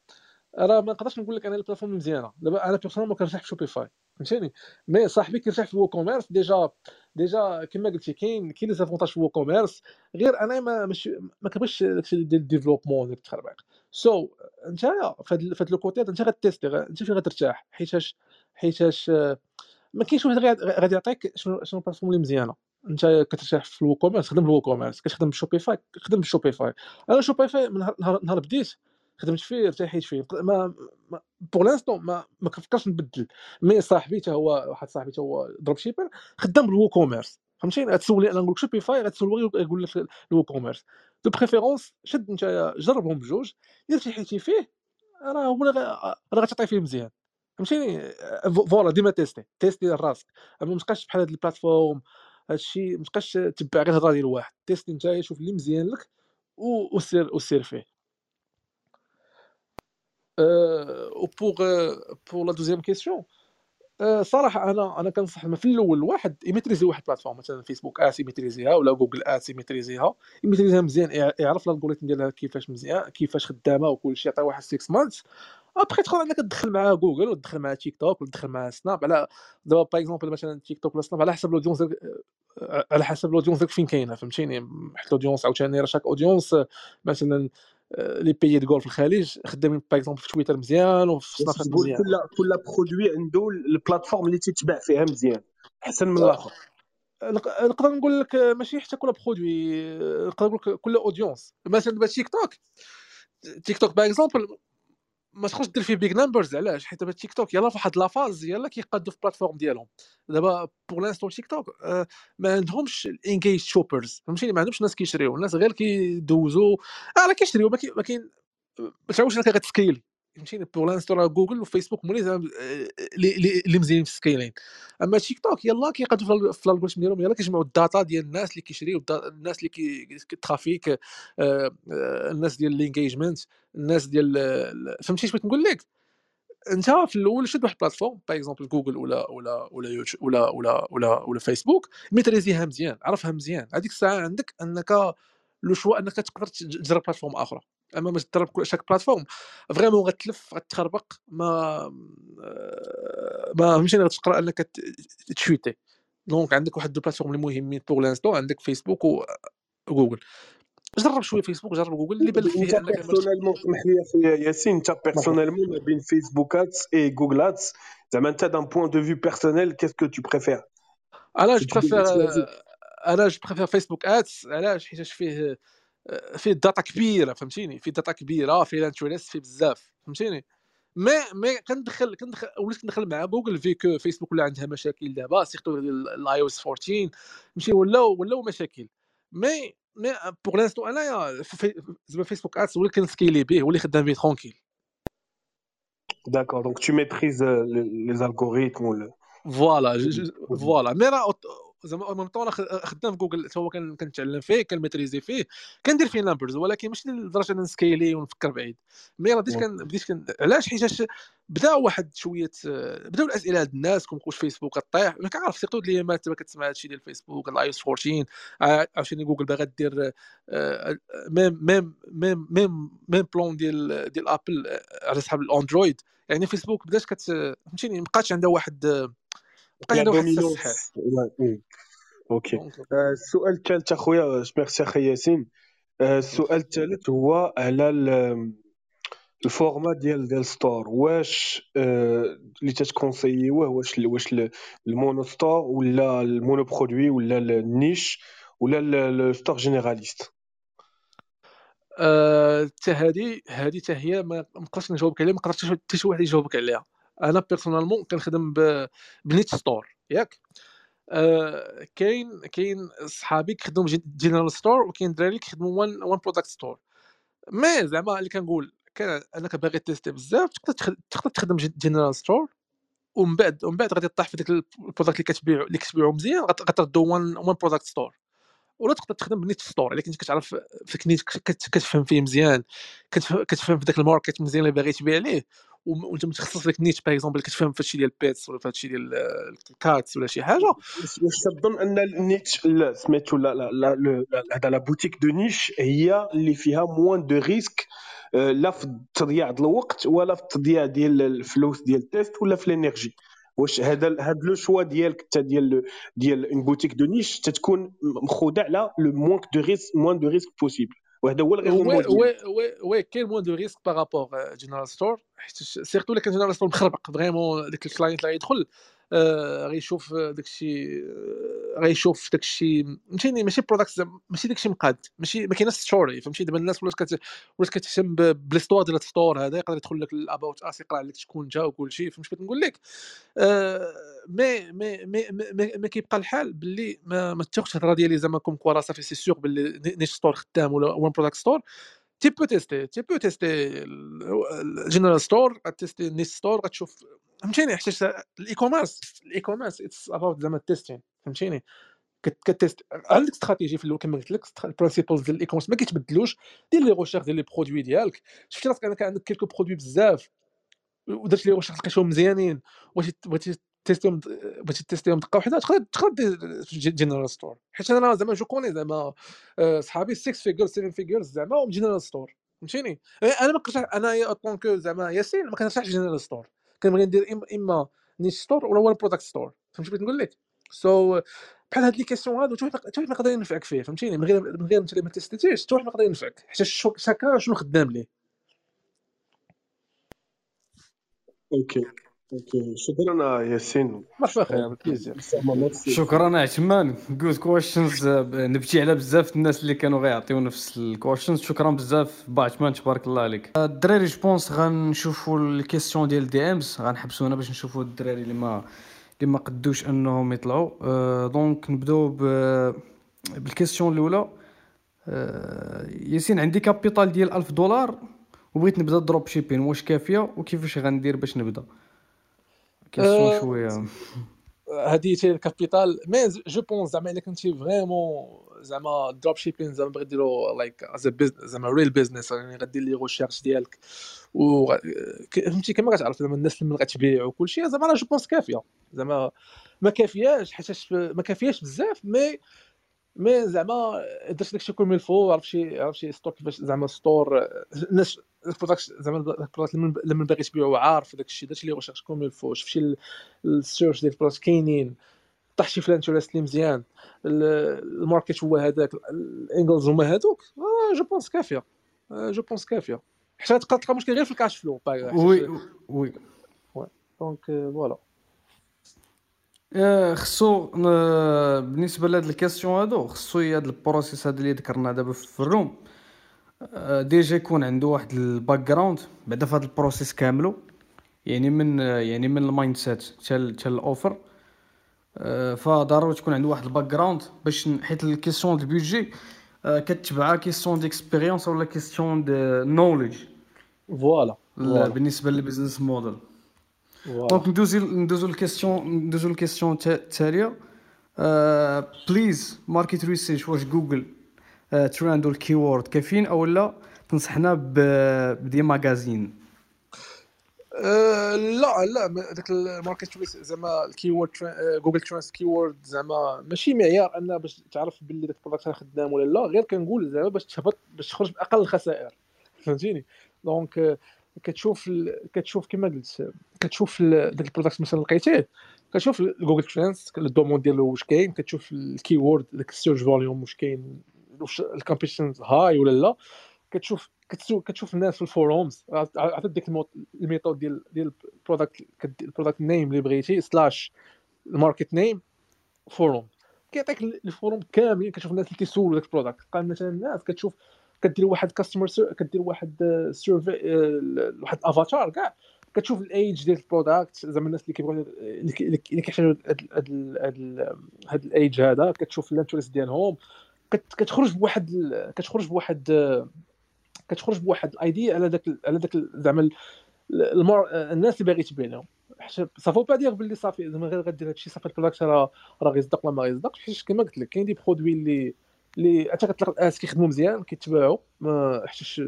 راه ما نقدرش نقول لك أنا ال plateforme مزيانة. دابا أنا personnel ما كنرتاح في Shopify فهمتيني؟ mais صاحبي كيرتاح في ال WooCommerce déjà déjà كما قلتي كاين كاين les avantages في ال WooCommerce غير أنا ما مش ما كنبغيش داكشي ديال ال développement ديك التخربيق. so نتايا فهاد فهاد le هذا أنت غاتيستي غا- أنت فين غترتاح؟ حيتاش حيتاش آه، ما كاينش واحد غادي يعطيك شنو شنو ال plateforme اللي مزيانة. أنت كترتاح في ال WooCommerce خدم ال WooCommerce كتخدم ب Shopify خدم ب Shopify أنا Shopify من نهار نهار- بديت خدمت فيه ارتحيت فيه. ما, ما pour l'instant ما ما كنفكرش نبدل. mais صاحبي حتى هو واحد صاحبي حتى هو dropshipper خدام بال WooCommerce فهمتيني غتسولي أنا نقول لك Shopify غتسول يقول لك ال WooCommerce de préférence شد أنت جربهم بجوج. الا ارتحيتي فيه راه هو راه غتعطي فيه مزيان. فهمتيني voilà ديما تيستي تيستي راسك ما تبقاش بحال هاد ال plateforme هادشي ما تبقاش تبع غير الهضره ديال واحد تيستي انت شوف اللي مزيان لك وسير وسير فيه. أه و pour pour la deuxième question صراحة أنا أنا كنصح في الأول واحد يميتريزي واحد plateforme مثلا Facebook Ads يميتريزيها ولا Google Ads يميتريزيها. يميتريزيها مزيان يع- يعرف ال algorithme ديالها كيفاش مزيان كيفاش خدامة وكل شيء واحد 6 months après تدخل عندك تدخل معاه جوجل وتدخل معاه تيك توك وتدخل معاه Snap على دابا par exemple مثلا تيك توك ولا Snap على حسب ال audience على حسب ال audience ديالك فين كاينة فهمتيني حيت ال audience عاوتاني راه chaque audience مثلا les pays du في الخليج خدامين par exemple في تويتر مزيان وفي Snap مزيان كل كل produit عنده ال plateforme اللي تتباع فيها مزيان احسن من الآخر نق- نقدر نقول لك ماشي حتى كل produit نقدر نقول لك كل audience مثلا دابا TikTok TikTok par exemple ما تخرجش دير فيه big numbers علاش؟ حيت دابا تيك توك يلاه في واحد la phase يلاه كيقادوا في ال plateforme ديالهم. دابا pour l'instant TikTok ما عندهمش ال engaged shoppers فهمتيني؟ ما عندهمش ناس كيشريو. الناس غير كيدوزو. آه راه كيشريو ما كاين ما تعاودش انك غتسكيلي فهمتيني pour l'instant راه Google و Facebook هما اللي آه، اللي مزيانين في ال scaling أما تيك توك يلاه كيقادوا في ال- في ال algorithm ديالهم يلاه كيجمعوا ال data ديال الناس اللي كيشريو الناس اللي كي ال trafic آه، آه، الناس ديال ال engagement الناس ديال ال- فهمتي بغيت نقول لك؟ انت في الأول شد واحد plateforme par exemple Google ولا ولا ولا يوتيوب ولا ولا ولا ولا فيسبوك ميتريزيها مزيان عرفها مزيان. هذيك الساعة عندك أنك le choix أنك تقدر تج- تجرب plateforme آخرى. اما باش تجرب كل- chaque plateforme. vraiment غتلف غتخربق ما ما فهمتيني غتقرأ أنك تشوازي. donc عندك واحد deux plateformes اللي مهمين بوغ لانستون عندك Facebook و Google. جرب شوية فيسبوك جرب جوجل اللي بان لك فيه أنك personnellement سمح لي اخويا ياسين انت personnellement ما بين Facebook Ads et Google Ads زعما انت d'un point de vue personnel qu'est-ce que tu préfères أنا je préfère. أنا je préfère Facebook Ads علاش؟ حيت فيه فيه data كبيرة فهمتيني؟ فيه data كبيرة فيه les intérêts فيه بزاف فهمتيني؟ مي مي كندخل كندخل وليت كندخل مع Google vu que Facebook ولا عندها مشاكل دابا surtout ال iOS 14 ماشي ولاو ولاو مشاكل. mais mais pour l'instant انايا زعما Facebook Ads هو اللي كنسكيلي به هو اللي خدام به ترونكيل euh, les, les algorithmes ou le... voilà. voilà mais راه زعما اون ميم طون خدام في جوجل هو كان- كنتعلم فيه كنميتريزي فيه كندير فيه نمبرز ولكن ماشي لدرجة نسكيلي ونفكر بعيد. مي راه بديت كان بديت كان علاش؟ حيتاش بدا واحد شوية بداو الأسئلة هاد الناس كون واش فيسبوك طيح. ما كنعرف سيرتو الايامات دابا كتسمع هادشي ديال فيسبوك الاي اس 14 آه، عاوتاني جوجل باغا دير آه، ميم ميم ميم ميم ميم بلون ديال ديال ابل على صحاب الاندرويد يعني فيسبوك بدات كت فهمتيني؟ مابقاتش عندها واحد بقى واحد. الصحيح. Ok. donc آه، السؤال الثالث أخويا ميرسي أخي ياسين. آه، السؤال الثالث هو على ال- ال format ديال ديال store واش آه، اللي تت conseiller وه واش واش ال- ال mono store ولا ال mono produit ولا ال niche ولا ال- ال store généraliste حتى هادي هادي حتى هي ما ما نقدرش نجاوبك عليها ما قدرتش حتى شي واحد يجاوبك عليها. أنا personnellement كنخدم ب niche store ياك؟ آه، كاين كاين صحابي كيخدموا general store وكاين دراري كيخدموا one one product store mais زعما اللي كنقول كان أنا كباغي تيستي بزاف تقدر تخد- تقدر تخدم general store ومن بعد ومن بعد غادي طيح في ديك ال product اللي كتبيع اللي كتبيعو مزيان غت- غتردو one one product store ولا تقدر تخدم ب niche store الا كنت كتعرف في ديك niche كت- كتفهم فيه مزيان كتف- كتفهم في ذاك ال market مزيان اللي باغي تبيع ليه. وم- وانت متخصص في ديك niche par exemple كتفهم في هادشي ديال ال pets ولا في هادشي ديال آه، ال cats ولا شي حاجة واش تظن ان ال niche لا سميتو لا هذا la boutique de niche هي اللي فيها moins de risques آه، لا في تضييع الوقت ولا في التضييع ديال الفلوس ديال ال test ولا في ال énergie واش هذا هذا le choix ديالك انت ديال ديال une boutique de niche تتكون مخوضه على le moins de risques moins de risques possible وهذا هو ال raisonnement ديالك وي وي وي كاين moins de risques par rapport general store حيت surtout إلا كان general store مخربق vraiment داك ال client اللي غيدخل غيشوف داك الشيء آه، غيشوف داك الشيء فهمتيني؟ ماشي product ماشي داك الشيء مقاد ماشي ما كايناش story فهمتي؟ دابا الناس ولات كت ولات كتهتم ب- بال store ديال ال store هذا يقدر يدخل لك ال about us يقرا عليك شكون انت وكل شيء فهمتي؟ بغيت نقول لك. آه، مي مي مي مي كيبقى الحال باللي ما ما تاخذش الهضره ديالي زعما comme quoi راه صافي سي سيغ باللي niche store خدام ولا one product store tu peux tester tu peux tester ال general store غتيستي ال niche store غتشوف فهمتيني؟ حيت ال e-commerce ال e-commerce it's about زعما ال testing فهمتيني؟ كت- كتيست عندك استراتيجي في الأول كما قلت لك ال principles ديال ال e-commerce ما كيتبدلوش دير les recherches ديال les produits ديالك. شفتي راسك أنا كان عندك quelques produits بزاف ودرت les recherches لقيتهم مزيانين بغيتي بغيتي تيستيهم بغيتي تيستيهم دقة وحدة تقدر تقدر في general store حيت أنا زعما je connais زعما آه، صحابي 6 figure 7 figures زعما general store فهمتيني؟ أنا ما كنتش أنا en tant que زعما ياسين ما كنرتاحش general store كنبغي ندير اما niche store ولا ولا product store فهمتي بغيت نقول لك؟ so بحال هاد les questions هادو حتى واحد حتى يقدر ينفعك فيه فهمتيني؟ من غير من غير انت ما تيستيتيش حتى واحد ما يقدر ينفعك حيت ch- chacun شنو خدام ليه. Okay. Okay شكرا ياسين. مرحبا ميرسي. شكرا عثمان. good questions نبتي على بزاف الناس اللي كانوا غيعطيو نفس ال questions شكرا بزاف. با عثمان تبارك الله عليك. آه، الدراري je pense غنشوفوا ال questions ديال DMs غنحبسوا هنا باش نشوفوا الدراري اللي ما اللي ما قدوش انهم يطلعوا آه، donc نبداو ب- بال question الأولى. آه، ياسين عندي capital ديال 1000 دولار وبغيت نبدأ dropshipping واش كافية وكيفاش غندير باش نبدأ؟ question آه، شوية. هذه ال capital. mais je pense زعما إلا كنتي vraiment زعما dropshipping زعما بغيت ديرو like as زعما real business يعني غدير les recherches ديالك. و فهمتي كما كتعرف زعما الناس اللي غتبيع وكل شيء زعما راه je pense كافية. زعما ما كافياش حيتاش ما كافياش بزاف مي مي زعما درت داكشي كل الفو عرف شي عرف شي ستور كيفاش زعما ستور الناس البرودكت زعما من- اللي من باغي تبيعو عارف داك الشيء درتي لي ريشيرش كوم الفو شفت شي ال- السيرش ديال البرودكت كاينين طاح شي في الانترست اللي مزيان ال- الماركت هو هذاك الانجلز هما هذوك. آه، جو بونس كافية. آه، جو بونس كافية. حيت تلقى تلقى مشكل غير في الكاش فلو وي وي. دونك آه، فوالا آه، خصو آه، بالنسبة لهاد ال question هادو خصو هاد ال process هذا اللي ذكرنا دابا في ال room. آه، déjà يكون عنده واحد ال background بعدا في هذا ال process كاملو يعني من يعني من ال mindset حتى حتى ال offer. آه، فضروري تكون عنده واحد ال background باش حيت ال question de budget كتبعها question d'expérience ولا question de knowledge voilà بالنسبة لل business model Donc ندوزو ندوزو ال question ندوزو ال question التاليه please market research واش Google Trends وال keyword كافيين أو لا تنصحنا ب des magasins أه لا لا داك ال market choice زعما ال keyword Google Trends keyword زعما ماشي معيار أن باش تعرف باللي داك ال product خدام ولا لا غير كنقول زعما باش تهبط باش تخرج بأقل الخسائر. فهمتيني؟ donc كتشوف ال... كتشوف كما قلت كتشوف ال- داك ال product مثلا لقيتيه كتشوف Google Trends ال demande ديالو واش كاين كتشوف ال keyword داك ال search volume واش كاين واش ال competition high ولا لا كتشوف كتشوف الناس في ال forums عرفت ديك ال méthode ديال ديال ال product ال product name اللي بغيتي slash ال market name forum كيعطيك ال- ال forum كاملين كتشوف الناس اللي كيسولوا داك ال product قال مثلا الناس كتشوف كدير واحد customer كدير واحد survey واحد افاتار كاع. كتشوف الايج ديال ال product زعما الناس اللي كيبغيو اللي كي- اللي كيحتاجوا هاد الايج هذا كتشوف ال interest ديالهم. كت- كتخرج بواحد كتخرج بواحد كتخرج بواحد ال idea على داك على داك زعما ال- المار... الناس اللي باغي تبيع لهم ça veut pas dire باللي صافي زعما غير غدير هادشي صافي ال product راه راه غيصدق ولا ما غيصدقش حيت كما قلت لك كاين des produits اللي اللي حتى كتلقى الناس كيخدموا مزيان كيتباعوا ما حيتاش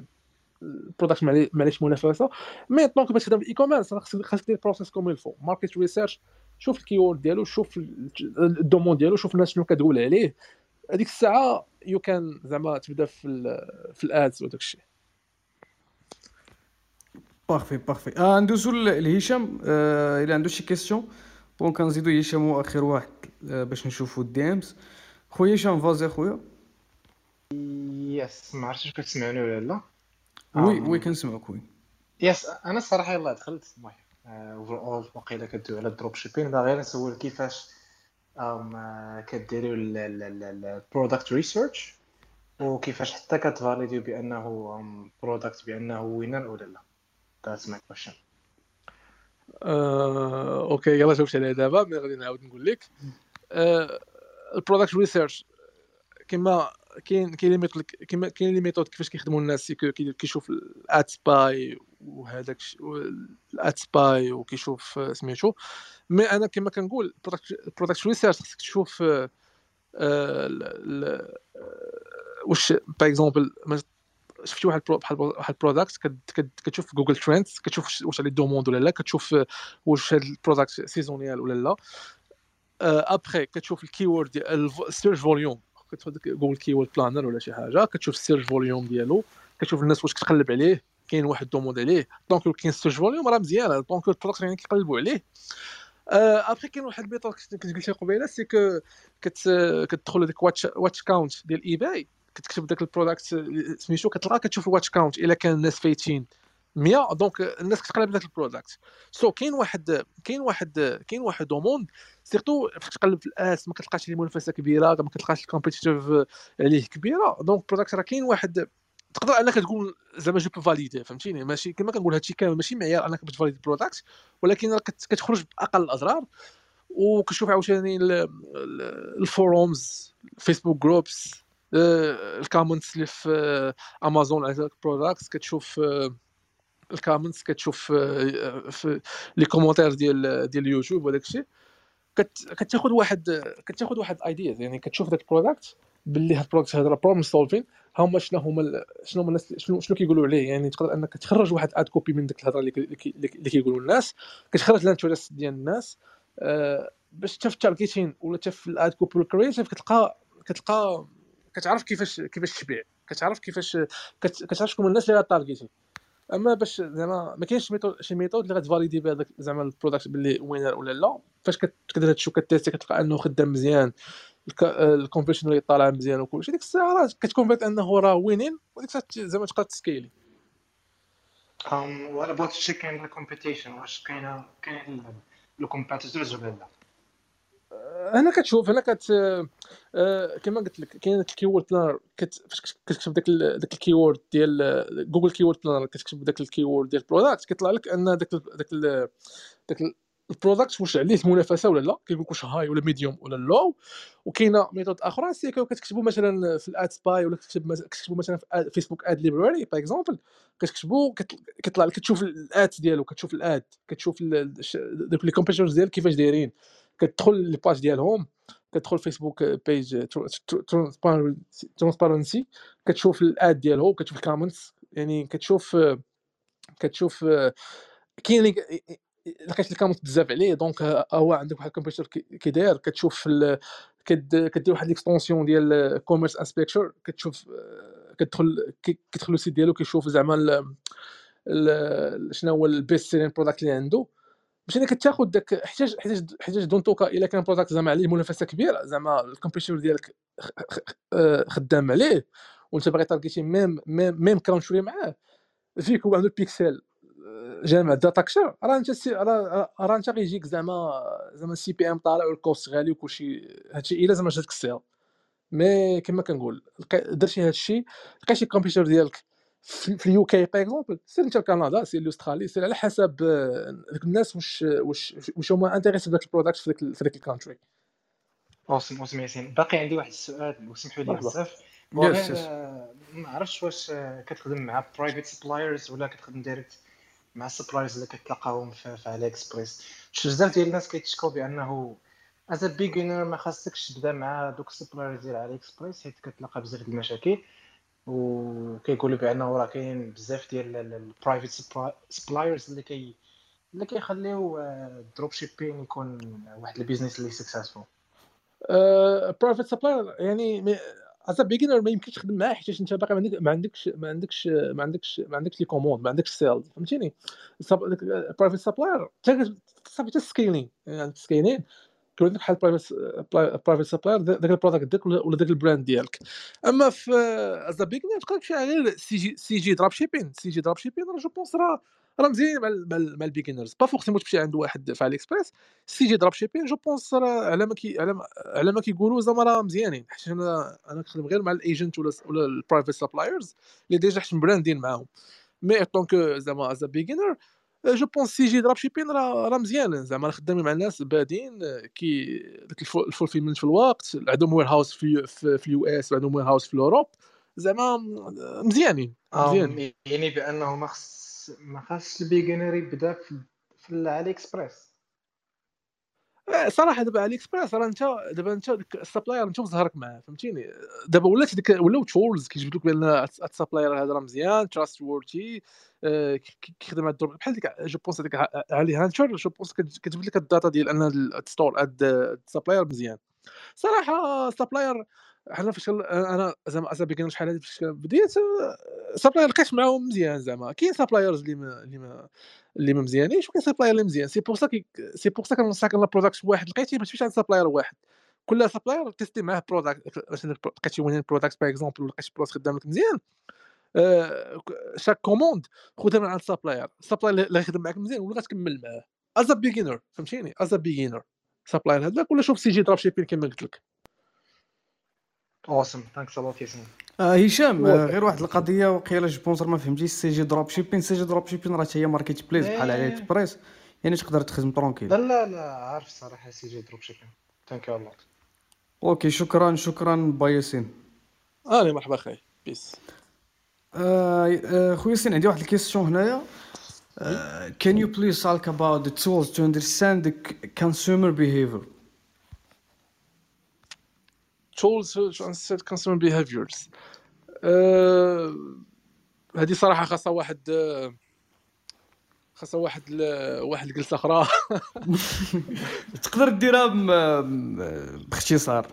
ال product ما عليش منافسة. mais donc باش تخدم في ال e-commerce خاصك دير process comme il faut market research شوف ال keyword ديالو شوف ال- ال demande ديالو شوف الناس شنو كتقول عليه. هذيك الساعة you can زعما تبدا في في ال ads وداك الشيء. parfait parfait آه ندوزو لهشام. آه إلا عنده شي question donc كنزيدو هشام اخر واحد آه باش نشوفو الديمز خويا هشام فازي خويا. يس ما عرفتش واش كتسمعوني ولا لا. وي وي كنسمعك وي. يس أنا الصراحه يلاه دخلت المهم اوفر اول وقيله كدوي على الدروب شيبين. باغي غير نسول كيفاش أم آه، كديروا البرودكت ريسيرش وكيفاش حتى كتفاليديو بأنه برودكت بأنه وينر ولا لا my question. آه، okay يلا جاوبت عليها دابا mais غادي نعاود نقول لك. آه، ال product research كما كاين كاين les méthodes كاين les méthodes كيفاش كيخدموا الناس كيشوف ال ad spy وهذاك ال ad spy وكيشوف آه، سميتو. mais أنا كما كنقول ال product research خصك تشوف آه، آه، آه، واش par exemple شفتي واحد واحد product كتشوف Google Trends كتشوف واش- عليه demande ولا لا كتشوف آه، واش هذا ال product saisonnier ولا لا. ابخي كتشوف ال keyword ال search volume ديك Google Keyword Planner ولا شي حاجة كتشوف ال search volume ديالو كتشوف الناس واش كتقلب عليه كاين واحد demande عليه donc كاين ال search volume راه مزيان donc ال product يعني كيقلبوا عليه. ابخي كاين واحد ال méthode كنت قلت قبيلة c'est que كت كتدخل هذيك watch watch count ديال eBay كتكتب داك البرودكت سميتو كتلقى كتشوف الواتش كاونت إلا كان الناس فايتين. 100 دونك الناس كتقلب داك البرودكت سو كاين واحد كاين واحد كاين واحد دوموند سيرتو فاش تقلب في الآس ما كتلقاش منافسة كبيرة ما كتلقاش الكومبيتيتيف عليه كبيرة. دونك البرودكت راه كاين واحد تقدر انك تقول زعما جو بو فاليدي فهمتيني؟ ماشي كما كنقول هادشي كامل ماشي معيار انك بتفاليدي البرودكت ولكن راه كت- كتخرج بأقل الاضرار وكتشوف عاوتاني ال- ال- الفورومز فيسبوك جروبس ال comments اللي في آه، امازون على هذاك ال product كتشوف آه، ال comments كتشوف آه، في les commentaires ديال ديال اليوتيوب وداك الشيء كت- كتاخذ واحد كتاخذ واحد ideas يعني كتشوف داك ال product باللي هاد ال product هذا problem solving هما شنو هما شنو هما الناس شنو شنو كيقولوا عليه؟ يعني تقدر انك تخرج واحد ad copy من ديك الهضرة اللي كي- اللي كي- اللي كيقولوا الناس كتخرج ال interest ديال الناس آه، باش حتى في ال targeting ولا حتى في ال ad copy وال creative كتلقى كتلقى كتعرف كيفاش كيفاش تبيع كتعرف كيفاش كت- كتعرف شكون الناس اللي غا targeter أما باش زعما ما كاينش شي méthode اللي غت valider بها داك زعما ال product باللي winner ولا لا فاش كت- كدير هادشي وك tester كتلقى أنه خدام مزيان ال competition اللي طالع مزيان وكلشي ديك الساعة راه كت convert أنه راه winning وديك الساعة زعما تقدر ت scaler what about checking the competition? واش كاينة كاين competitors ولا لا؟ هنا كتشوف هنا كت آه، كما قلت لك كاين داك ال keyword planner فاش كتكتب داك داك الكيورد ديال Google keyword planner كتكتب داك ال keyword ديال ال product كيطلع لك أن داك داك داك ال product واش عليه المنافسة ولا لا كيقول لك واش high ولا medium ولا low وكاينة méthode أخرى c'est كتكتبوا مثلا في ال ad spy ولا كتكتب كتكتبوا مثلا في Facebook ad library par exemple كتكتبوا كيطلع لك كتشوف ال ads ديالو كتشوف ال ads كتشوف دوك les competitors ديالك كيفاش دايرين. كتدخل les pages ديالهم كتدخل Facebook page transparency كتشوف ال ads ديالهم كتشوف ال comments يعني كتشوف كتشوف كاين لقيت ال comment بزاف عليه donc هو عندك واحد ال competitor كي داير كتشوف كدير واحد l'extension ديال Commerce Inspector كتشوف كتدخل كتدخل ال site ديالو كيشوف زعما شنو هو ال best selling product اللي عنده. باش إنك كتاخذ داك احتاج احتاج احتاج dans tous cas إلا كان product زعما عليه منافسة كبيرة زعما ال competitor ديالك خدام عليه وأنت باغي تارجيتي même même même country معاه فيك هو عنده بيكسل جامع data كثر راه أنت سي راه أنت غيجيك زعما زعما ال CPM طالع وال cost غالي وكلشي هادشي إلا زعما جاتك ال sales mais كما كنقول درتي هادشي لقيتي ال competitor ديالك في ال UK par exemple سير انت لكندا سير l'Australie سير على حسب ذوك الناس واش واش واش هما intéressés بداك ال product في ذاك في ذاك ال country awesome awesome ياسين باقي عندي واحد السؤال وسمحوا لي بزاف. ما عرفتش واش كتخدم مع private suppliers ولا كتخدم direct مع ال suppliers اللي كتلقاهم في, في AliExpress شفت بزاف ديال الناس كيتشكوا بأنه as beginner ما خاصكش تبدا مع دوك ال suppliers ديال AliExpress حيت كتلقى بزاف ديال المشاكل. وكيقولوا بأنه راه كاين بزاف ديال ال private suppliers اللي كي اللي كيخليو ال dropshipping يكون واحد ال business اللي successful private supplier يعني as beginner ما يمكنش تخدم معاه حيت أنت باقي ما عندكش ما عندكش ما عندكش ما عندكش les commandes ما عندكش sales فهمتيني؟ private supplier صافي حتى scaling يعني scaling كيولي بحال private supplier ذاك ال product ديالك ولا ذاك ال brand ديالك. أما في as beginner تقدر تمشي غير سي جي سي جي دروب شيبين سي جي دروب شيبين راه je pense راه راه مزيان مع مع ال beginners pas forcément تمشي عند واحد في AliExpress CJ Dropshipping je pense راه على ما كي على ما كيقولوا زعما راه مزيانين. حيت أنا أنا كنخدم غير مع ال agent ولا ولا ال private suppliers اللي déjà حيت مبراندين معاهم. mais donc زعما as beginner je pense CJ Dropshipping راه راه مزيان. زعما خدامين مع الناس بادين كي داك ال fulfillment في الوقت عندهم warehouse في في ال US وعندهم warehouse في ال Europe زعما مزيانين مزيانين. يعني بأنه ما خص ما خاصش ال beginner يبدأ في, في ال AliExpress صراحة دابا AliExpress راه انت دابا انت ال supplier انت وزهرك معاه فهمتيني؟ دابا ولات ديك ولاو tools كيجبد لك بأن ال supplier هذا راه مزيان trustworthy كيخدم على الدور بحال ديك je pense هذيك Ali Hunter je pense كتجبد لك ال data ديال أن ال store هاد ال supplier مزيان. صراحة ال supplier حنا فاش أنا زعما اسابي كان شحال هذه فاش بديت supplier لقيت معاهم مزيان زعما. كاين suppliers اللي ما اللي ما اللي ما مزيانينش وكاين supplier اللي مزيان. c'est pour ça c'est pour ça كنصحك un product واحد لقيتي ما تمشيش عند supplier واحد. كل supplier تيستي معاه product مثلا لقيتي winning product par exemple ولا لقيتي product خدام لك مزيان chaque commande خذها من عند supplier ال supplier اللي يخدم معاك مزيان ولا غتكمل معاه. as beginner فهمتيني؟ as beginner supplier هذاك ولا شوف CJ Dropshipping كما قلت لك. awesome thanks a lot ياسين هشام آه غير واحد القضية وقيلا je pense ما فهمتيش سي جي دروب شيبين سي جي دروب شيبين راه هي marketplace بحال AliExpress يعني تقدر تخدم tranquille لا لا لا عارف الصراحه CJ Dropshipping thank you a lot okay شكرا شكرا با ياسين. آه مرحبا أخي. peace آه خويا ياسين عندي واحد ال question هنايا. can you please talk about the tools to understand the consumer behavior? To understand consumer behaviors. هذه صراحة خاصها واحد خاصها واحد واحد الجلسة أخرى. تقدر ديرها باختصار.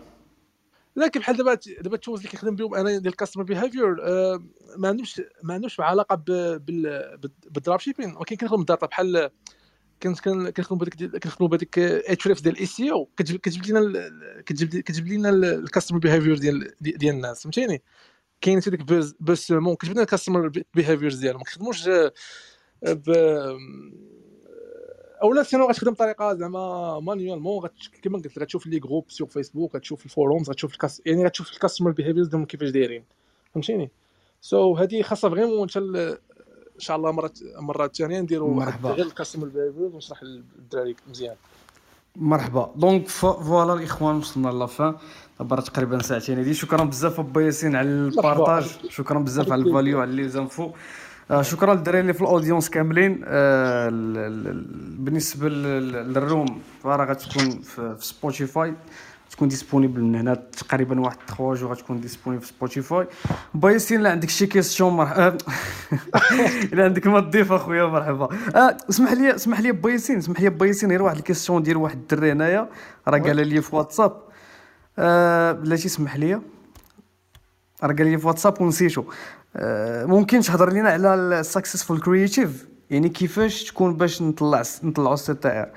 لكن بحال دابا دابا ال tools اللي كنخدم بهم أنا ديال ال customer behavior ما عندهمش ما عندهمش علاقة ب ال dropshipping ولكن كنخدم ال data بحال كنت كنخدموا بهذيك كنخدموا بهذيك اتش ديال الاي سي أو كتجيب لنا كتجيب لنا ال customer behavior ديال ديال الناس فهمتيني كاين ديك BuzzSumo كتجيب لنا ال customer behaviors ديالهم ما كنخدموش ب أولا sinon غتخدم بطريقة زعما manuellement. كما قلت لك غتشوف les groupes sur Facebook غتشوف ال forums غتشوف الكاس يعني غتشوف ال customer behaviors ديالهم كيفاش دايرين فهمتيني so so, هذه خاصة vraiment انت إن شاء الله مرات مرات ثانية نديروا مرحبا. غير ال customer behaviors ونشرح للدراري مزيان. مرحبا. donc voilà الإخوان وصلنا la fin دابا راه تقريبا ساعتين. هادي شكرا بزاف أبا ياسين على ال partage. شكرا بزاف على ال value على les infos آه شكرا للدراري اللي في ال audience كاملين. آه ال- ال- ال- بالنسبة لل- لل room فراه غتكون في Spotify تكون disponible من هنا تقريبا واحد 3 jours غتكون disponible في Spotify با ياسين الا عندك شي question مرحبا. إلا عندك ما تضيف أخويا مرحبا. آه اسمح لي اسمح لي با ياسين اسمح لي با ياسين غير واحد ال question ديال واحد الدري هنايا. راه قال لي في واتساب. آه بلاتي اسمح لي. راه قال لي في واتساب ونسيتو. آه ممكن تهضر لينا على ال successful creative يعني كيفاش تكون باش نطلع نطلعوا ال CTR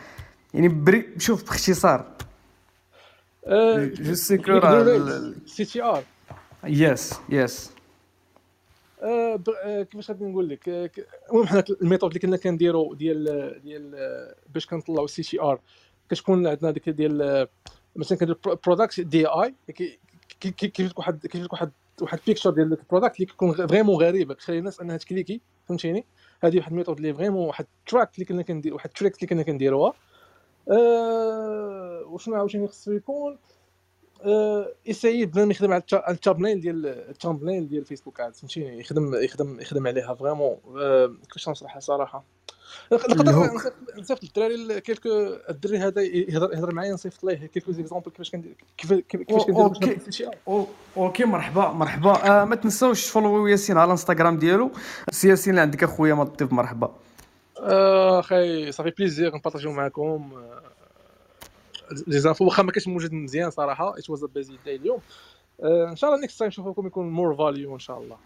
يعني bref شوف باختصار. je sais que راه CTR yes yes كيفاش غادي نقول لك؟ آه، المهم حنا ال méthode اللي كنا كنديرو ديال ديال آه، باش كنطلعوا CTR كتكون عندنا ديك ديال آه، مثلا كندير product دي اي كيف لك واحد كيف لك واحد واحد picture ديال ال product اللي كيكون vraiment غريبه كتخلي الناس أنها تكليكي فهمتيني؟ هذه واحد ال méthode اللي vraiment واحد trick اللي كنا كندير واحد trick اللي كنا كنديروها. أه وشنو عاوتاني خصو يكون؟ أه يسايي بنادم يخدم على التا- على ال thumbnail ديال ال thumbnail ديال Facebook ads فهمتيني؟ يخدم يخدم يخدم عليها vraiment. أه كيفاش نشرحها صراحة. نقدر. نصيفط- للدراري quelques الدري هذا يهضر يهضر معايا نصيفط ليه. quelques exemples كيفاش كندير كيف- كيف- كيفاش كندير OK مرحبا مرحبا. آه ما تنساوش تفولو ياسين على الانستغرام ديالو. سي ياسين اللي عندك أخويا ما تضيف مرحبا. أخي صافي plaisir نبارطاجيو معكم آه، les infos. واخا ما كانش موجود مزيان صراحة. it was busy day اليوم. آه، إن شاء الله next time نشوفكم يكون more value إن شاء الله.